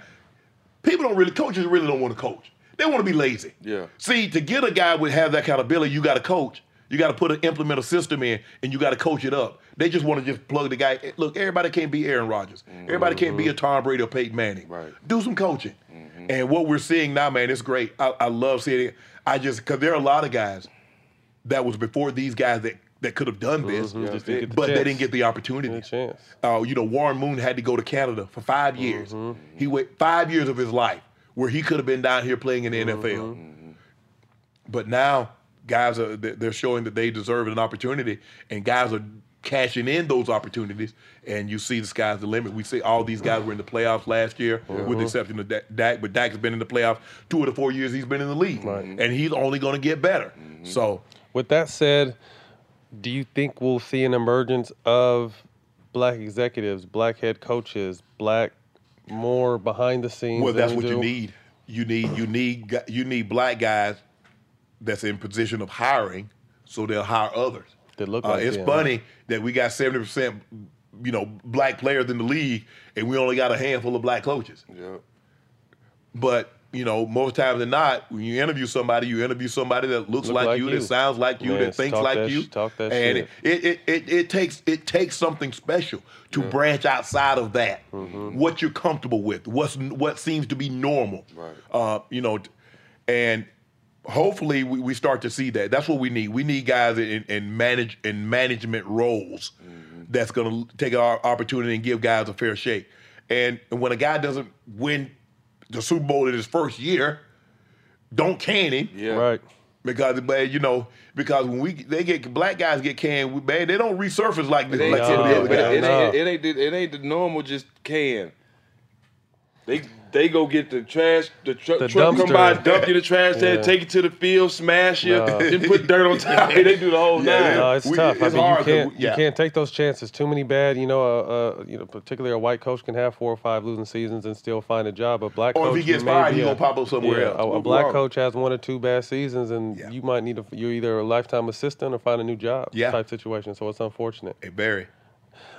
people don't really coaches really don't want to coach. They want to be lazy. Yeah. See, to get a guy with have that kind of ability, you got to coach. You got to put an implement a system in, and you got to coach it up. They just want to just plug the guy. Look, everybody can't be Aaron Rodgers. Everybody can't be a Tom Brady or Peyton Manning. Right. Do some coaching. And what we're seeing now, man, it's great. I, I love seeing it. I just because there are a lot of guys that was before these guys that that could have done this, Mhm, just the but they didn't get the opportunity. Get chance. Uh, you know, Warren Moon had to go to Canada for five years. Mm-hmm. He went five years of his life where he could have been down here playing in the Mm-hmm. NFL. But now guys are they- they're showing that they deserve an opportunity, and guys are cashing in those opportunities. And you see the sky's the limit. We see all these guys were in the playoffs last year, with the exception of Da- Dak. But Dak has been in the playoffs two of the four years he's been in the league, and he's only going to get better. So With that said, do you think we'll see an emergence of black executives, black head coaches, black more behind the scenes? Well, that's we what you do? need. You need you need you need black guys that's in position of hiring, so they'll hire others. That look Uh, like it's them. funny that we got seventy percent, you know, black players in the league, and we only got a handful of black coaches. Yeah. But you know, most times than not, when you interview somebody, you interview somebody that looks Look like, like you, you. that sounds like you, that thinks like that you. talk that and shit. It, it, it, it takes it takes something special to branch outside of that. Mm-hmm. What you're comfortable with, what's what seems to be normal. Right. Uh, you know, and hopefully we, we start to see that. That's what we need. We need guys in, in manage in management roles that's going to take our opportunity and give guys a fair shake. And when a guy doesn't win the Super Bowl in his first year, don't can him. Yeah. Right. Because man, you know, because when we they get black guys get canned, we- man, they don't resurface like this ain't, like some of the it, it, it ain't, it, ain't the, it ain't the normal just can. They they go get the trash, the, tr- The truck come dumpster. by, dump you the trash Yeah. can, take you to the field, smash you, No. then put dirt on top. They do the whole Yeah, nine. No, it's We- tough. I mean, hard you can't we- yeah. you can't take those chances. Too many bad. You know, uh, uh, you know, particularly a white coach can have four or five losing seasons and still find a job. A black Or if he gets fired, be he a- gonna pop up somewhere yeah, else. A, a black on. coach has one or two bad seasons, and Yeah. you might need a, you're either a lifetime assistant or find a new job. Yeah. type situation. So it's unfortunate. Hey Barry,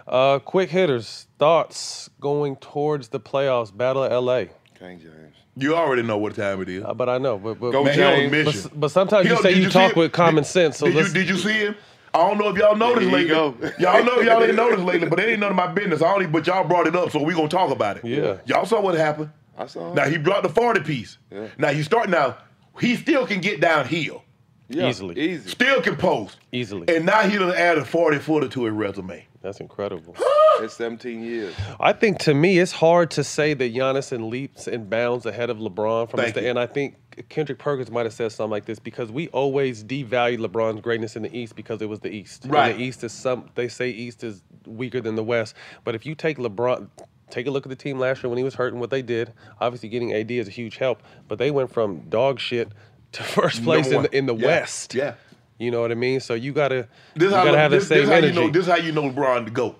Uh, quick hitters thoughts going towards the playoffs. Battle of L.A. King James. you already know what time it is. Uh, but I know, but but, Go Man, he on a James. but, but sometimes He you on- say did you, talk with common Did- sense. So did you did you see him? I don't know if y'all noticed There you lately. go. Y'all know y'all ain't noticed lately, but it ain't none of my business. I only but y'all brought it up, so we gonna talk about it. Yeah. Y'all saw what happened. I saw. Now he brought the 40 piece. Yeah. Now you start now, he still can get downhill. Yeah, Easily. Easy. Still can post. easily. And now he done added 40 footer to his resume. That's incredible. It's 17 years. I think to me, it's hard to say that Giannis and leaps and bounds ahead of LeBron from Thank the you. and I think Kendrick Perkins might have said something like this because we always devalue LeBron's greatness in the East because it was the East. And Right. the East is some they say East is weaker than the West, but if you take LeBron take a look at the team last year when he was hurt and what they did. Obviously, getting AD is a huge help, but they went from dog shit to first place Number in the, in the Yeah. West. Yeah. You know what I mean? So you gotta This you gotta have this, the same this how energy. you know this is how you know LeBron to go.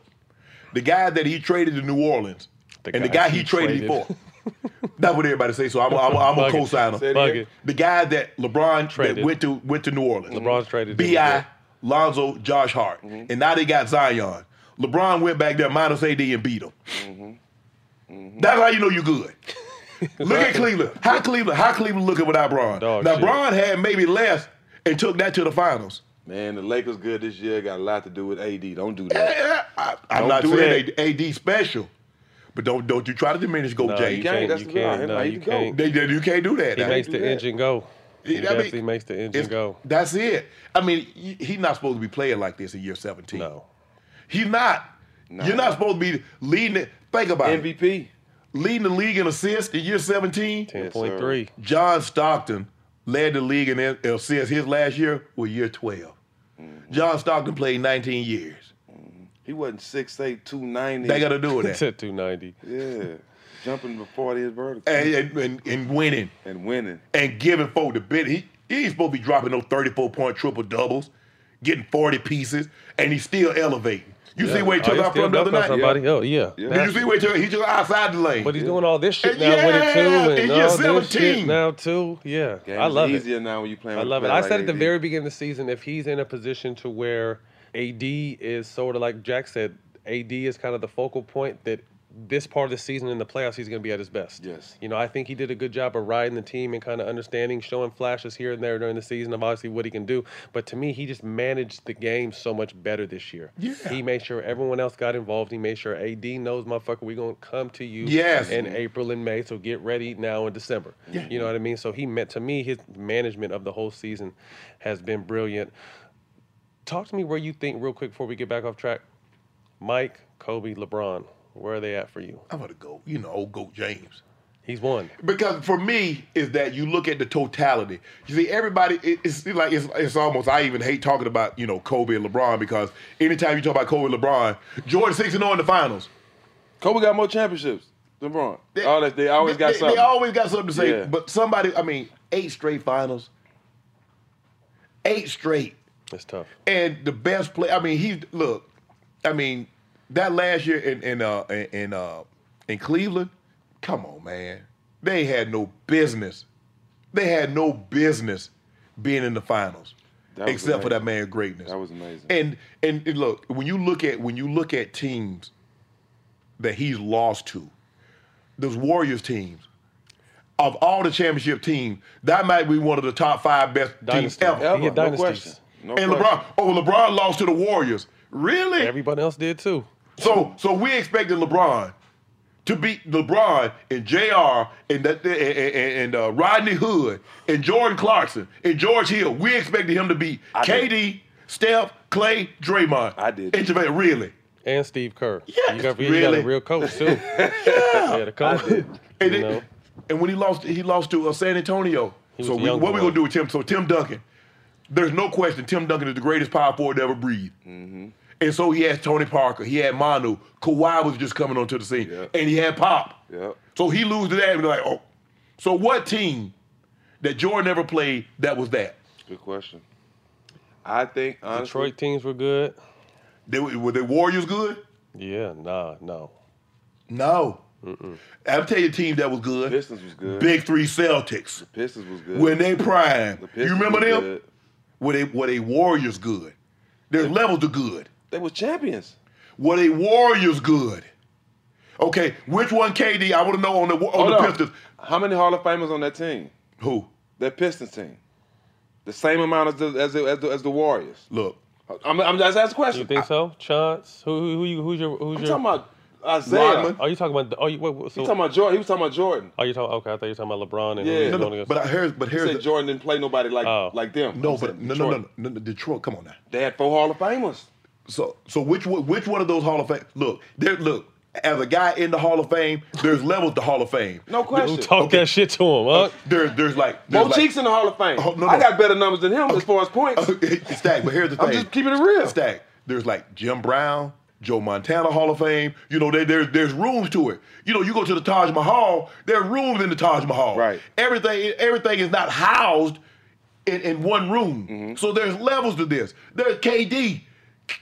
The guy that he traded to New Orleans and the guy guy he he traded, traded. for. That's what everybody say. So I'm I'm, I'm a co-signer. It Bug again. it. The guy that LeBron Traded. that went to went to New Orleans. LeBron's traded him, Bi. Lonzo, Josh Hart, Mm-hmm. and now they got Zion. LeBron went back there minus AD and beat him. Mm-hmm. That's how you know you're good. Look at Cleveland. How Cleveland? How Cleveland looking without Bron? Dog now shit. Bron had maybe less and took that to the finals. Man, the Lakers good this year got a lot to do with AD. Don't do that. Yeah, I, I'm Don't not saying AD, AD special, but don't don't you try to diminish Go No, James. you can't. You can't. No, you can't. They, they- you can't do that. He now. makes the engine go. He I mean, makes the engine go. That's it. I mean, he's not supposed to be playing like this in year 17. No. He's not. You're not supposed to be leading it. Think about it. MVP. Leading the league in assists in year 17. 10.3. John Stockton led the league in assists his last year was year 12. Mm-hmm. John Stockton played 19 years. Mm-hmm. He wasn't 6'8", 290. They got to do with that. Said 290. Yeah. Jumping before his vertical. and, and, and, and winning. And winning. And giving folk the bit. He, he ain't supposed to be dropping those 34 point triple doubles, getting 40 pieces, and he's still elevating. You Yeah. see where he Oh, took he's out from the other night? somebody. Oh, yeah. Did you see where he took? He took outside the lane. But he's doing all this shit And now with it too, yeah, and in all year this shit 17. now too. Yeah, Game's I love easier it. now when you playing I with a love it. player I said at the very beginning of the season, if he's in a position to where AD is sort of like Jack said, AD is kind of the focal point that this part of the season in the playoffs he's going to be at his best. Yes. You know, I think he did a good job of riding the team and kind of understanding, showing flashes here and there during the season of obviously what he can do. But to me, he just managed the game so much better this year. Yeah. He made sure everyone else got involved. He made sure AD knows, motherfucker, we're going to come to you Yes. in April and May. So get ready now in December. Yeah. You know what I mean? So he meant to me, his management of the whole season has been brilliant. Talk to me where you think, real quick, before we get back off track. Mike, Kobe, LeBron, where are they at for you? I'm gonna go. You know, old Goat James. He's one. Because for me, is that you look at the totality. You see, everybody, it- it's like it's, it's almost. I even hate talking about you know Kobe and LeBron because anytime you talk about Kobe and LeBron, Jordan six and zero in the finals. Kobe got more championships than LeBron. All that, they always got something. They always got something to say. Yeah. But somebody, I mean, eight straight finals, eight straight, That's tough. and the best play. I mean, he look. I mean, that last year in in uh in in, uh in Cleveland. Come on, man. They had no business. They had no business being in the finals, That was except for that amazing. man greatness. That was amazing. And, and and look, when you look at when you look at teams that he's lost to, those Warriors teams, of all the championship teams, that might be one of the top five best Dynasty. teams ever. Ever, He no dynasties. question. No and question. LeBron, oh, LeBron lost to the Warriors. Really? Everybody else did too. So so we expected LeBron to beat LeBron and Jr. and that and, and, and, uh, Rodney Hood and Jordan Clarkson and George Hill. We expected him to beat KD, Steph, Klay, Draymond. I did. And JaVale, really. And Steve Kerr. Yes, you got, you got really. a real coach too. yeah, the coach. And, it- and when he lost, he lost to uh, San Antonio. So a we, young what we gonna do with Tim? So Tim Duncan, there's no question. Tim Duncan is the greatest power forward to ever breathe. Mm-hmm. And so he had Tony Parker, he had Manu, Kawhi was just coming onto the scene, and he had Pop. Yep. So he loses to that and be like, oh. So what team that Jordan never played that was that? Good question. I think honestly, Detroit teams were good. They, were were the Warriors good? Yeah, nah, no. No. I'll tell you a team that was good. Pistons was good. Big Three Celtics. Pistons was good. When they prime. The You remember them? good. Were they were they Warriors good? There's levels to good. They was champions. Were they Warriors good? Okay, which one KD? I want to know on the on Hold the on. Pistons. How many Hall of Famers on that team? Who? That Pistons team. The same amount as the as the, as the, as the Warriors. Look, I'm, I'm just asking a question. You think so? Chance? Who, who, who you, who's your who's I'm your? talking about Isaiah. Rodman? Are you talking about? Oh, you, wait, wait, so, He talking about Jordan. He was talking about Jordan. Are you talking? Okay, I thought you were talking about LeBron and who Yeah, no, no. But I- here's but He here's said the, Jordan didn't play nobody like Oh. like them. no, but no, no, no, no, no, Detroit. Come on now. They had four Hall of Famers. So so which one- which one of those Hall of Fame? Look, there. Look, as a guy in the Hall of Fame, there's levels to Hall of Fame. No question. Don't Talk that shit to him, huh? Uh, there's there's like there's Mo like, Cheeks in the Hall of Fame. Oh, no, I got better numbers than him as far as points. Stack, but here's the thing. I'm just keeping it real. Stack. There's like Jim Brown, Joe Montana Hall of Fame. You know, there, there's there's rooms to it. You know, you go to the Taj Mahal, there are rooms in the Taj Mahal. Right. Everything everything is not housed in, in one room. Mm-hmm. So there's levels to this. There's KD.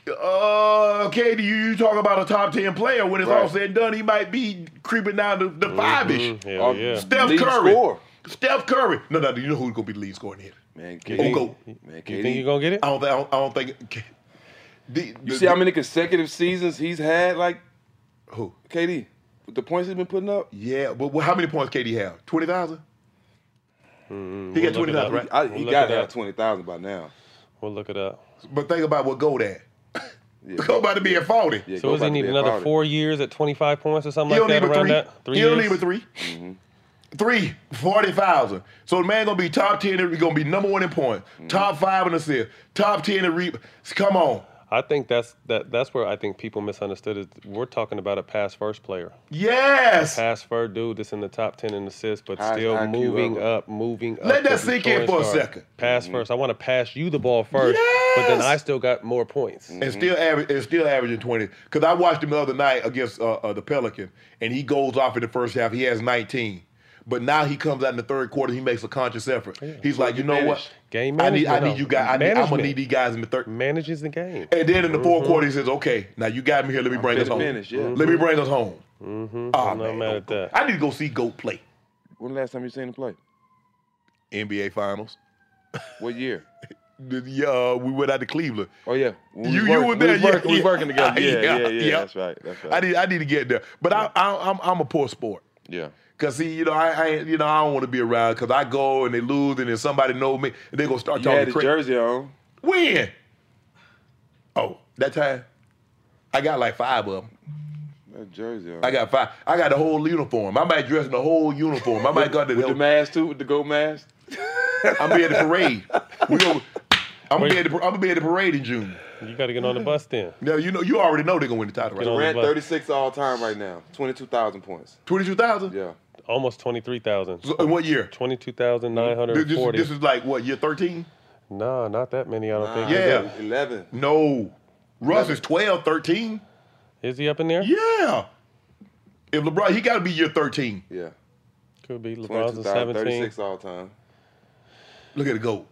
Uh, KD, you, you talk about a top 10 player. When it's all said and done, he might be creeping down to the five ish. Mhm. Hell yeah. Steph Lead Curry. scorer. Steph Curry. No, no, you know who's going to be the lead scorer in here? Man, Oh, go. Man, You think you're gonna get it? I don't, think- I don't, I don't think. The, You see how many consecutive seasons he's had? Like who? KD. With the points he's been putting up. Yeah, but well, how many points KD have? Twenty thousand. Mm, He got we'll look 20,000, right? I, We'll he got it to have twenty thousand by now. We'll look it up. But think about what Gold at. Go about to be at forty. so does he need another four years at 25 points or something He like don't that need but around three. that? Three he years? don't need but 3 Three, 40,000. So the man gonna be top 10, he's gonna be number one in points, top five in assists, top 10 in re Come on. I think that's that. That's where I think people misunderstood is We're talking about a pass first player. Yes. Pass first dude that's in the top ten in assists, but Highest still IQ moving ever. up, moving up. Let that sink in for a star. second. Pass first. I want to pass you the ball first, but then I still got more points. and still average and still averaging 20. Because I watched him the other night against uh, uh, the Pelican, and he goes off in the first half. He has 19. But now he comes out in the third quarter. He makes a conscious effort. He's like, you know what? Game I need, management. I need you guys. I need, I'm gonna need these guys in the third. Manages the game. And then in the fourth Mhm. quarter, he says, "Okay, now you got me here. Let me bring fit us home. finish, yeah. Let me bring us home." Mm-hmm. Ah, I'm not man, mad at that. I need to go see Goat play When the last time you seen him play? NBA Finals. What year? Yeah, uh, we went out to Cleveland. Oh yeah, When You you work- were we there. was yeah, working, we was yeah. working together. Yeah, yeah, yeah. That's right. That's right. I need I need to get there, but I, I I'm I'm a poor sport. yeah. Cause see, you know, I, I you know I don't want to be around because I go and they lose and then somebody know me and they gonna start You talking had the crazy. jersey on. When? Oh, that time. I got like five of them. That jersey on. I got five. I got the whole uniform. I might dress in the whole uniform. I might go to with the the. mask too, with the gold mask. I'm be at the parade. We go. I'm gonna be at the. I'm gonna be at the parade in June. You got to get on the bus then. No, you know you already know they're gonna win the title, Get on right? the Durant 36 all time right now. 22,000 points. Twenty-two thousand. Yeah. Almost 23,000. So in what year? 22,940. this is like what year thirteen? No, not that many, I don't think. Yeah. 11. No. Russ is 12, 13. Is he up in there? Yeah. If LeBron, he got to be year 13. Yeah. Could be. LeBron's 17. 36 all time. Look at the go.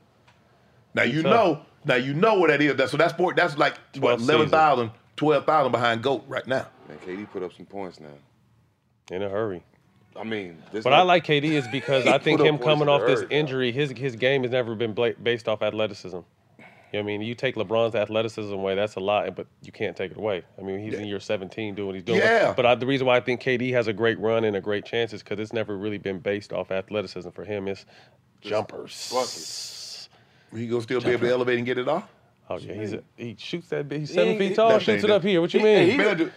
Now you tough. know. Now you know what that is. That, so that's sport. That's like what 11,000, 12,000 behind Goat right now. Man, KD put up some points now. In a hurry. I mean, this What I like KD is because I think him coming off this hurry, injury, his his game has never been bla- based off athleticism. You know what I mean, you take LeBron's athleticism away, that's a lot, but you can't take it away. I mean, he's in year 17 doing what he's doing. Yeah. But I, the reason why I think KD has a great run and a great chance is because it's never really been based off athleticism for him. It's jumpers. He gonna still be able to elevate and get it off. Oh yeah, he's a, he shoots that. bit- He's seven ain't- feet tall. that Shoots it up here. What you He- mean? he- Man, that,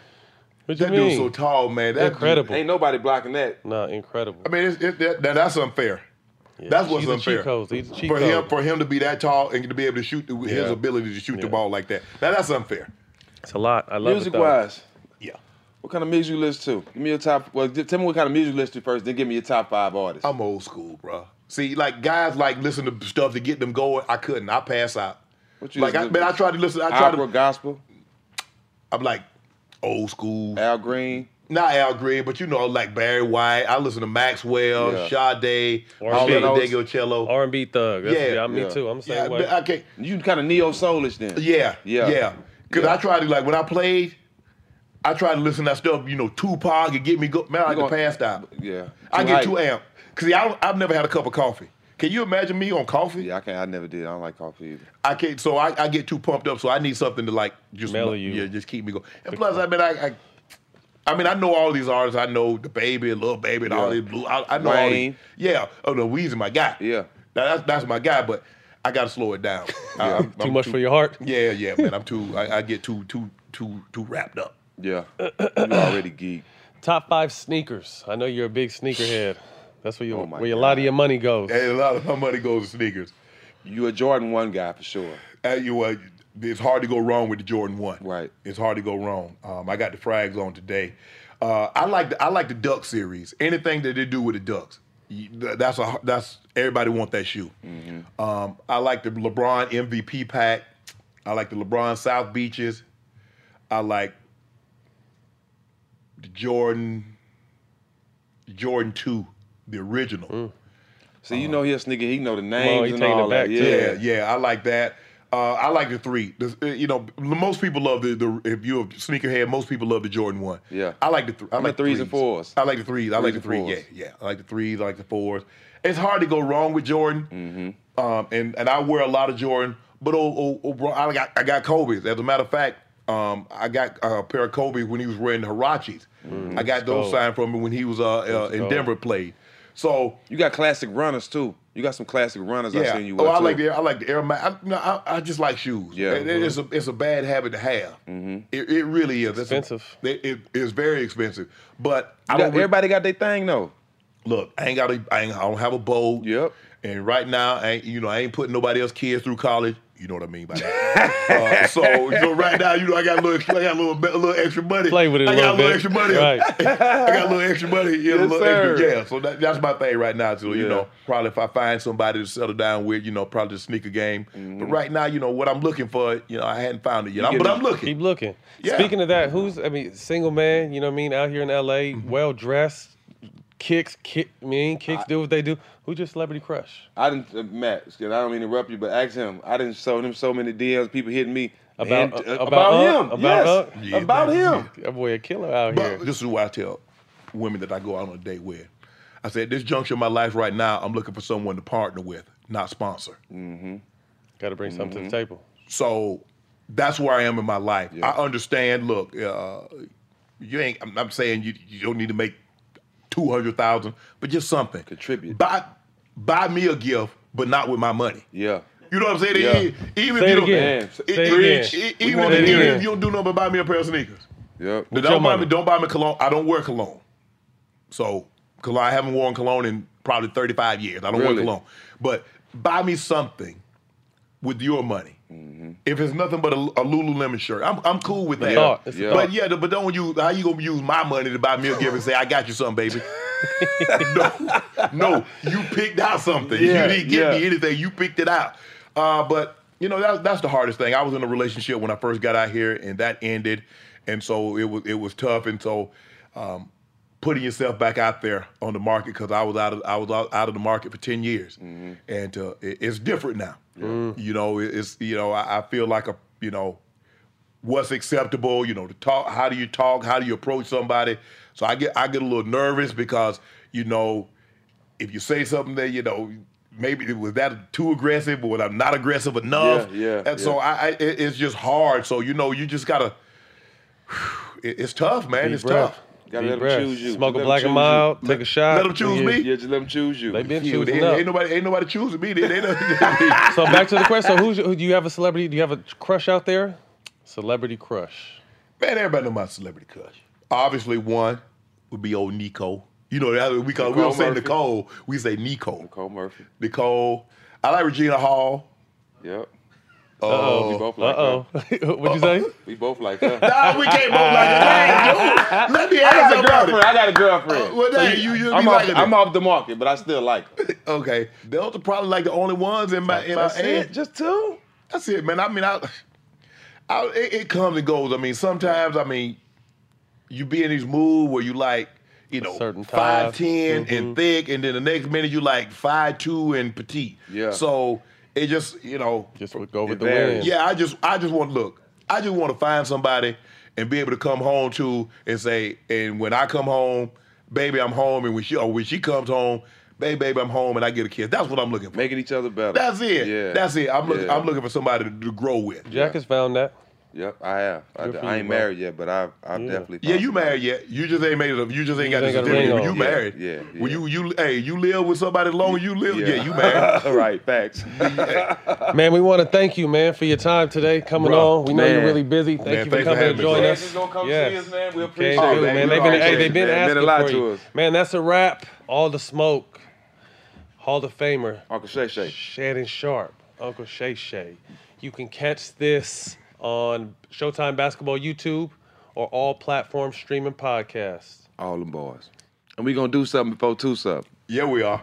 what you that mean? dude's so tall, man. That incredible. Ain't nobody blocking that. No, incredible. I mean, it's, it, that, that- that's unfair. Yeah, That's what's he's a unfair. cheat code. He's a cheat for him, for him to be that tall and to be able to shoot the, his ability to shoot the ball like that. Now that's unfair. It's a lot. I love Music it wise, Yeah. what kind of music you listen to? Give me your top. Well, tell me what kind of music you listen to first. Then give me your top five artists. I'm old school, bro. See, like guys like listen to stuff to get them going. I couldn't. I pass out. What you Like, I, listen man. I tried to listen. I tried Opera, to. gospel, I'm like old school. Al Green. Not Al Green, but you know, like Barry White. I listen to Maxwell, Yeah. Sade, R&B. Paulina Diego Cello. R&B thug. That's, Yeah, yeah, me yeah. too. I'm the Yeah, same way. I. You kind of neo soulish then. Yeah, Yeah. yeah, Because Yeah. I tried to like when I played, I tried to listen to that stuff. You know, Tupac and get me go. Man, I You get gonna- passed out. Yeah. I get hype. too amped. Cause see, I, I've never had a cup of coffee. Can you imagine me on coffee? Yeah, I can't. I never did. I don't like coffee either. I can't. So I, I get too pumped up. So I need something to like just Mellow you. Yeah, just keep me going. And plus, I mean, I, I, I mean, I know all these artists. I know the baby, Lil Baby, and all these blue. I, I know all these. Yeah. Oh no, Weezy my guy. Yeah. Now, that's that's my guy, but I got to slow it down. I- I'm- too I'm much for your heart. Yeah, yeah, man. I'm too. I, I get too too too too wrapped up. Yeah. you already geek. Top five sneakers. I know you're a big sneakerhead. That's where, you, Oh my where a lot of your money goes. And a lot of my money goes to sneakers. You a Jordan one guy for sure. Uh, you, uh, it's hard to go wrong with the Jordan One. Right. It's hard to go wrong. Um, I got the frags on today. Uh, I like the I like the Duck series. Anything that they do with the Ducks, that's a that's everybody want that shoe. Mm-hmm. Um, I like the LeBron MVP pack. I like the LeBron South Beaches. I like the Jordan, Jordan Two, the original. So you know his a sneaker. He know the Come names on, he and all that. Yeah, Yeah, yeah, I like that. Uh, I like the three. The, uh, you know, most people love the, the if you're a sneakerhead, most people love the Jordan one. Yeah. I like the th- I I'm like the threes and fours. I like the threes. I like the Threes three. Yeah, yeah. I like the threes. I like the fours. It's hard to go wrong with Jordan. Mm-hmm. Um, and and I wear a lot of Jordan, but oh, oh, oh bro, I got I got Kobe's. As a matter of fact, um, I got a pair of Kobe's when he was wearing the Huaraches. I got those cold. signed from him when he was uh, uh in cold. Denver played. So You got classic runners too. You got some classic runners I yeah. seen you oh, wear I too. like the I like the Air Max. I, no, I, I just like shoes. Yeah. It- it's a it's a bad habit to have. Mm-hmm. It, it really is. It's a- Expensive. it, it is very expensive. But I You don't. everybody got their thing though. Look, I ain't got a. I, ain't, I don't have a boat. Yep. And right now, I ain't, you know, I ain't putting nobody else kids through college. You know what I mean by that. uh, so, so right now, you know, I got a little, I got a little, a little extra money. Play with it a I got little a little extra money. Right. I got a little extra money. You know, a Yes, extra, yeah. So that, that's my thing right now. So you know, probably if I find somebody to settle down with, you know, probably the sneaker game. Mm-hmm. But right now, you know, what I'm looking for, you know, I hadn't found it yet. I'm, but I'm looking. Keep looking. Yeah. Speaking of that, who's I mean, single man, you know what I mean, out here in LA, Mm-hmm. well dressed, kicks, kick mean, kicks do what they do. Who's your celebrity crush? I didn't, uh, Matt. excuse- I don't mean to interrupt you, but ask him. I didn't show him so many DMs. People hitting me About And, uh, uh, about, about him. About Yes. Unc? About him. That boy a killer out But here. this is why I tell women that I go out on a date with. I said, this juncture of my life right now, I'm looking for someone to partner with, not sponsor. Mm-hmm. Got to bring something to the table. So that's where I am in my life. I understand. Look, uh, you ain't. I'm, I'm saying you, you don't need to make two hundred thousand, but just something. Contribute. Buy buy me a gift, but not with my money. Yeah. You know what I'm saying? Yeah. Even if you don't, Say even, again. We even if, even if you don't do nothing but buy me a pair of sneakers. Yep. Don't buy me. Don't buy me cologne. I don't wear cologne. So cologne. I haven't worn cologne in probably 35 years. I don't Really? wear cologne. But buy me something with your money. Mm-hmm. If it's nothing but a, a Lululemon shirt, I'm, I'm cool with that. Yeah. Thought. But yeah, but don't use how you gonna use my money to buy me a gift and say I got you something, baby. no, no, you picked out something. Yeah, you didn't give me anything. You picked it out. Uh, but you know that's that's the hardest thing. I was in a relationship when I first got out here, and that ended, and so it was it was tough. And so um, putting yourself back out there on the market because I was out of I was out, out of the market for ten years, and uh, it- it's different now. You know, it- it's you know I, I feel like a you know what's acceptable. You know, to talk. How do you talk? How do you approach somebody? So I get I get a little nervous because you know if you say something that you know maybe was that too aggressive or was I'm not aggressive enough. Yeah, yeah, And so. I, I it- it's just hard. So you know you just gotta. it- It's tough, man. Deep it's breath. tough. Gotta Deep let breath. them choose you. Smoke Let a 'em black and choose mild, you. take a shot. Let them choose Yeah. me? Yeah, just let them choose you. They been Shoot, choosing ain't, up. ain't nobody ain't nobody choosing me. They, they don't- So back to the question. So who's your, who, do you have a celebrity? Do you have a crush out there? Celebrity crush. Man, everybody know my celebrity crush. Obviously, one would be old Nico. You know, that we call we Nicole don't say Murphy. Nicole, we say Nico. Nicole Murphy. Nicole. I like Regina Hall. Yep. Uh, we both like Uh oh. What'd you say? We both like her. Nah, we can't both like her. Dang, dude. Let me I ask got a about girlfriend. I got a girlfriend. Uh, well, So dang, you- you I'm, off, liking I'm off the market, but I still like her. Okay, those are probably like the only ones in my in my That's it. age. Just two. That's it, man. I mean, I, I it, it comes and goes. I mean, sometimes I mean, you be in these mood where you like, you know, certain five type. ten Mhm. and thick, and then the next minute you like five two and petite. Yeah. So it just you know, Just would go with the varies. wind. yeah. I just I just want to look. I just want to find somebody and be able to come home to and say, and when I come home, baby, I'm home, and when she or when she comes home, baby, baby, I'm home, and I get a kiss. That's what I'm looking for. Making each other better. That's it. Yeah. That's it. I'm looking. Yeah. I'm looking for somebody to, to grow with. Jack has found that. Yep, I have. I, Good I you, ain't bro. married yet, but I've, I've Yeah. definitely. Yeah, you married yet? You just ain't made it. up. You just ain't got You the ain't got certificate. You Yeah, married. yeah, When yeah. you you hey you live with somebody as long as you live. Yeah, you married. right, facts. Man, we want to thank you, man, for your time today coming Bro, on. We know you're really busy. Thank Man, you for thanks for coming and joining us. Just gonna come Yes. see us, man. We appreciate can it. man. Oh, man. They've been, hey, they've been asking Meant a lot for you. Man, that's a wrap. All the smoke. Hall of Famer. Uncle Shay Shay. Shannon Sharpe, Uncle Shay Shay. You can catch this on Showtime Basketball YouTube or all platforms streaming podcasts. All them boys. And we gonna do something before two something. Yeah, we are.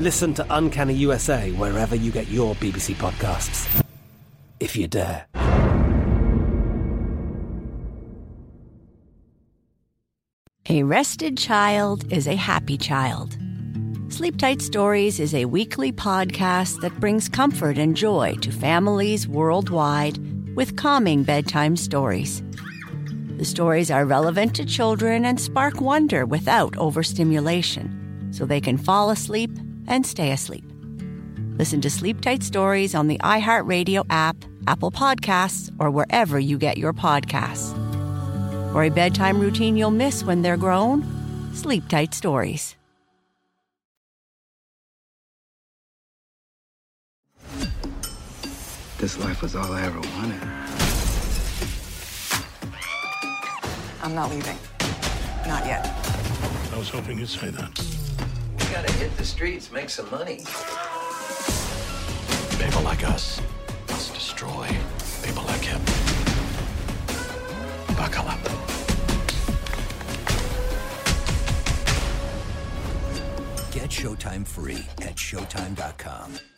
Listen to Uncanny USA wherever you get your BBC podcasts, if you dare. A rested child is a happy child. Sleep Tight Stories is a weekly podcast that brings comfort and joy to families worldwide with calming bedtime stories. The stories are relevant to children and spark wonder without overstimulation, so they can fall asleep and stay asleep. Listen to Sleep Tight Stories on the iHeartRadio app, Apple Podcasts, or wherever you get your podcasts. For a bedtime routine you'll miss when they're grown, Sleep Tight Stories. This life was all I ever wanted. I'm not leaving. Not yet. I was hoping you'd say that. You gotta hit the streets, make some money. People like us must destroy people like him. Buckle up. Get Showtime free at Showtime.com.